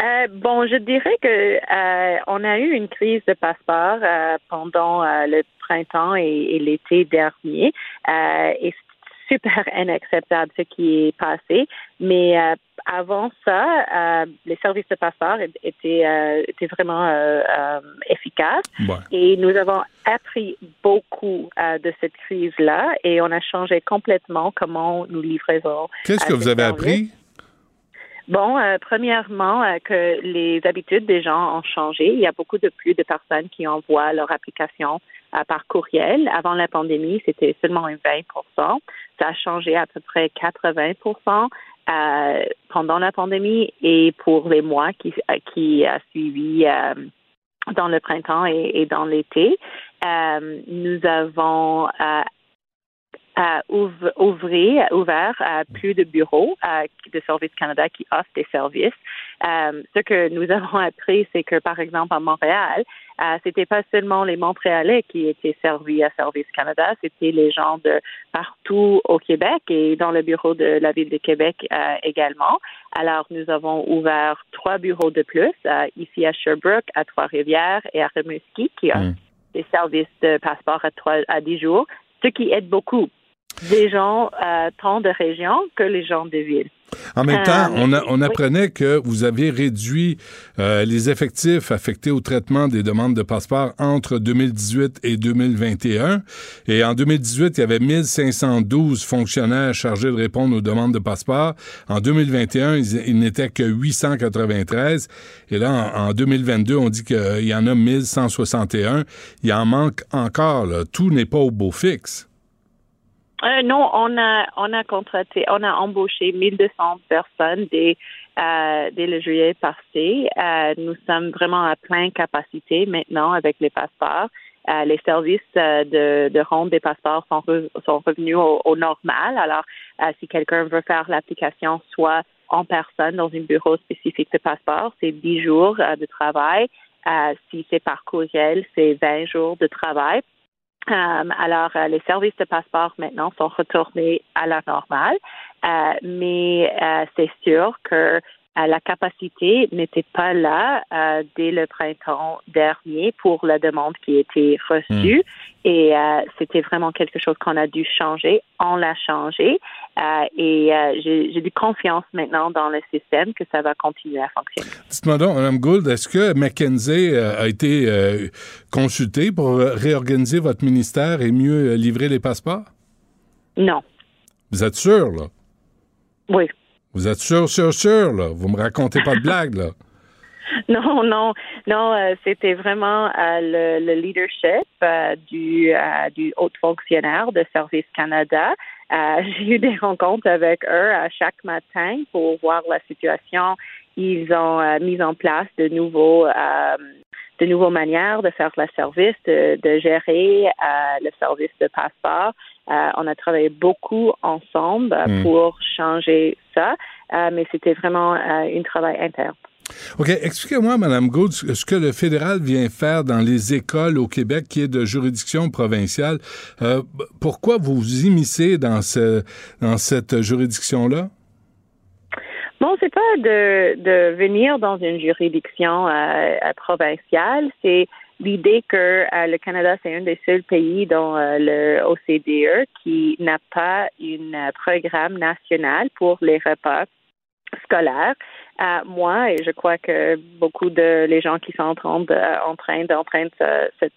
Euh, bon, je dirais que euh, on a eu une crise de passeport euh, pendant le printemps et, l'été dernier, et super inacceptable ce qui est passé. Mais euh, avant ça, euh, les services de passeport étaient, euh, étaient vraiment efficaces. Et nous avons appris beaucoup de cette crise-là et on a changé complètement comment nous livrons.
Qu'est-ce que vous avez
services.
appris?
Bon, euh, premièrement, euh, que les habitudes des gens ont changé. Il y a beaucoup de plus de personnes qui envoient leur application par courriel. Avant la pandémie, c'était seulement un 20% Ça a changé à peu près 80 euh, pendant la pandémie et pour les mois qui, qui a suivi euh, dans le printemps et, dans l'été. Euh, nous avons euh, ouvrir, ouvert plus de bureaux euh, de Service Canada qui offrent des services. Euh, ce que nous avons appris, c'est que, par exemple, à Montréal, euh, c'était pas seulement les Montréalais qui étaient servis à Service Canada, c'était les gens de partout au Québec et dans le bureau de la ville de Québec euh, également. Alors, nous avons ouvert trois bureaux de plus, euh, ici à Sherbrooke, à Trois-Rivières et à Rimouski, qui ont des services de passeport à, trois, à 10 jours, ce qui aide beaucoup des gens euh, tant de régions que les gens de ville.
En même
Euh,
temps, on, a- on
oui.
apprenait que vous avez réduit euh, les effectifs affectés au traitement des demandes de passeport entre 2018 et 2021. Et en 2018, il y avait 1512 fonctionnaires chargés de répondre aux demandes de passeport. En 2021, ils, ils n'étaient que 893. Et là, en, en 2022, on dit qu'il y en a 1161. Il en manque encore. là. Tout n'est pas au beau fixe.
Euh, non, on a on a contraté, on a embauché 1200 personnes dès euh, dès le juillet passé. Euh, nous sommes vraiment à pleine capacité maintenant avec les passeports. Euh, les services euh, de, de ronde des passeports sont, sont revenus au, au normal. Alors, euh, si quelqu'un veut faire l'application, soit en personne dans un bureau spécifique de passeport, c'est 10 jours de travail. Si c'est par courriel, c'est 20 jours de travail. Euh, alors, euh, les services de passeport maintenant sont retournés à la normale, Euh, mais c'est sûr que la capacité n'était pas là euh, dès le printemps dernier pour la demande qui était reçue. Et euh, c'était vraiment quelque chose qu'on a dû changer. On l'a changé. Euh, et j'ai du confiance maintenant dans le système que ça va continuer à fonctionner.
Dites-moi donc, Mme Gould, est-ce que McKenzie a été consulté pour réorganiser votre ministère et mieux livrer les passeports?
Non.
Vous êtes sûr, là?
Oui.
Vous êtes sûr, sûr, sûr, là? Vous me racontez pas de blague, là?
Non, non, non, euh, c'était vraiment euh, le, le, leadership euh, du, du haut fonctionnaire de Service Canada. J'ai eu des rencontres avec eux chaque matin pour voir la situation. Ils ont mis en place de nouveaux de nouvelles manières de faire le service, de, de gérer le service de passeport. on a travaillé beaucoup ensemble hmm. pour changer ça, mais c'était vraiment un travail interne.
OK. Expliquez-moi, Mme Gould, ce que le fédéral vient faire dans les écoles au Québec qui est de juridiction provinciale. Euh, pourquoi vous vous immiscez dans, ce, dans cette juridiction-là?
Bon, c'est pas de, de venir dans une juridiction euh, euh, provinciale, c'est l'idée que le Canada, c'est un des seuls pays dans le OCDE qui n'a pas un programme national pour les repas scolaires. À moi et je crois que beaucoup de les gens qui sont en train de, en train d'entraîner cette,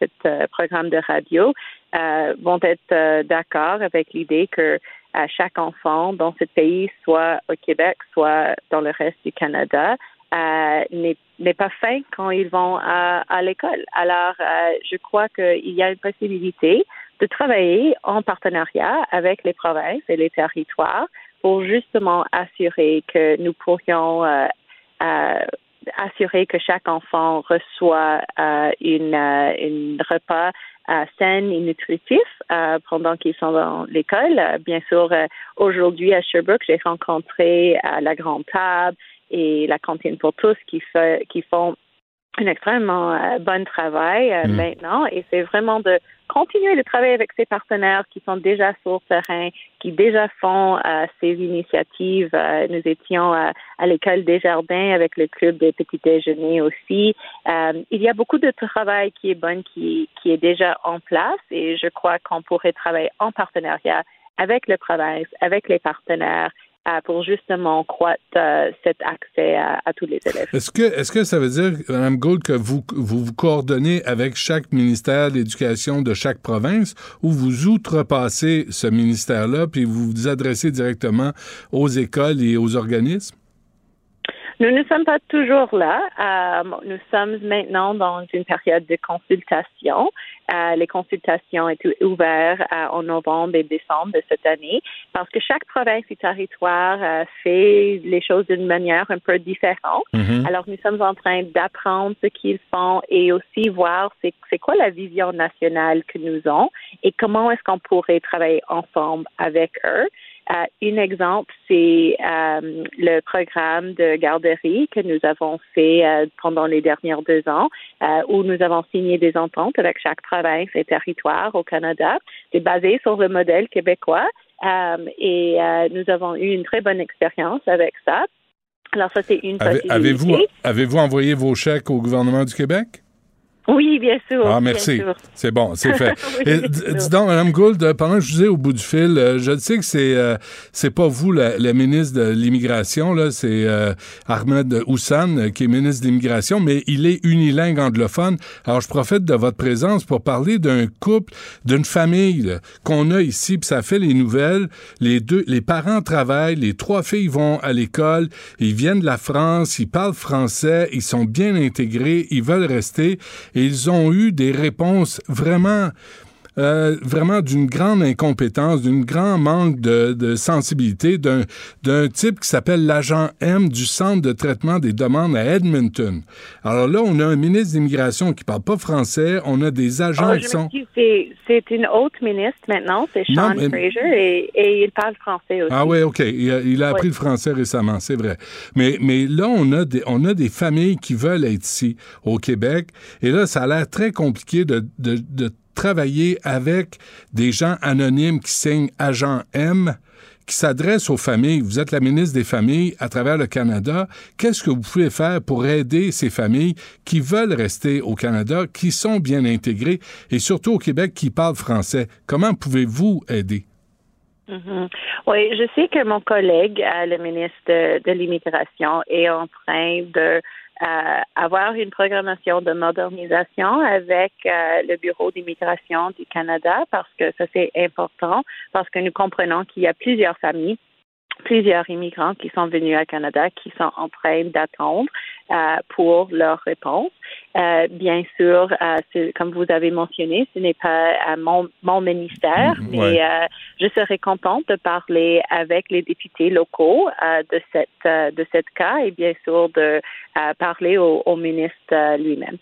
cette euh, programme de radio euh, vont être euh, d'accord avec l'idée que à chaque enfant dans ce pays, soit au Québec, soit dans le reste du Canada, euh, n'est pas faim quand ils vont à, l'école. Alors, je crois qu'il y a une possibilité de travailler en partenariat avec les provinces et les territoires pour justement assurer que nous pourrions euh, euh, assurer que chaque enfant reçoit euh, une, une repas sain et nutritif pendant qu'ils sont dans l'école. bien sûr, aujourd'hui à Sherbrooke, j'ai rencontré la grande table et la cantine pour tous qui, fait, qui font un extrêmement bon travail mm. maintenant et c'est vraiment de continuer de travailler avec ces partenaires qui sont déjà sur le terrain, qui déjà font euh, ces initiatives. Euh, nous étions euh, à l'école des jardins avec le club des petits déjeuners aussi. il y a beaucoup de travail qui est bon, qui, qui est déjà en place et je crois qu'on pourrait travailler en partenariat avec le province, avec les partenaires pour justement croître euh, cet accès à, tous les élèves.
Est-ce que, est-ce que ça veut dire, Mme Gould, que vous, vous vous coordonnez avec chaque ministère de l'Éducation de chaque province ou vous outrepassez ce ministère-là puis vous vous adressez directement aux écoles et aux organismes?
Nous ne sommes pas toujours là. Euh, nous sommes maintenant dans une période de consultation. Euh, les consultations étaient ouvertes euh, en novembre et décembre de cette année parce que chaque province et territoire fait les choses d'une manière un peu différente. Mm-hmm. Alors, nous sommes en train d'apprendre ce qu'ils font et aussi voir c'est quoi la vision nationale que nous avons et comment est-ce qu'on pourrait travailler ensemble avec eux. Euh, un exemple, c'est euh, le programme de garderie que nous avons fait euh, pendant les dernières deux ans, où nous avons signé des ententes avec chaque province et territoire au Canada. C'est basé sur le modèle québécois et nous avons eu une très bonne expérience avec ça. Alors ça, c'est une
Avez-vous avez-vous envoyé vos chèques au gouvernement du Québec?
Oui, bien sûr.
Ah, merci. C'est bon, c'est fait. dis donc, Mme Gould, pendant que je vous ai au bout du fil, euh, je sais que c'est euh, c'est pas vous, la, ministre de l'Immigration, là, c'est euh, Ahmed Houssan, qui est ministre de l'Immigration, mais il est unilingue anglophone. Alors, je profite de votre présence pour parler d'un couple, d'une famille qu'on a ici, puis ça fait les nouvelles. Les deux, les parents travaillent, les trois filles vont à l'école, ils viennent de la France, ils parlent français, ils sont bien intégrés, ils veulent rester ils ont eu des réponses vraiment euh, vraiment d'une grande incompétence, d'un grand manque de, sensibilité d'un, type qui s'appelle l'agent M du Centre de traitement des demandes à Edmonton. Alors là, on a un ministre d'immigration qui parle pas français, on a des agents
oh, qui sont... C'est, une autre ministre maintenant, c'est Sean Fraser, et, il parle français aussi.
Ah oui, OK. Il a, appris le français récemment, c'est vrai. Mais, mais là, on a, des, on a des familles qui veulent être ici, au Québec, et là, ça a l'air très compliqué de, de, de travailler avec des gens anonymes qui signent agent M, qui s'adressent aux familles. Vous êtes la ministre des Familles à travers le Canada. Qu'est-ce que vous pouvez faire pour aider ces familles qui veulent rester au Canada, qui sont bien intégrées et surtout au Québec qui parlent français? Comment pouvez-vous aider?
Mm-hmm. Oui, je sais que mon collègue, euh, le ministre de l'Immigration, est en train de avoir une programmation de modernisation avec euh, le Bureau d'immigration du Canada parce que ça c'est important parce que nous comprenons qu'il y a plusieurs familles plusieurs immigrants qui sont venus à Canada qui sont en train d'attendre euh, pour leur réponse. Euh, bien sûr, euh, comme vous avez mentionné, ce n'est pas mon, mon, ministère,
Mm,
mais je serais contente de parler avec les députés locaux de cette de cette cas et bien sûr de parler au, au ministre lui-même.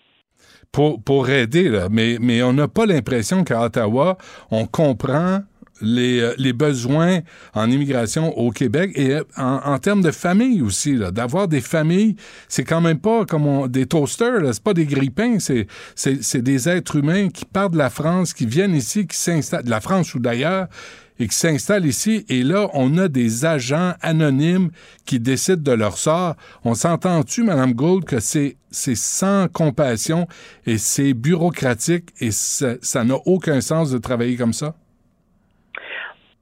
Pour, pour aider, là. Mais, mais on n'a pas l'impression qu'à Ottawa, on comprend les, euh, les besoins en immigration au Québec et euh, en, termes de famille aussi, d'avoir des familles, c'est quand même pas comme des toasters, c'est pas des grippins, c'est, des êtres humains qui partent de la France, qui viennent ici, qui s'installent, de la France ou d'ailleurs, et qui s'installent ici. Et là, on a des agents anonymes qui décident de leur sort. On s'entend-tu, Madame Gould, que c'est, c'est sans compassion et c'est bureaucratique et ça n'a aucun sens de travailler comme ça?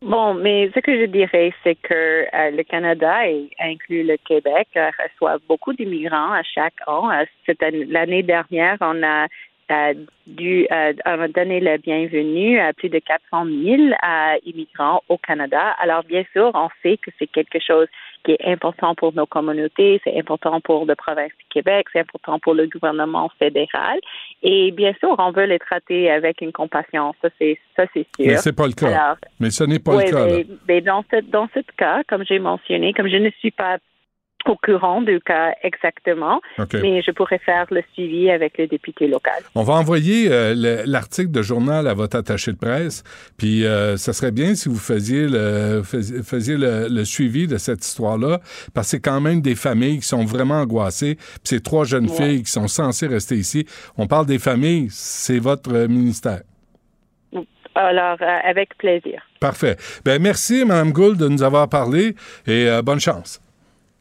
Bon, mais ce que je dirais, c'est que euh, le Canada, et inclus le Québec, euh, reçoit beaucoup d'immigrants à chaque an. Euh, cette année- L'année dernière, on a euh, dû euh, a donné la bienvenue à plus de 400 000 euh, immigrants au Canada. Alors, bien sûr, on sait que c'est quelque chose qui est important pour nos communautés, c'est important pour la province du Québec, c'est important pour le gouvernement fédéral. Et bien sûr, on veut les traiter avec une compassion. Ça, c'est ça, c'est sûr.
Mais c'est pas le cas.
Alors,
mais ce n'est pas
oui,
le cas.
mais, mais dans ce dans ce cas, comme j'ai mentionné, comme je ne suis pas au courant du cas exactement,
OK.
mais je pourrais faire le suivi avec le député local.
On va envoyer euh, le- l'article de journal à votre attaché de presse, puis euh, ça serait bien si vous faisiez le, faisiez, le, le suivi de cette histoire-là, parce que c'est quand même des familles qui sont vraiment angoissées, puis c'est trois jeunes
Ouais.
filles qui sont censées rester ici. On parle des familles, c'est votre euh, ministère.
Alors, euh, avec plaisir.
Parfait. Ben merci, Mme Gould, de nous avoir parlé, et bonne chance.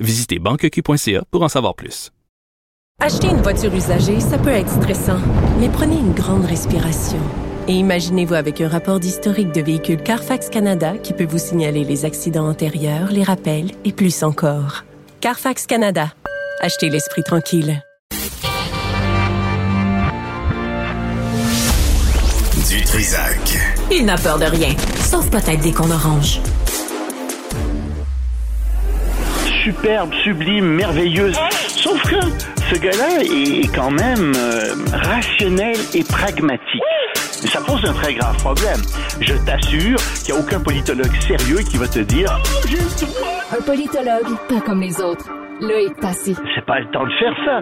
Visitez banqueq.ca pour en savoir plus.
Acheter une voiture usagée, ça peut être stressant, mais prenez une grande respiration. Et imaginez-vous avec un rapport d'historique de véhicule Carfax Canada qui peut vous signaler les accidents antérieurs, les rappels et plus encore. Carfax Canada. Achetez l'esprit tranquille.
Du Trisac.
Il n'a peur de rien, sauf peut-être des qu'on orange.
Superbe, sublime, merveilleuse. Sauf que ce gars-là est quand même euh, rationnel et pragmatique. Mais ça pose un très grave problème. Je t'assure qu'il n'y a aucun politologue sérieux qui va te dire Oh, droit.
Un politologue, pas comme les autres. Là est passé.
C'est pas le temps de faire ça.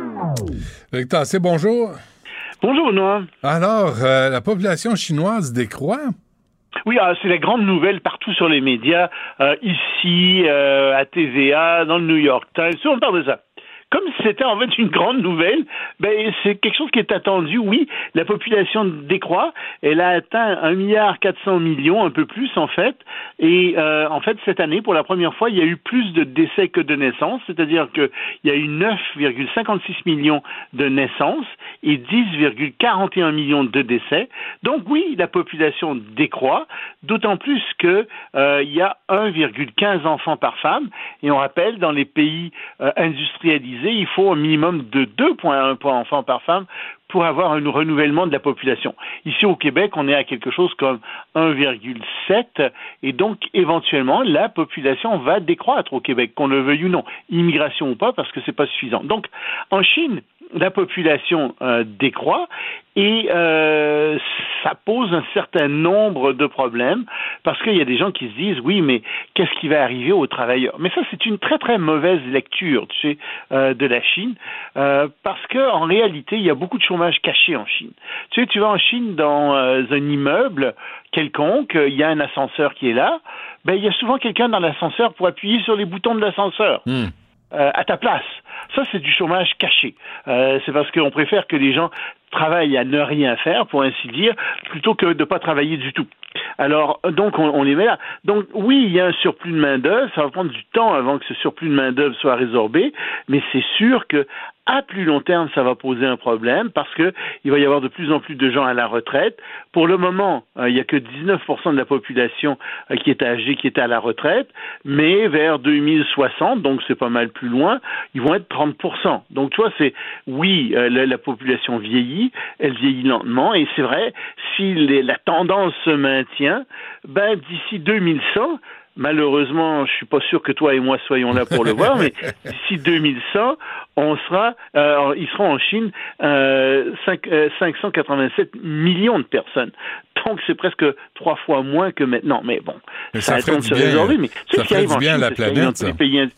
Victor, c'est bonjour.
Bonjour, Noah.
Alors, euh, la population chinoise décroît.
Oui, ah, c'est la grande nouvelle partout sur les médias, euh, ici, euh, à TVA, dans le New York Times, on parle de ça. Comme c'était en fait une grande nouvelle, ben c'est quelque chose qui est attendu. Oui, la population décroît. Elle a atteint un milliard 400 millions, un peu plus en fait. Et euh, en fait, cette année, pour la première fois, il y a eu plus de décès que de naissances, c'est-à-dire qu'il y a eu 9,56 millions de naissances et 10,41 millions de décès. Donc oui, la population décroît, d'autant plus que euh, y a 1,15 enfants par femme. Et on rappelle, dans les pays euh, industrialisés, il faut un minimum de 2,1 enfants par femme pour avoir un renouvellement de la population. Ici au Québec, on est à quelque chose comme 1,7 et donc éventuellement la population va décroître au Québec, qu'on le veuille ou non, immigration ou pas, parce que c'est pas suffisant. Donc en Chine, la population euh, décroît et euh, ça pose un certain nombre de problèmes parce qu'il y a des gens qui se disent oui mais qu'est-ce qui va arriver aux travailleurs? Mais ça c'est une très très mauvaise lecture tu sais euh, de la Chine parce que en réalité il y a beaucoup de chômage caché en Chine. Tu sais tu vas en Chine dans un immeuble quelconque il y a un ascenseur qui est là ben il y a souvent quelqu'un dans l'ascenseur pour appuyer sur les boutons de l'ascenseur euh, à ta place. Ça, c'est du chômage caché. Euh, c'est parce qu'on préfère que les gens travaillent à ne rien faire, pour ainsi dire, plutôt que de ne pas travailler du tout. Alors, donc, on, on, les met là. Donc, oui, il y a un surplus de main-d'œuvre. Ça va prendre du temps avant que ce surplus de main-d'œuvre soit résorbé, mais c'est sûr que à plus long terme, ça va poser un problème parce que il va y avoir de plus en plus de gens à la retraite. Pour le moment, euh, il n'y a que 19% de la population euh, qui est âgée, qui est à la retraite, mais vers 2060, donc c'est pas mal plus loin, ils vont être 30%. Donc tu vois, c'est oui, euh, la, population vieillit, elle vieillit lentement, et c'est vrai, si les, la tendance se maintient, ben d'ici 2100, Malheureusement, je suis pas sûr que toi et moi soyons là pour le voir, mais d'ici 2100, on sera, euh, ils seront en Chine euh, 5, euh, 587 millions de personnes. Donc c'est presque trois fois moins que maintenant. Mais bon,
mais ça, ça du bien, aujourd'hui. Mais ça ferait du bien Chine, à la planète. Ça.
Pays...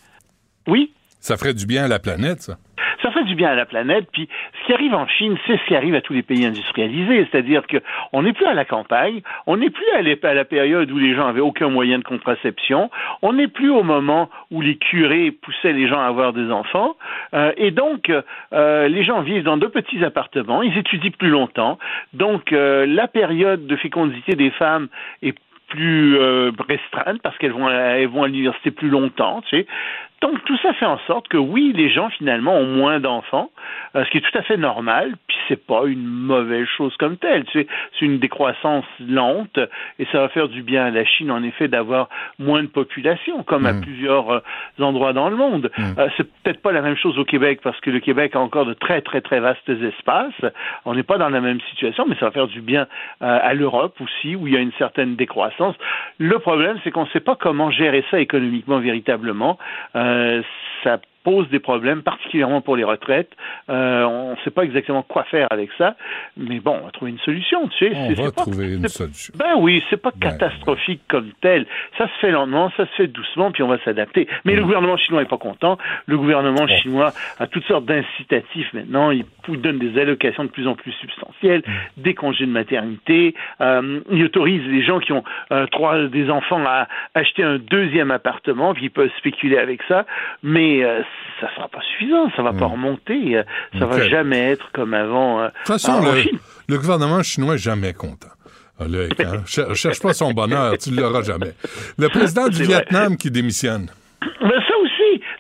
Oui?
Ça ferait du bien à la planète, ça
ça fait du bien à la planète. Puis ce qui arrive en Chine, c'est ce qui arrive à tous les pays industrialisés, c'est-à-dire que on n'est plus à la campagne, on n'est plus à, la période où les gens avaient aucun moyen de contraception, on n'est plus au moment où les curés poussaient les gens à avoir des enfants, euh, et donc euh, les gens vivent dans de petits appartements, ils étudient plus longtemps, donc euh, la période de fécondité des femmes est plus euh, restreinte parce qu'elles vont, elles vont à l'université plus longtemps, tu sais. Donc tout ça fait en sorte que oui, les gens finalement ont moins d'enfants, euh, ce qui est tout à fait normal, puis c'est pas une mauvaise chose comme telle. C'est une décroissance lente et ça va faire du bien à la Chine en effet d'avoir moins de population, comme à plusieurs euh, endroits dans le monde.
Mm.
Euh, c'est peut-être pas la même chose au Québec parce que le Québec a encore de très très très vastes espaces. On n'est pas dans la même situation, mais ça va faire du bien euh, à l'Europe aussi où il y a une certaine décroissance. Le problème, c'est qu'on ne sait pas comment gérer ça économiquement véritablement. Euh, ça pose des problèmes, particulièrement pour les retraites. Euh, on ne sait pas exactement quoi faire avec ça, mais bon, on va trouver une solution. Tu sais,
on va trouver une solution.
Ben oui, c'est pas ben, catastrophique comme tel. Ça se fait lentement, ça se fait doucement, puis on va s'adapter. Mais le gouvernement chinois est pas content. Le gouvernement bon. chinois a toutes sortes d'incitatifs maintenant. Il donne des allocations de plus en plus substantielles, mmh. des congés de maternité. Euh, il autorise les gens qui ont euh, trois des enfants à acheter un deuxième appartement, puis ils peuvent spéculer avec ça. Mais ça sera pas suffisant, ça va mmh. pas remonter, euh, ça okay. va jamais être comme avant.
De toute façon, le, le, gouvernement chinois est jamais content. Là, hein, cherche pas son bonheur, tu ne l'auras jamais. Le président du Vietnam vrai. qui démissionne.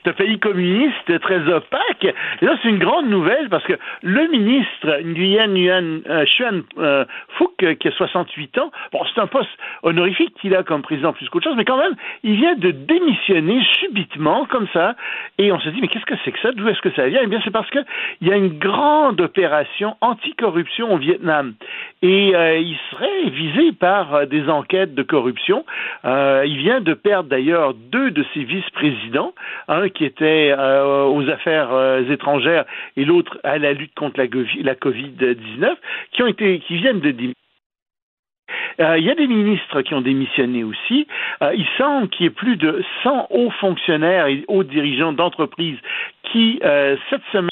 Ce pays communiste très opaque. Là, c'est une grande nouvelle parce que le ministre Nguyen Nguyen euh, euh, Phuc, qui a 68 ans, bon, c'est un poste honorifique qu'il a comme président plus qu'autre chose, mais quand même, il vient de démissionner subitement, comme ça, et on se dit, mais qu'est-ce que c'est que ça? D'où est-ce que ça vient? Eh bien, c'est parce qu'il y a une grande opération anticorruption au Vietnam. Et euh, il serait visé par euh, des enquêtes de corruption. Euh, il vient de perdre d'ailleurs deux de ses vice-présidents, un qui était euh, aux affaires euh, étrangères et l'autre à la lutte contre la, la COVID-19, qui ont été, qui viennent de euh, il y a des ministres qui ont démissionné aussi. Il semble qu'il y ait plus de 100 hauts fonctionnaires et hauts dirigeants d'entreprises qui, cette semaine,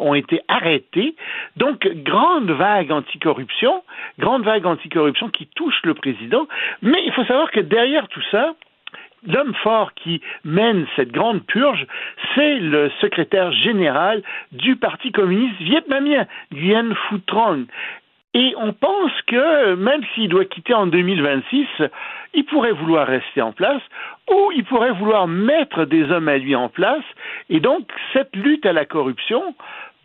ont été arrêtés. Donc, grande vague anticorruption, grande vague anticorruption qui touche le président. Mais il faut savoir que derrière tout ça, l'homme fort qui mène cette grande purge, c'est le secrétaire général du Parti communiste vietnamien, Nguyen Phu Trong. Et on pense que même s'il doit quitter en 2026, il pourrait vouloir rester en place ou il pourrait vouloir mettre des hommes à lui en place. Et donc, cette lutte à la corruption,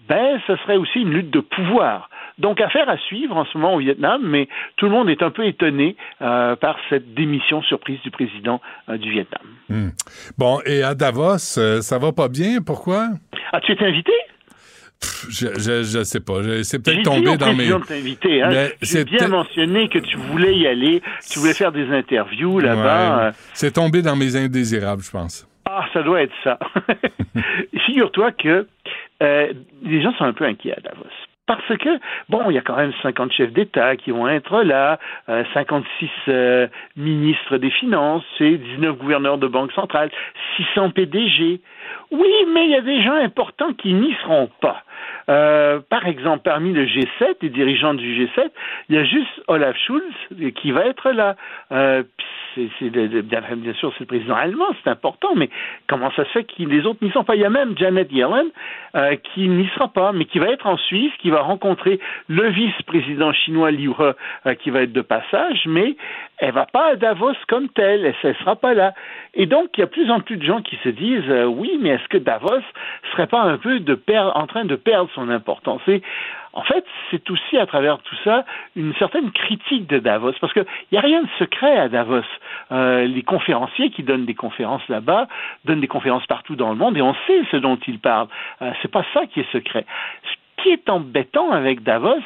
ben, ce serait aussi une lutte de pouvoir. Donc, affaire à suivre en ce moment au Vietnam, mais tout le monde est un peu étonné euh, par cette démission surprise du président euh, du Vietnam.
Mmh. Bon, et à Davos, euh, ça va pas bien? Pourquoi?
As-tu été invité?
je, je, je, sais pas. C'est peut-être tombé dans mes.
t'inviter. Hein? J'ai bien mentionné que tu voulais y aller, tu voulais faire des interviews là-bas.
Ouais. C'est tombé dans mes indésirables, je pense.
Ah, ça doit être ça. Figure-toi que euh, les gens sont un peu inquiets à Davos. Parce que, bon, il y a quand même 50 chefs d'État qui vont être là, euh, 56 euh, ministres des Finances, 19 gouverneurs de banque centrale, 600 PDG. Oui, mais il y a des gens importants qui n'y seront pas. Euh, par exemple, parmi le G7, les dirigeants du G7, il y a juste Olaf Schulz qui va être là. Euh, c'est, bien, bien, sûr, c'est le président allemand, c'est important, mais comment ça se fait que les autres n'y sont pas? Il y a même Janet Yellen euh, qui n'y sera pas, mais qui va être en Suisse, qui va rencontrer le vice-président chinois Liu He, euh, qui va être de passage, mais elle va pas à Davos comme telle, elle ne sera pas là. Et donc, il y a plus en plus de gens qui se disent, euh, oui, mais est-ce que Davos serait pas un peu de perdre, en train de perdre son importance? Et en fait, c'est aussi à travers tout ça une certaine critique de Davos, parce qu'il n'y a rien de secret à Davos. Euh, les conférenciers qui donnent des conférences là-bas donnent des conférences partout dans le monde, et on sait ce dont ils parlent. Euh, c'est pas ça qui est secret. Ce qui est embêtant avec Davos,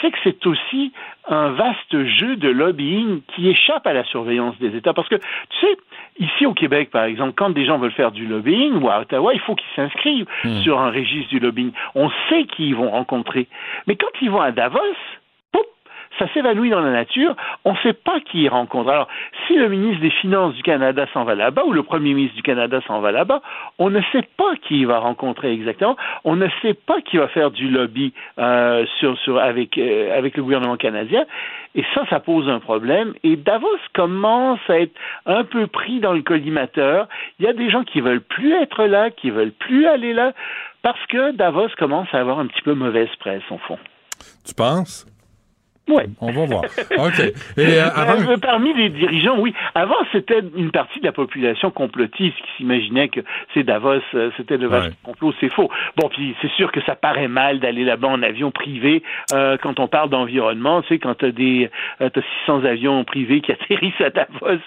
c'est que c'est aussi un vaste jeu de lobbying qui échappe à la surveillance des États. Parce que, tu sais, ici au Québec, par exemple, quand des gens veulent faire du lobbying, ou à Ottawa, il faut qu'ils s'inscrivent hmm. sur un registre du lobbying. On sait qui ils vont rencontrer. Mais quand ils vont à Davos, ça s'évanouit dans la nature, on ne sait pas qui y rencontre. Alors, si le ministre des Finances du Canada s'en va là-bas, ou le premier ministre du Canada s'en va là-bas, on ne sait pas qui il va rencontrer exactement, on ne sait pas qui va faire du lobby euh, euh, avec le gouvernement canadien, et ça, ça pose un problème, et Davos commence à être un peu pris dans le collimateur, il y a des gens qui veulent plus être là, qui veulent plus aller là, parce que Davos commence à avoir un petit peu mauvaise presse, au fond.
Tu penses?
Oui.
On va voir. OK. Et,
euh, avant... Parmi les dirigeants, oui. Avant, c'était une partie de la population complotiste qui s'imaginait que c'est Davos, euh, c'était le vaste complot. C'est faux. Bon, puis c'est sûr que ça paraît mal d'aller là-bas en avion privé euh, quand on parle d'environnement. Tu sais, quand t'as des as 600 avions privés qui atterrissent à Davos,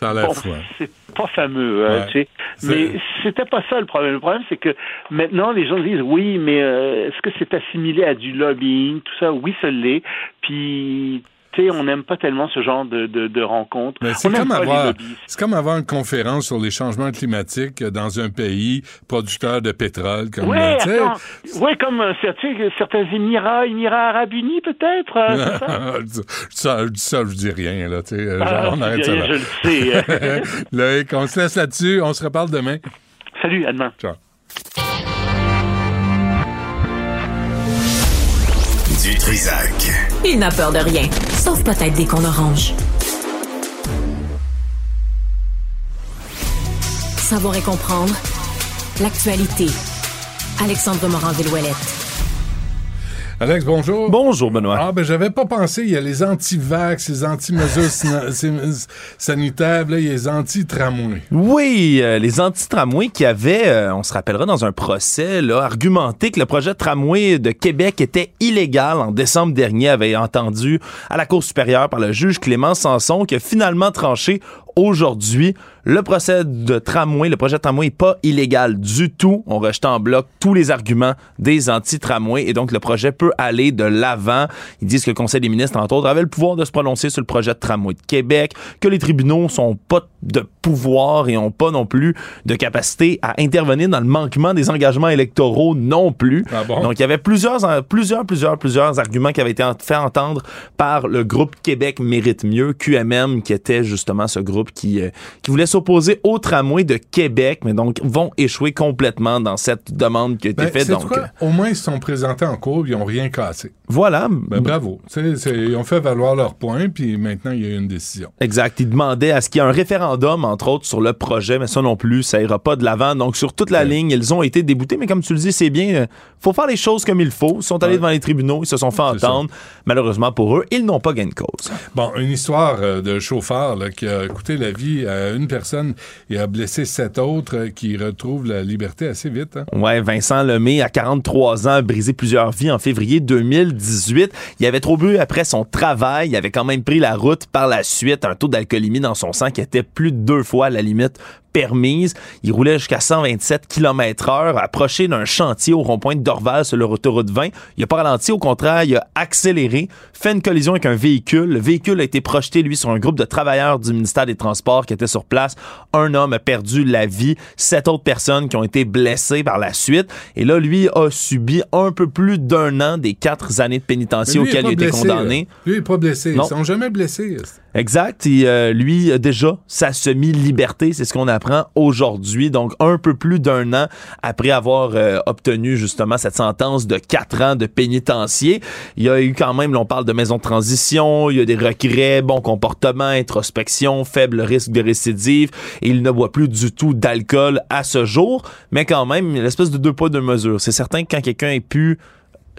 bon, c'est pas fameux. tu sais. Mais c'était pas ça le problème. Le problème, c'est que maintenant, les gens disent oui, mais est-ce que c'est assimilé à du lobbying, tout ça? Oui, ça l'est. Puis tu sais, on n'aime pas tellement ce genre de, de, rencontres.
C'est comme, avoir, comme avoir une conférence sur les changements climatiques dans un pays producteur de pétrole. Comme,
oui, ouais, comme euh, certains Émirats, Émirats arabes unis peut-être.
Euh, ça, ça, je dis rien. Là,
ah, on arrête ça là. Je le sais.
Loïc, on se laisse là-dessus. On se reparle demain.
Salut, à demain.
Ciao.
Du Trisac.
Il n'a peur de rien, sauf peut-être des qu'on orange. Savoir et comprendre l'actualité. Alexandre Morand-Villouellette.
Alex, bonjour.
Bonjour, Benoît.
Ah, ben, j'avais pas pensé. Il y a les anti-vax, les anti-mesures sanitaires, là, il y a les anti-tramways.
Oui, euh, les anti-tramways qui avaient, euh, on se rappellera dans un procès, là, argumenté que le projet de tramway de Québec était illégal en décembre dernier, avait entendu à la Cour supérieure par le juge Clément Sanson, qui a finalement tranché aujourd'hui. Le procès de tramway, le projet de tramway n'est pas illégal du tout. On rejette en bloc tous les arguments des anti-tramways et donc le projet peut aller de l'avant. Ils disent que le Conseil des ministres, entre autres, avait le pouvoir de se prononcer sur le projet de tramway de Québec, que les tribunaux sont pas de pouvoir et ont pas non plus de capacité à intervenir dans le manquement des engagements électoraux non plus.
Ah
donc il y avait plusieurs, plusieurs, plusieurs, plusieurs arguments qui avaient été fait entendre par le groupe Québec mérite mieux, QMM, qui était justement ce groupe qui, euh, qui voulait s'opposer au tramway de Québec, mais donc vont échouer complètement dans cette demande qui a été
ben,
faite. Donc,
quoi? Au moins, ils se sont présentés en cours, ils n'ont rien cassé.
Voilà.
Ben, bravo. ils ont fait valoir leur point, puis maintenant, il y a eu une décision.
Exact. Ils demandaient à ce qu'il y ait un référendum, entre autres, sur le projet, mais ça non plus, ça ira pas de l'avant. Donc, sur toute la ligne, ils ont été déboutés, mais comme tu le dis, c'est bien. Euh, faut faire les choses comme il faut. Ils sont allés devant les tribunaux, ils se sont fait entendre. Malheureusement pour eux, ils n'ont pas gagné de cause.
Bon, une histoire euh, de chauffeur qui a coûté la vie à une personne et a blessé sept autres euh, qui retrouvent la liberté assez vite. Hein?
Ouais, Vincent Lemay, à 43 ans, a brisé plusieurs vies en février 2018. Il avait trop bu après son travail. Il avait quand même pris la route par la suite. Un taux d'alcoolémie dans son sang qui était plus de deux fois la limite permise. Il roulait jusqu'à 127 km heure, approché d'un chantier au rond-point de Dorval sur l'autoroute 20. Il a pas ralenti, au contraire, il a accéléré, fait une collision avec un véhicule. Le véhicule a été projeté, lui, sur un groupe de travailleurs du ministère des Transports qui était sur place. Un homme a perdu la vie, sept autres personnes qui ont été blessées par la suite. Et là, lui a subi un peu plus d'un an des quatre années de pénitencier auxquelles il a été condamné.
Lui, il n'est pas blessé. Ils sont jamais blessés.
Exact. Et, euh, lui, déjà, sa semi-liberté, c'est ce qu'on a aujourd'hui, donc un peu plus d'un an après avoir euh, obtenu justement cette sentence de quatre ans de pénitencier. Il y a eu quand même, là, on parle de maison de transition, il y a des regrets, bon comportement, introspection, faible risque de récidive, et il ne boit plus du tout d'alcool à ce jour, mais quand même, l'espèce de deux poids, deux mesures. C'est certain que quand quelqu'un est plus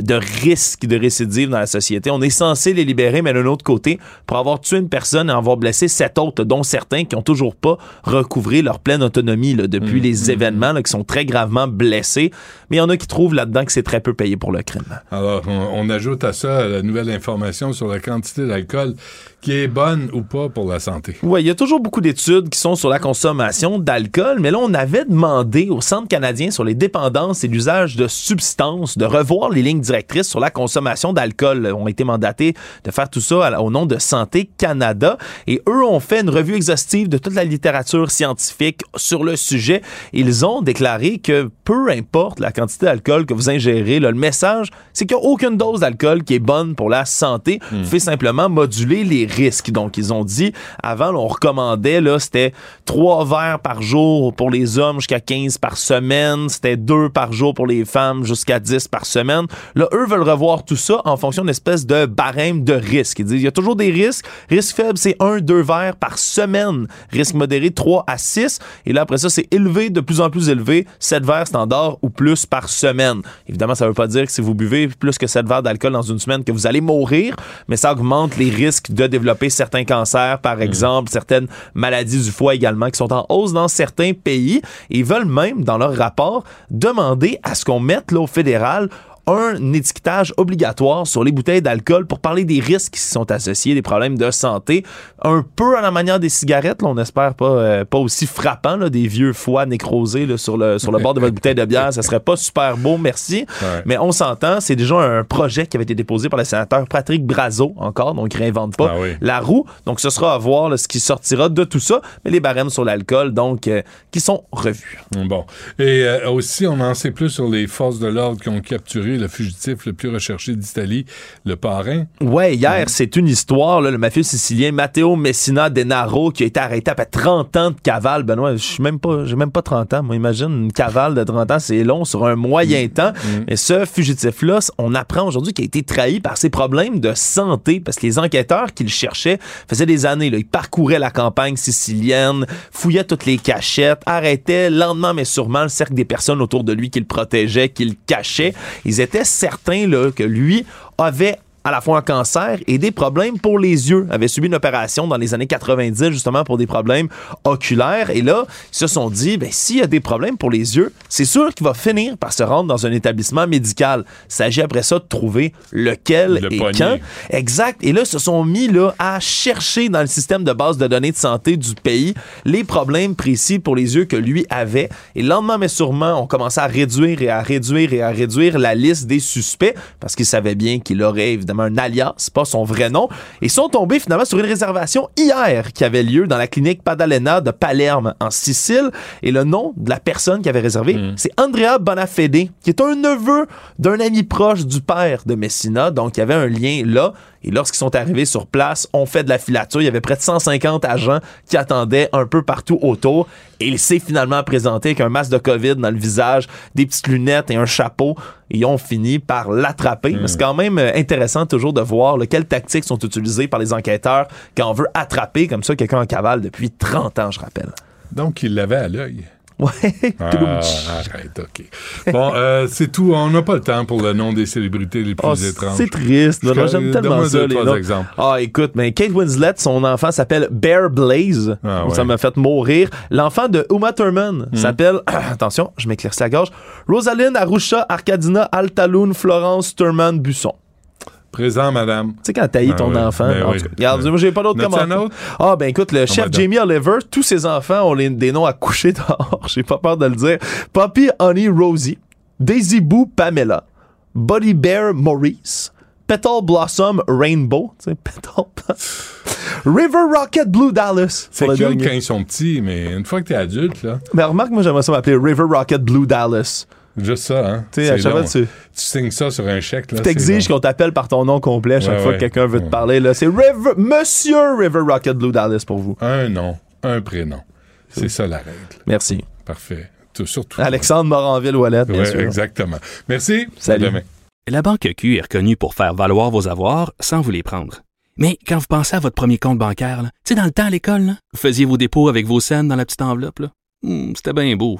de risque de récidive dans la société. On est censé les libérer, mais d'un autre côté, pour avoir tué une personne et avoir blessé sept autres, dont certains qui ont toujours pas recouvré leur pleine autonomie là, depuis
Mmh,
les événements, là, qui sont très gravement blessés. Mais il y en a qui trouvent là-dedans que c'est très peu payé pour le crime.
Alors, on, on ajoute à ça la nouvelle information sur la quantité d'alcool qui est bonne ou pas pour la santé.
Oui, il y a toujours beaucoup d'études qui sont sur la consommation d'alcool, mais là, on avait demandé au Centre canadien sur les dépendances et l'usage de substances de revoir les lignes directrices sur la consommation d'alcool. Ils ont été mandatés de faire tout ça au nom de Santé Canada et eux ont fait une revue exhaustive de toute la littérature scientifique sur le sujet. Ils ont déclaré que peu importe la quantité d'alcool que vous ingérez, là, le message, c'est qu'il n'y a aucune dose d'alcool qui est bonne pour la santé. Vous faites simplement moduler les risques. Donc, ils ont dit, avant, là, on recommandait, là, c'était trois verres par jour pour les hommes jusqu'à 15 par semaine. C'était deux par jour pour les femmes jusqu'à 10 par semaine. Là, eux veulent revoir tout ça en fonction d'une espèce de barème de risque. Ils disent, il y a toujours des risques. Risque faible, c'est un, deux verres par semaine. Risque modéré, 3 à 6. Et là, après ça, c'est élevé, de plus en plus élevé, 7 verres standard ou plus par semaine. Évidemment, ça veut pas dire que si vous buvez plus que 7 verres d'alcool dans une semaine que vous allez mourir, mais ça augmente les risques de développer certains cancers, par exemple, certaines maladies du foie également qui sont en hausse dans certains pays. Et ils veulent même, dans leur rapport, demander à ce qu'on mette là, au fédéral un étiquetage obligatoire sur les bouteilles d'alcool pour parler des risques qui sont associés, des problèmes de santé, un peu à la manière des cigarettes, là, on espère pas, euh, pas aussi frappant, là, des vieux foies nécrosés là, sur, le, sur le bord de votre bouteille de bière, ça serait pas super beau, merci.
Ouais.
Mais on s'entend, c'est déjà un projet qui avait été déposé par le sénateur Patrick Brazo, encore, donc il réinvente pas
Ah oui.
la roue. Donc ce sera à voir là, ce qui sortira de tout ça, mais les barèmes sur l'alcool, donc, euh, qui sont revus.
Bon. Et euh, aussi, on en sait plus sur les forces de l'ordre qui ont capturé le fugitif le plus recherché d'Italie, le parrain.
Ouais, hier, c'est une histoire, là, le mafieux sicilien Matteo Messina Denaro qui a été arrêté après 30 ans de cavale. Benoît, je suis même pas, j'ai même pas 30 ans. Moi, imagine, une cavale de 30 ans, c'est long sur un moyen temps. Mais ce fugitif-là, on apprend aujourd'hui qu'il a été trahi par ses problèmes de santé parce que les enquêteurs qui le cherchaient faisaient des années, là, ils parcouraient la campagne sicilienne, fouillaient toutes les cachettes, arrêtaient lentement mais sûrement le cercle des personnes autour de lui qui le protégeaient, qui le cachaient. Ils certains là, que lui avait à la fois un cancer et des problèmes pour les yeux. Avait subi une opération dans les années 90 justement pour des problèmes oculaires. Et là, ils se sont dit, ben, s'il y a des problèmes pour les yeux, c'est sûr qu'il va finir par se rendre dans un établissement médical. Il s'agit après ça de trouver lequel
Le
et quand. Exact. Et là, ils se sont mis là, à chercher dans le système de base de données de santé du pays les problèmes précis pour les yeux que lui avait. Et lentement, mais sûrement, on commençait à réduire et à réduire et à réduire la liste des suspects parce qu'ils savaient bien qu'il aurait évidemment un alias, pas son vrai nom. Et sont tombés finalement sur une réservation hier qui avait lieu dans la clinique Padalena de Palerme en Sicile. Et le nom de la personne qui avait réservé, c'est Andrea Bonafede, qui est un neveu d'un ami proche du père de Messina. Donc, il y avait un lien là. Et lorsqu'ils sont arrivés sur place, on fait de la filature. Il y avait près de 150 agents qui attendaient un peu partout autour. Et il s'est finalement présenté avec un masque de COVID dans le visage, des petites lunettes et un chapeau. Et ils ont fini par l'attraper. Mais c'est quand même euh, intéressant toujours de voir là, quelles tactiques sont utilisées par les enquêteurs quand on veut attraper comme ça quelqu'un en cavale depuis 30 ans, je rappelle.
Donc, il l'avait à l'œil.
Ouais.
Ah, arrête, OK. Bon, euh, c'est tout. On n'a pas le temps pour le nom des célébrités les plus
Oh,
étranges.
c'est triste. J'aime tellement ça,
deux,
les noms.
exemples.
Ah, écoute, mais Kate Winslet, son enfant s'appelle Bear Blaze.
Ah, ouais.
Ça m'a fait mourir. L'enfant de Uma Thurman
Hmm.
s'appelle, attention, je m'éclaircis la gorge, Rosaline Arusha Arcadina Altaloun Florence Thurman Busson.
Présent, madame.
Tu sais, quand t'as
Ah
ton enfant.
Ben
en
oui.
tout cas, regarde, moi, j'ai pas d'autres commentaires. Ah, ben écoute, le chef
ben donc.
Jamie Oliver, tous ses enfants ont les- des noms à coucher dehors. J'ai pas peur de le dire. Poppy Honey Rosie, Daisy Boo Pamela, Buddy Bear Maurice, Petal Blossom Rainbow, tu sais, Petal River Rocket Blue Dallas.
C'est cute
dernier.
quand ils sont petits, mais une fois que t'es adulte, là,
Mais remarque, moi, j'aimerais ça m'appeler River Rocket Blue Dallas.
Juste ça, hein.
Tu sais, à
c'est
chaque fois,
long.
tu-
Tu signes ça sur un chèque, là.
Tu t'exiges qu'on t'appelle par ton nom complet à chaque
Ouais,
fois
ouais.
que quelqu'un veut te parler. Là. C'est River, Monsieur River Rocket Blue Dallas pour vous.
Un nom, un prénom. C'est ça la règle.
Merci.
Parfait. Tout- Surtout.
Alexandre Moranville-Ouellette, bien
Ouais,
sûr.
exactement. Merci.
Salut.
À demain.
La Banque Q est reconnue pour faire valoir vos avoirs sans vous les prendre. Mais quand vous pensez à votre premier compte bancaire, là, tu sais, dans le temps à l'école, là, vous faisiez vos dépôts avec vos scènes dans la petite enveloppe. là. Hmm, C'était bien beau.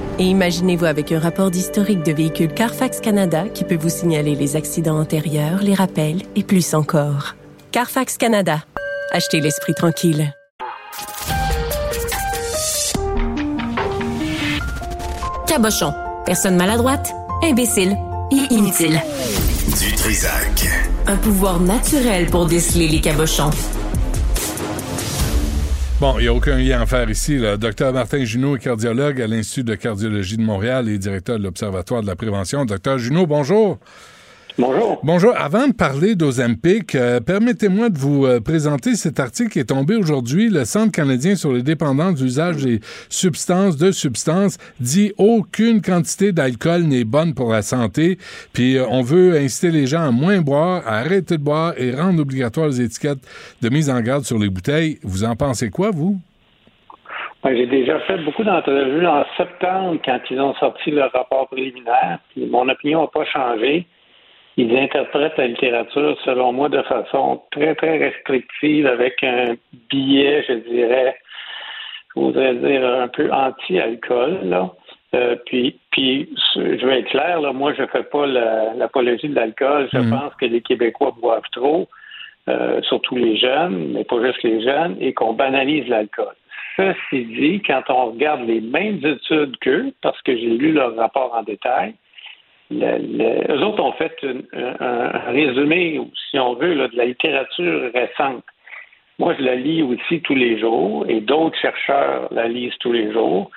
Et imaginez-vous avec un rapport d'historique de véhicule Carfax Canada qui peut vous signaler les accidents antérieurs, les rappels et plus encore. Carfax Canada. Achetez l'esprit tranquille.
Cabochon. Personne maladroite, imbécile et inutile.
Du Trisac.
Un pouvoir naturel pour déceler les cabochons.
Bon, il n'y a aucun lien à faire ici. Le docteur Martin Junot est cardiologue à l'Institut de cardiologie de Montréal et directeur de l'Observatoire de la prévention. Docteur Junot, bonjour.
Bonjour.
Bonjour. Avant de parler d'Ozempic, euh, permettez-moi de vous euh, présenter cet article qui est tombé aujourd'hui. Le Centre canadien sur les dépendances d'usage des substances, de substances, dit aucune quantité d'alcool n'est bonne pour la santé. Puis euh, on veut inciter les gens à moins boire, à arrêter de boire et rendre obligatoire les étiquettes de mise en garde sur les bouteilles. Vous en pensez quoi, vous?
Ouais, J'ai déjà fait beaucoup d'entrevues en septembre quand ils ont sorti leur rapport préliminaire. Puis mon opinion n'a pas changé. Ils interprètent la littérature, selon moi, de façon très, très restrictive, avec un billet, je dirais, je voudrais dire, un peu anti-alcool. Là. Euh, puis, puis, je vais être clair, là, moi, je ne fais pas la- l'apologie de l'alcool. Je pense que les Québécois boivent trop, euh, surtout les jeunes, mais pas juste les jeunes, et qu'on banalise l'alcool. Ceci dit, quand on regarde les mêmes études qu'eux, parce que j'ai lu leur rapport en détail, le, eux autres ont fait un, résumé, si on veut, de la littérature récente. Moi, je la lis aussi tous les jours et d'autres chercheurs la lisent tous les jours,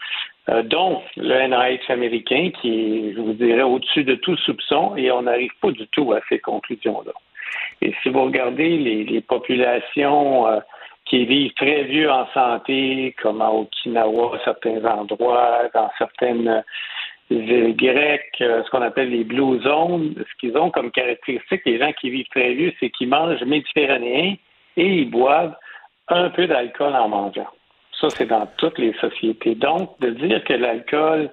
euh, dont le NIH américain qui est, je vous dirais, au-dessus de tout soupçon et on n'arrive pas du tout à ces conclusions-là. Et si vous regardez les, populations euh, qui vivent très vieux en santé, comme à Okinawa, certains endroits, dans certaines euh, grecques, euh, ce qu'on appelle les blue zones, ce qu'ils ont comme caractéristique, les gens qui vivent très vieux, c'est qu'ils mangent méditerranéen et ils boivent un peu d'alcool en mangeant. Ça, c'est dans toutes les sociétés. Donc, de dire que l'alcool,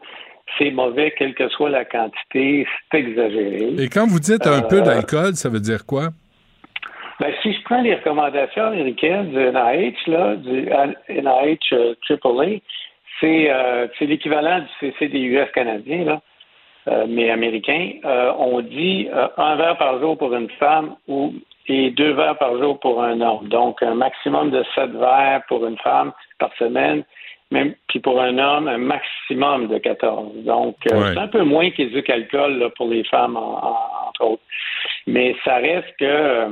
c'est mauvais, quelle que soit la quantité, c'est exagéré.
Et quand vous dites un
Euh,
peu d'alcool, ça veut dire quoi?
Ben, si je prends les recommandations américaines du NIH, là, du NIH euh, AAA, c'est euh, c'est l'équivalent du CCDUS canadien, là, euh, mais américain. Euh, on dit un verre par jour pour une femme ou et deux verres par jour pour un homme. Donc, un maximum de sept verres pour une femme par semaine, même puis pour un homme, un maximum de 14. Donc,
Ouais.
c'est un peu moins qu'éduc-alcool là, pour les femmes, en- en- entre autres. Mais ça reste que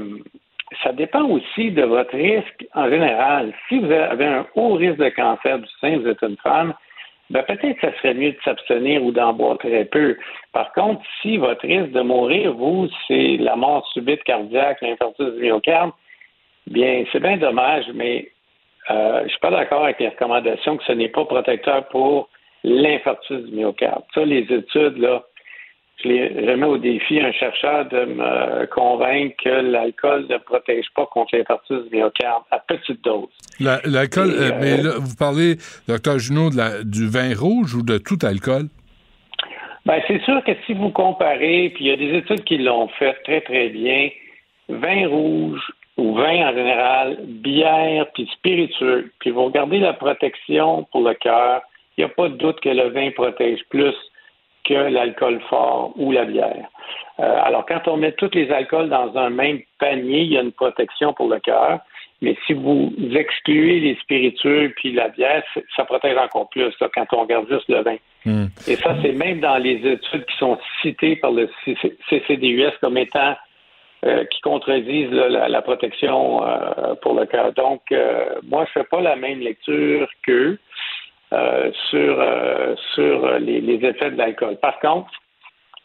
ça dépend aussi de votre risque en général. Si vous avez un haut risque de cancer du sein, vous êtes une femme, ben peut-être que ça serait mieux de s'abstenir ou d'en boire très peu. Par contre, si votre risque de mourir, vous, c'est la mort subite cardiaque, l'infarctus du myocarde, bien, c'est bien dommage, mais euh, je suis pas d'accord avec les recommandations que ce n'est pas protecteur pour l'infarctus du myocarde. Ça, les études, là, je, les, je mets au défi un chercheur de me convaincre que l'alcool ne protège pas contre l'infarctus du myocarde à petite dose.
La- L'alcool, euh,
euh,
mais là, vous parlez, docteur Junot, de la- du vin rouge ou de tout alcool?
Ben, c'est sûr que si vous comparez, puis il y a des études qui l'ont fait très, très bien, vin rouge ou vin en général, bière, puis spiritueux, puis vous regardez la protection pour le cœur, il n'y a pas de doute que le vin protège plus que l'alcool fort ou la bière. Euh, alors, quand on met tous les alcools dans un même panier, il y a une protection pour le cœur. Mais si vous excluez les spiritueux puis la bière, ça protège encore plus là, quand on regarde juste le vin. Et ça, c'est même dans les études qui sont citées par le CC CCDUS comme étant euh, qui contredisent là, la, la protection euh, pour le cœur. Donc, euh, moi, je fais pas la même lecture qu'eux euh, sur, euh, sur les, les effets de l'alcool. Par contre,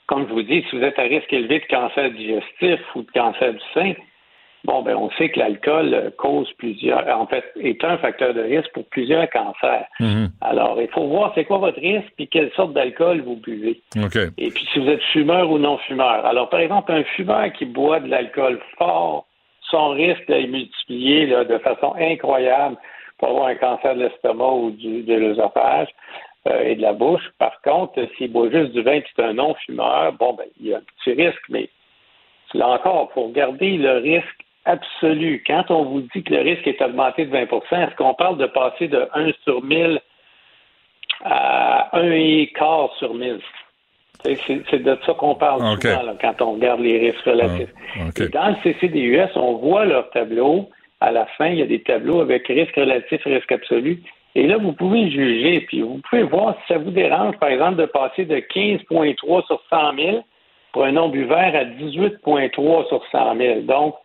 comme je vous dis, si vous êtes à risque élevé de cancer digestif ou de cancer du sein, bon, ben, on sait que l'alcool euh, cause plusieurs, en fait, est un facteur de risque pour plusieurs cancers.
Mhm.
Alors, il faut voir c'est quoi votre risque puis quelle sorte d'alcool vous buvez. Et puis, si vous êtes fumeur ou non fumeur. Alors, par exemple, un fumeur qui boit de l'alcool fort, son risque est multiplié là, de façon incroyable pour avoir un cancer de l'estomac ou du, de l'œsophage euh, et de la bouche. Par contre, s'il boit juste du vin et c'est un non-fumeur, bon, ben, il y a un petit risque, mais là encore, il faut regarder le risque absolu. Quand on vous dit que le risque est augmenté de 20 est-ce qu'on parle de passer de 1 sur 1000 à 1 et quart sur 1000? C'est de ça qu'on parle souvent là, quand on regarde les risques relatifs. Et dans le CCDUS, on voit leur tableau. À la fin, il y a des tableaux avec risque relatif, risque absolu. Et là, vous pouvez juger, puis vous pouvez voir si ça vous dérange, par exemple, de passer de 15,3 sur 100 000 pour un non-buveur à 18,3 sur 100 000. Donc,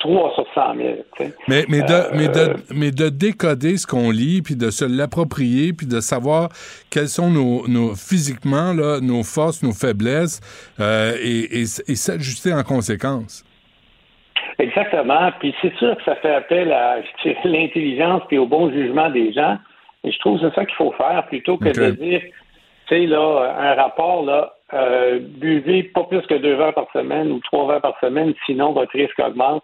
3 sur 100 000. tu sais.
Mais, mais, de,
Euh,
mais, de, mais de décoder ce qu'on lit, puis de se l'approprier, puis de savoir quelles sont nos, nos physiquement là, nos forces, nos faiblesses, euh, et, et, et s'ajuster en conséquence.
Exactement. Puis c'est sûr que ça fait appel à l'intelligence et au bon jugement des gens. Et je trouve que c'est ça qu'il faut faire plutôt que de dire, tu sais, là, un rapport, là, euh, buvez pas plus que deux verres par semaine ou trois verres par semaine, sinon votre risque augmente.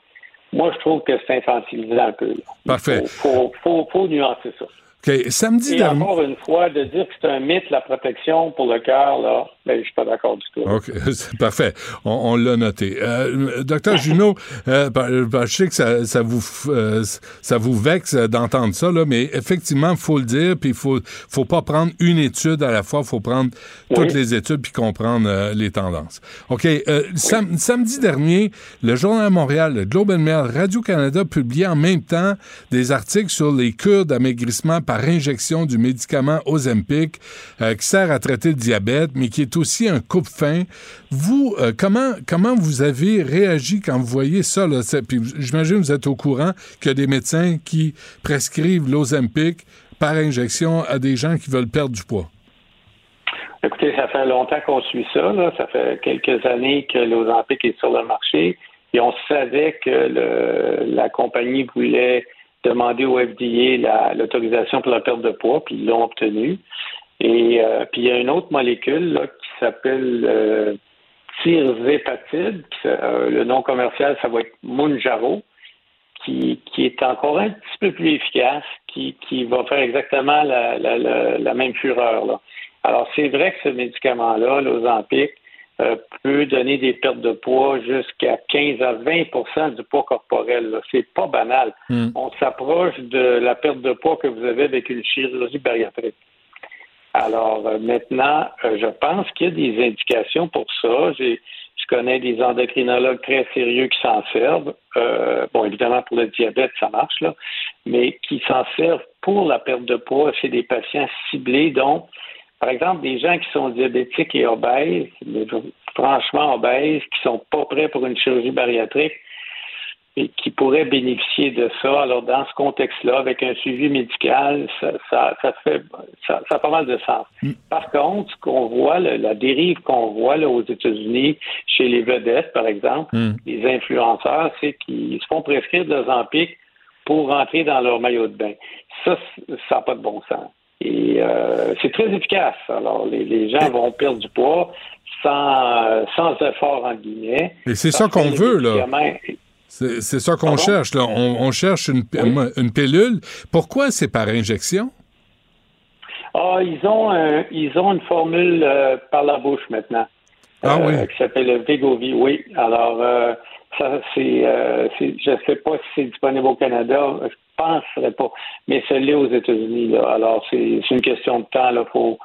Moi, je trouve que c'est infantilisant un peu. là.
Parfait.
Faut, faut, faut nuancer ça.
OK. Samedi
Et
dernier.
encore une fois, de dire que c'est un mythe, la protection pour le cœur, là, ben, je suis pas d'accord du tout.
OK, c'est parfait. On, on l'a noté. Euh, Docteur Junot, euh, ben, ben, je sais que ça, ça vous euh, ça vous vexe d'entendre ça, là, mais effectivement, il faut le dire, puis il faut, faut pas prendre une étude à la fois, il faut prendre toutes les études puis comprendre euh, les tendances. OK, sam- samedi dernier, le Journal de Montréal, le Globe and Mail, Radio-Canada publiaient en même temps des articles sur les cures d'amaigrissement par injection du médicament Ozempic euh, qui sert à traiter le diabète, mais qui est aussi un coupe-faim. Vous, euh, comment, comment vous avez réagi quand vous voyez ça? J'imagine que vous êtes au courant qu'il y a des médecins qui prescrivent l'Ozempic par injection à des gens qui veulent perdre du poids.
Écoutez, ça fait longtemps qu'on suit ça. Ça fait quelques années que l'Ozempic est sur le marché. Et on savait que la compagnie voulait demander au FDA la- l'autorisation pour la perte de poids, puis ils l'ont obtenu. Et euh, puis il y a une autre molécule là, qui s'appelle euh, tirzépatide. Euh, le nom commercial, ça va être Mounjaro, qui, qui est encore un petit peu plus efficace, qui, qui va faire exactement la, la, même fureur. Alors, c'est vrai que ce médicament-là, l'Ozempic, euh, peut donner des pertes de poids jusqu'à 15 à 20% du poids corporel. C'est pas banal.
Hmm.
On s'approche de la perte de poids que vous avez avec une chirurgie bariatrique. Alors euh, maintenant, euh, je pense qu'il y a des indications pour ça. J'ai, je connais des endocrinologues très sérieux qui s'en servent. Euh, bon, évidemment, pour le diabète, ça marche, là, mais qui s'en servent pour la perte de poids chez des patients ciblés. Donc, par exemple, des gens qui sont diabétiques et obèses, franchement obèses, qui sont pas prêts pour une chirurgie bariatrique, et qui pourraient bénéficier de ça. Alors, dans ce contexte-là, avec un suivi médical, ça, ça, ça fait ça, ça a pas mal de sens. Par contre, ce qu'on voit, la dérive qu'on voit là, aux États-Unis, chez les vedettes, par exemple, les influenceurs, c'est qu'ils se font prescrire de l'Ozempic pour rentrer dans leur maillot de bain. Ça, ça n'a pas de bon sens. Et euh, c'est très efficace. Alors, les, les gens vont perdre du poids sans, sans effort, en guillemets.
Et c'est ça qu'on veut, là. C'est ça qu'on cherche. Là. On, on cherche une, une pilule. Pourquoi c'est par injection?
Ah, ils ont un- ils ont une formule euh, par la bouche maintenant.
Ah
euh,
oui.
Qui s'appelle le Vegovy. Oui. Alors euh, ça c'est je sais pas si c'est disponible au Canada. Je penserais pas. Mais c'est l'est aux États-Unis. Là. Alors c'est une question de temps. Là. Faut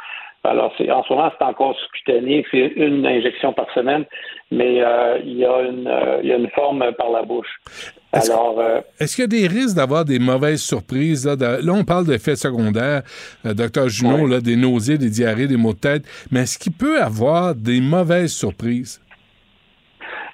alors, c'est, en ce moment, c'est encore sous-cutané, c'est une injection par semaine, mais euh, il, y a une, euh, il y a une forme par la bouche. Alors, euh,
Est-ce qu'il y a des risques d'avoir des mauvaises surprises? Là, De- là, on parle d'effets secondaires, euh, docteur Junot, là, des nausées, des diarrhées, des maux de tête, mais est-ce qu'il peut avoir des mauvaises surprises?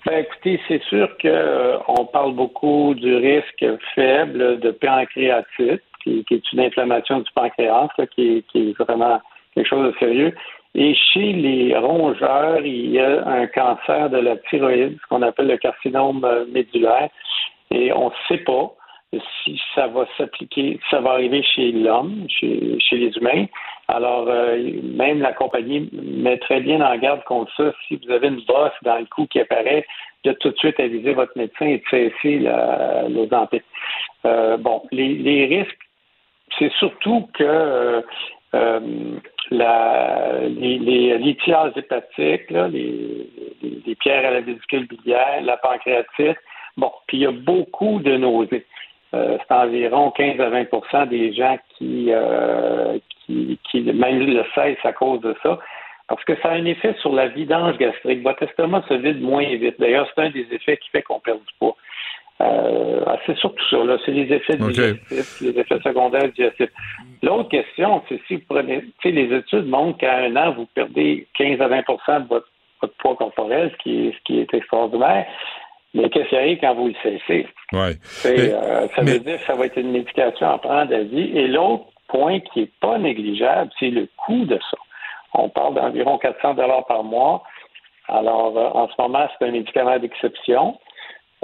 Ben, écoutez, c'est sûr que euh, parle beaucoup du risque faible de pancréatite, qui, est une inflammation du pancréas, là, qui, est- vraiment quelque chose de sérieux. Et chez les rongeurs, il y a un cancer de la thyroïde, ce qu'on appelle le carcinome euh, médulaire. Et on ne sait pas si ça va s'appliquer, ça va arriver chez l'homme, chez, les humains. Alors, euh, même la compagnie met très bien en garde contre ça. Si vous avez une bosse dans le cou qui apparaît, de tout de suite aviser votre médecin et de cesser les euh, bon, les, risques, c'est surtout que euh, la, les, les hépatiques, les, pierres à la vésicule biliaire, la pancréatite, bon, puis il y a beaucoup de nausées. C'est environ 15 à 20% des gens qui, qui, qui même le cessent à cause de ça. Parce que ça a un effet sur la vidange gastrique. Votre estomac se vide moins vite. D'ailleurs, c'est un des effets qui fait qu'on perd du poids. Euh, ah, c'est surtout ça, là. C'est les effets digestifs, les effets secondaires digestifs. L'autre question, c'est si vous prenez, tu sais, les études montrent qu'à un an, vous perdez 15 à 20% de votre, poids corporel, ce qui est, ce qui est extraordinaire. Mais qu'est-ce qui arrive quand vous le cessez?
Ouais.
Euh, ça veut dire que ça va être une médication à prendre à vie. Et l'autre point qui n'est pas négligeable, c'est le coût de ça. On parle d'environ 400 dollars par mois. Alors, euh, en ce moment, c'est un médicament d'exception.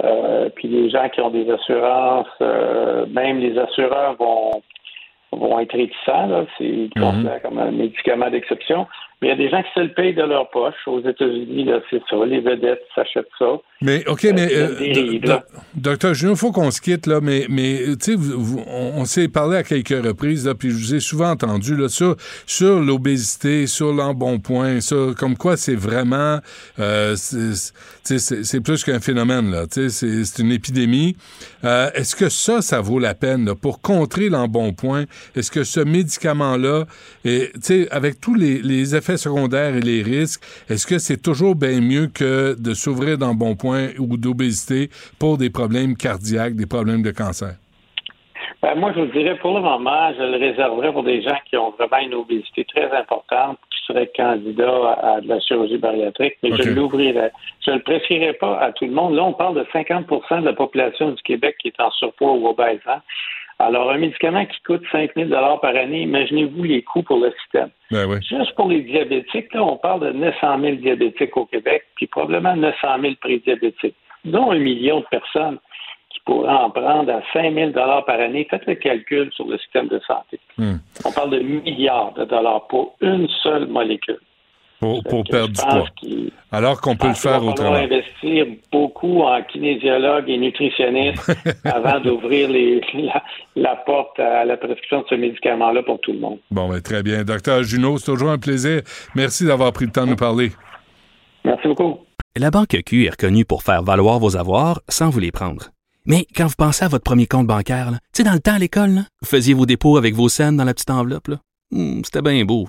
Euh, puis les gens qui ont des assurances, euh, même les assureurs vont vont être réticents. C'est considéré comme un médicament d'exception. Mais il y a des gens qui se le payent de leur poche. Aux États-Unis, c'est ça. Les vedettes s'achètent ça.
Mais, OK, mais, euh, docteur Junot, il faut qu'on se quitte, là, mais, mais tu sais, on, s'est parlé à quelques reprises, là, puis je vous ai souvent entendu, là, sur, sur l'obésité, sur l'embonpoint, ça, comme quoi c'est vraiment, euh, c'est plus qu'un phénomène, là, tu sais, c'est une épidémie. Euh, est-ce que ça, ça vaut la peine, là, pour contrer l'embonpoint? Est-ce que ce médicament-là, tu sais, avec tous les, les effets secondaires et les risques, est-ce que c'est toujours bien mieux que de s'ouvrir d'embonpoint ou d'obésité pour des problèmes cardiaques, des problèmes de cancer?
Ben, moi, je vous dirais, pour le moment, je le réserverais pour des gens qui ont vraiment une obésité très importante, qui seraient candidats à, de la chirurgie bariatrique, mais je l'ouvrirais. Je ne le prescrirais pas à tout le monde. Là, on parle de 50% de la population du Québec qui est en surpoids ou obèse. Hein? Alors, un médicament qui coûte 5 000 par année, imaginez-vous les coûts pour le système.
Ben
Juste pour les diabétiques, là, on parle de 900 000 diabétiques au Québec, puis probablement 900 000 prédiabétiques, dont un million de personnes qui pourraient en prendre à 5 000 par année. Faites le calcul sur le système de santé.
Hmm.
On parle de milliards de dollars pour une seule molécule.
Pour, perdre du poids. Alors qu'on peut le faire autrement. On va
investir beaucoup en kinésiologue et nutritionniste avant d'ouvrir la, la, porte à la prescription de ce médicament-là pour tout le monde.
Bon, ben, très bien. Docteur Junot, c'est toujours un plaisir. Merci d'avoir pris le temps de nous parler.
Merci beaucoup.
La Banque Q est reconnue pour faire valoir vos avoirs sans vous les prendre. Mais quand vous pensez à votre premier compte bancaire, tu sais, dans le temps à l'école, vous faisiez vos dépôts avec vos scènes dans la petite enveloppe. Hmm, c'était bien beau.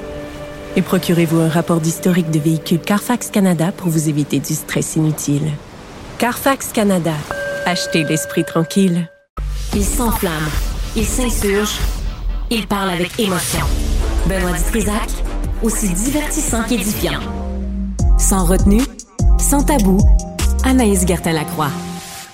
et procurez-vous un rapport d'historique de véhicule Carfax Canada pour vous éviter du stress inutile. Carfax Canada. Achetez l'esprit tranquille.
Il s'enflamme. Il s'insurge. Il parle avec émotion. Benoît Dutrisac, aussi divertissant qu'édifiant. Sans retenue, sans tabou, Anaïs Gertin-Lacroix.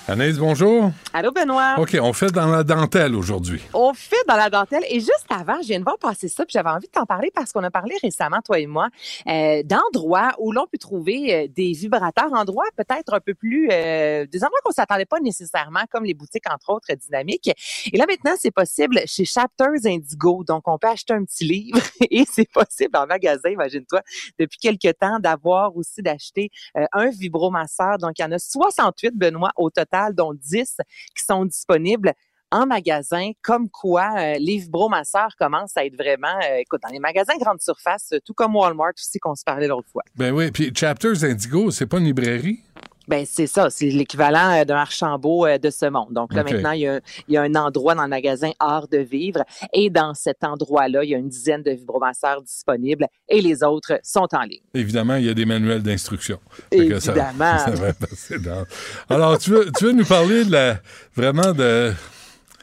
Anaïs, bonjour.
Allô, Benoît.
OK, on fait dans la dentelle aujourd'hui.
On fait dans la dentelle. Et juste avant, je viens de voir passer ça, puis j'avais envie de t'en parler parce qu'on a parlé récemment, toi et moi, euh, d'endroits où l'on peut trouver euh, des vibrateurs, endroits peut-être un peu plus, euh, des endroits qu'on s'attendait pas nécessairement, comme les boutiques, entre autres, dynamiques. Et là, maintenant, c'est possible chez Chapters Indigo. Donc, on peut acheter un petit livre et c'est possible en magasin, imagine-toi, depuis quelques temps, d'avoir aussi d'acheter un vibromasseur. Donc, il y en a 68, Benoît, au total dont 10 qui sont disponibles en magasin, comme quoi euh, les vibromasseurs commencent à être vraiment, euh, écoute, dans les magasins grande surface, tout comme Walmart aussi qu'on se parlait l'autre fois.
Ben oui, puis Chapters Indigo, c'est pas une librairie?
Ben c'est ça, c'est l'équivalent euh, d'un Archambault euh, de ce monde. Donc là maintenant, il y, a, il y a un endroit dans le magasin Art de vivre et dans cet endroit-là, il y a une dizaine de vibromasseurs disponibles et les autres sont en ligne.
Évidemment, il y a des manuels d'instruction. Ça-
Évidemment.
ça va passer dans- Alors, tu veux, tu veux nous parler de la, vraiment de...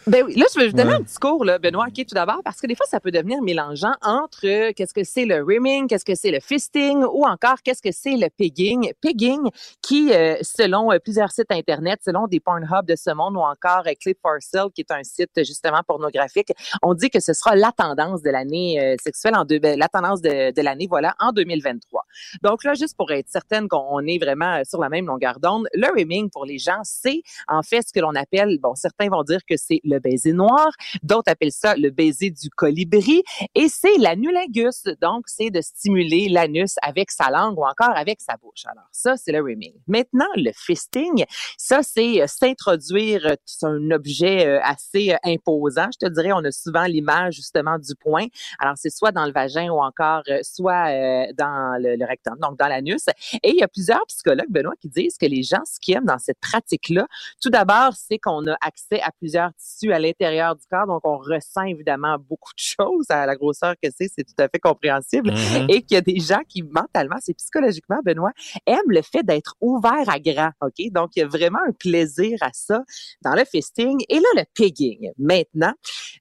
Ben oui, là, je vais vous donner
Ouais.
un petit cours, là, Benoît, OK, tout d'abord, parce que des fois, ça peut devenir mélangeant entre euh, qu'est-ce que c'est le rimming, qu'est-ce que c'est le fisting ou encore qu'est-ce que c'est le pegging. Pegging, qui, euh, selon euh, plusieurs sites Internet, selon des Pornhub de ce monde ou encore Clip for Sale, qui est un site justement pornographique, on dit que ce sera la tendance de l'année sexuelle, en deux, ben, la tendance de, de l'année, voilà, en 2023. Donc là, juste pour être certaine qu'on est vraiment sur la même longueur d'onde, le rimming pour les gens, c'est en fait ce que l'on appelle, bon, certains vont dire que c'est le baiser noir, d'autres appellent ça le baiser du colibri, et c'est l'anulingus, donc c'est de stimuler l'anus avec sa langue ou encore avec sa bouche. Alors ça, c'est le rimming. Maintenant, le fisting, ça c'est euh, s'introduire euh, c'est un objet euh, assez euh, imposant. Je te dirais, on a souvent l'image justement du point. Alors c'est soit dans le vagin ou encore euh, soit euh, dans le, le rectum, donc dans l'anus. Et il y a plusieurs psychologues, Benoît, qui disent que les gens, ce qu'ils aiment dans cette pratique-là, tout d'abord, c'est qu'on a accès à plusieurs tissus à l'intérieur du corps, donc on ressent évidemment beaucoup de choses à la grosseur que c'est, c'est tout à fait compréhensible.
Mhm.
Et qu'il y a des gens qui, mentalement, c'est psychologiquement, Benoît, aiment le fait d'être ouvert à grand, OK? Donc, il y a vraiment un plaisir à ça dans le fisting. Et là, le pegging. Maintenant,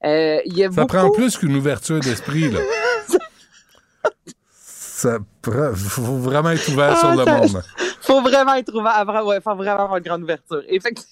euh, il y a
Ça
beaucoup...
prend plus qu'une ouverture d'esprit, là. Ça faut vraiment être ouvert
Ah,
sur le
ça-
monde.
faut vraiment être ouvert, avoir- ouais, faut vraiment avoir une grande ouverture. Effectivement.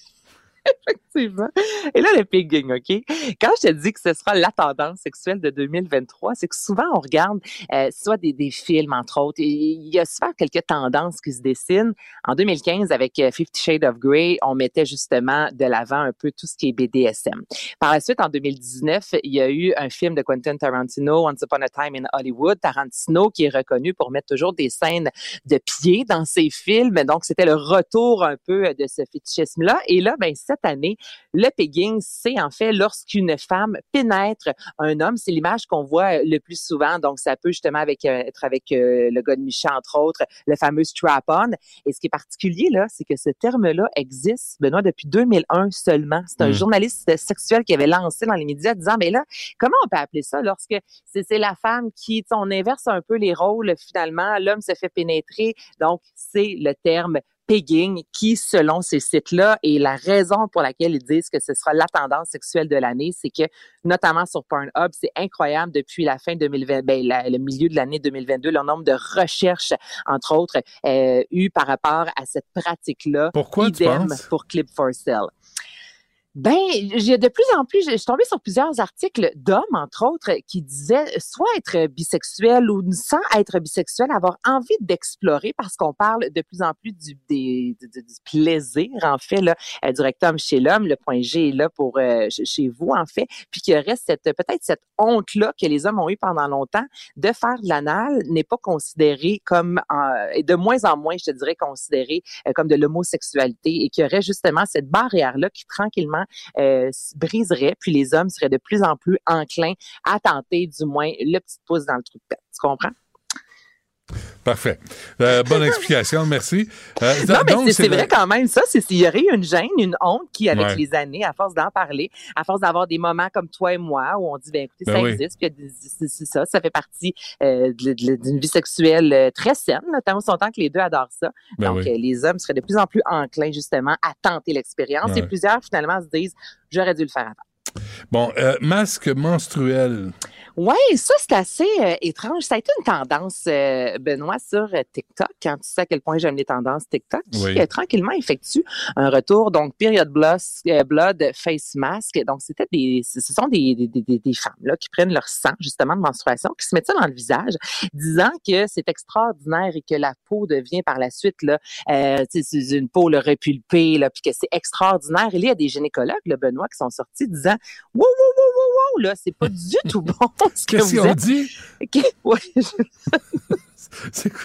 Effectivement. Et là, le pegging, OK? Quand je te dis que ce sera la tendance sexuelle de 2023, c'est que souvent, on regarde euh, soit des, des films, entre autres, et il y a souvent quelques tendances qui se dessinent. En 2015, avec euh, Fifty Shades of Grey, on mettait justement de l'avant un peu tout ce qui est BDSM. Par la suite, en 2019, il y a eu un film de Quentin Tarantino, Once Upon a Time in Hollywood. Tarantino, qui est reconnu pour mettre toujours des scènes de pieds dans ses films. Donc, c'était le retour un peu de ce fétichisme-là. Et là, ben, cette année, le pegging, c'est en fait lorsqu'une femme pénètre un homme. C'est l'image qu'on voit le plus souvent. Donc, ça peut justement avec, euh, être avec euh, le gars de Micha, entre autres, le fameux strap-on. Et ce qui est particulier, là, c'est que ce terme-là existe, Benoît, depuis 2001 seulement. C'est un
Mm.
journaliste sexuel qui avait lancé dans les médias disant, mais là, comment on peut appeler ça lorsque c'est la femme qui, on inverse un peu les rôles finalement, l'homme se fait pénétrer. Donc, c'est le terme pegging qui, selon ces sites-là, et la raison pour laquelle ils disent que ce sera la tendance sexuelle de l'année, c'est que, notamment sur Pornhub, c'est incroyable depuis la fin 2020, ben, la- le milieu de l'année 2022, le nombre de recherches, entre autres, euh, eues par rapport à cette pratique-là.
Pourquoi tu
Idem
penses?
pour Clip for Sale. Ben, j'ai de plus en plus, je suis tombée sur plusieurs articles d'hommes, entre autres, qui disaient soit être bisexuel ou sans être bisexuel, avoir envie d'explorer parce qu'on parle de plus en plus du, du, du- plaisir, en fait, là, euh, du rectum chez l'homme. Le point G est là pour euh, ch- chez vous, en fait. Puis qu'il reste cette, peut-être cette honte-là que les hommes ont eu pendant longtemps de faire de l'anal n'est pas considéré comme, euh, et de moins en moins, je te dirais, considéré euh, comme de l'homosexualité et qu'il y aurait justement cette barrière-là qui tranquillement euh, se briserait, puis les hommes seraient de plus en plus enclins à tenter du moins le petit pouce dans le trou de pète. Tu comprends?
Parfait. Euh, bonne explication, merci. Euh,
Non, mais c'est- vrai quand même. Ça, c'est s'il y aurait une gêne, une honte qui, avec
Ouais.
les années, à force d'en parler, à force d'avoir des moments comme toi et moi, où on dit, ben écoutez,
Ben
ça
oui.
existe, puis il y a des- c'est ça, ça fait partie euh, d'une vie sexuelle euh, très saine, tant aussi longtemps que les deux adorent ça.
Ben
Donc,
oui.
les hommes seraient de plus en plus enclins, justement, à tenter l'expérience. Et plusieurs, finalement, se disent, j'aurais dû le faire avant.
Bon, euh, masque menstruel.
Oui, ça, c'est assez euh, étrange. Ça a été une tendance, euh, Benoît, sur TikTok, quand tu sais à quel point j'aime les tendances TikTok, qui
Oui.
euh, tranquillement effectue un retour. Donc, Period Blood, blood Face Mask. Donc, c'était des, ce sont des, des, des, des femmes là, qui prennent leur sang, justement, de menstruation, qui se mettent ça dans le visage, disant que c'est extraordinaire et que la peau devient par la suite, là, une peau là, repulpée, là, puis que c'est extraordinaire. Et là, il y a des gynécologues, là, Benoît, qui sont sortis disant, wow, wow, wow, wow, wow, là, c'est pas du tout bon ce que
Qu'est-ce
êtes.
dit?
Ok, ouais, je-
C'est quoi?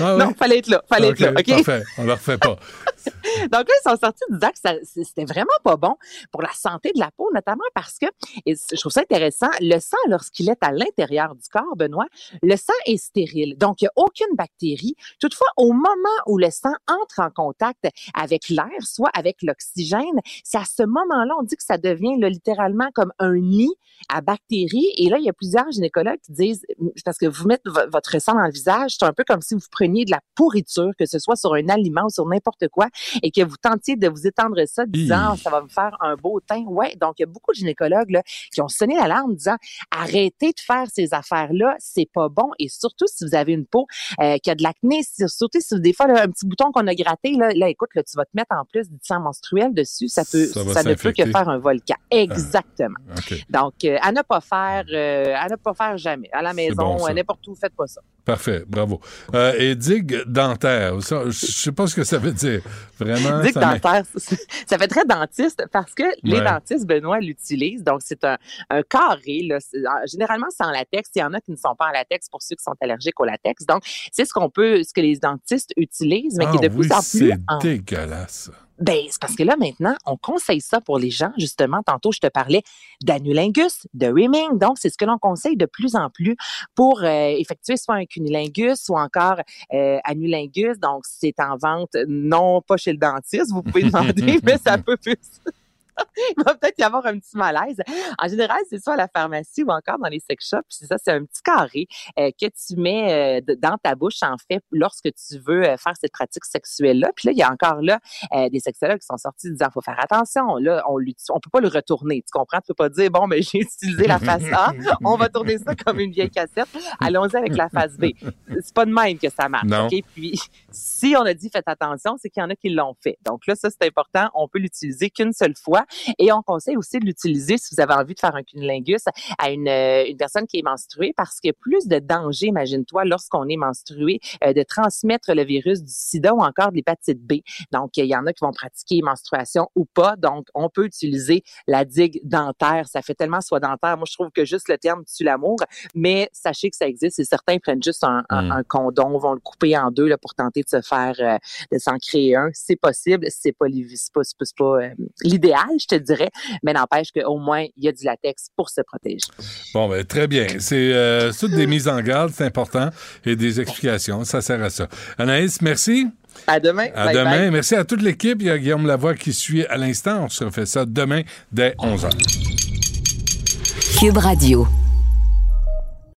Ah
Non, fallait être là, fallait être là, OK?
Parfait, on le refait pas.
Donc là, ils sont sortis disant que c'était vraiment pas bon pour la santé de la peau, notamment parce que, et je trouve ça intéressant, le sang, lorsqu'il est à l'intérieur du corps, Benoît, le sang est stérile. Donc, il n'y a aucune bactérie. Toutefois, au moment où le sang entre en contact avec l'air, soit avec l'oxygène, c'est à ce moment-là, on dit que ça devient là, littéralement comme un nid à bactéries. Et là, il y a plusieurs gynécologues qui disent, parce que vous mettez vo- votre sang dans le visage, c'est un peu comme si vous preniez de la pourriture, que ce soit sur un aliment ou sur n'importe quoi, et que vous tentiez de vous étendre ça, disant, ça va me faire un beau teint. Ouais, donc il y a beaucoup de gynécologues là, qui ont sonné l'alarme, disant, arrêtez de faire ces affaires-là, c'est pas bon. Et surtout si vous avez une peau euh, qui a de l'acné, surtout si des fois là, un petit bouton qu'on a gratté, là, là, écoute, là, tu vas te mettre en plus du sang menstruel dessus, ça peut,
Ça
ne peut que faire un volcan. Exactement.
OK.
Donc, euh, à ne pas faire, euh, à ne pas faire jamais. À la maison,
bon,
n'importe où, faites pas ça.
Parfait, bravo. Euh, et digue dentaire, ça, je sais pas ce que ça veut dire. Vraiment, ça m'in-
dentaire, ça- fait très dentiste parce que les
Ouais.
dentistes, Benoît, l'utilisent. Donc, c'est un, un carré. Là. En- Généralement, c'est en latex. Il y en a qui ne sont pas en latex pour ceux qui sont allergiques au latex. Donc, c'est ce qu'on peut, ce que les dentistes utilisent, mais qui est de
Ah oui,
plus en plus
c'est
en
dégueulasse.
Ben, c'est parce que là, maintenant, on conseille ça pour les gens. Justement, tantôt, je te parlais d'anulingus, de rimming. Donc, c'est ce que l'on conseille de plus en plus pour euh, effectuer soit un cunilingus ou encore euh, anulingus. Donc, c'est en vente, non pas chez le dentiste, vous pouvez demander, mais ça peut plus. Il va peut-être y avoir un petit malaise. En général, c'est ça à la pharmacie ou encore dans les sex shops. C'est ça, c'est un petit carré euh, que tu mets euh, dans ta bouche, en fait, lorsque tu veux euh, faire cette pratique sexuelle-là. Puis là, il y a encore là des sexologues qui sont sortis disant faut faire attention. Là, on on peut pas le retourner. Tu comprends? Tu peux pas dire bon, mais j'ai utilisé la face A, on va tourner ça comme une vieille cassette. Allons-y avec la face B. C'est pas de même que ça marche.
Non.
Puis si on a dit faites attention, c'est qu'il y en a qui l'ont fait. Donc là, ça, c'est important. On peut l'utiliser qu'une seule fois. Et on conseille aussi de l'utiliser si vous avez envie de faire un cunilingus à une, euh, une personne qui est menstruée parce qu'il y a plus de danger, imagine-toi, lorsqu'on est menstrué, euh, de transmettre le virus du sida ou encore de l'hépatite B. Donc, il y en a qui vont pratiquer menstruation ou pas. Donc, on peut utiliser la digue dentaire. Ça fait tellement soit dentaire. Moi, je trouve que juste le terme tue l'amour. Mais sachez que ça existe et certains prennent juste un, un-
Mm.
un condom, vont le couper en deux là, pour tenter de se faire, euh, de s'en créer un. C'est possible. C'est pas, pas, pas, euh, l'idéal, je te dirais. Mais n'empêche qu'au moins, il y a du latex pour se protéger.
Bon, ben, très bien. C'est euh, toutes des mises en garde, c'est important, et des explications. Ça sert à ça. Anaïs, merci.
À demain.
À
Bye
demain.
bye.
Merci à toute l'équipe. Il y a Guillaume Lavoie qui suit à l'instant. On se refait ça demain dès 11h.
Cube Radio.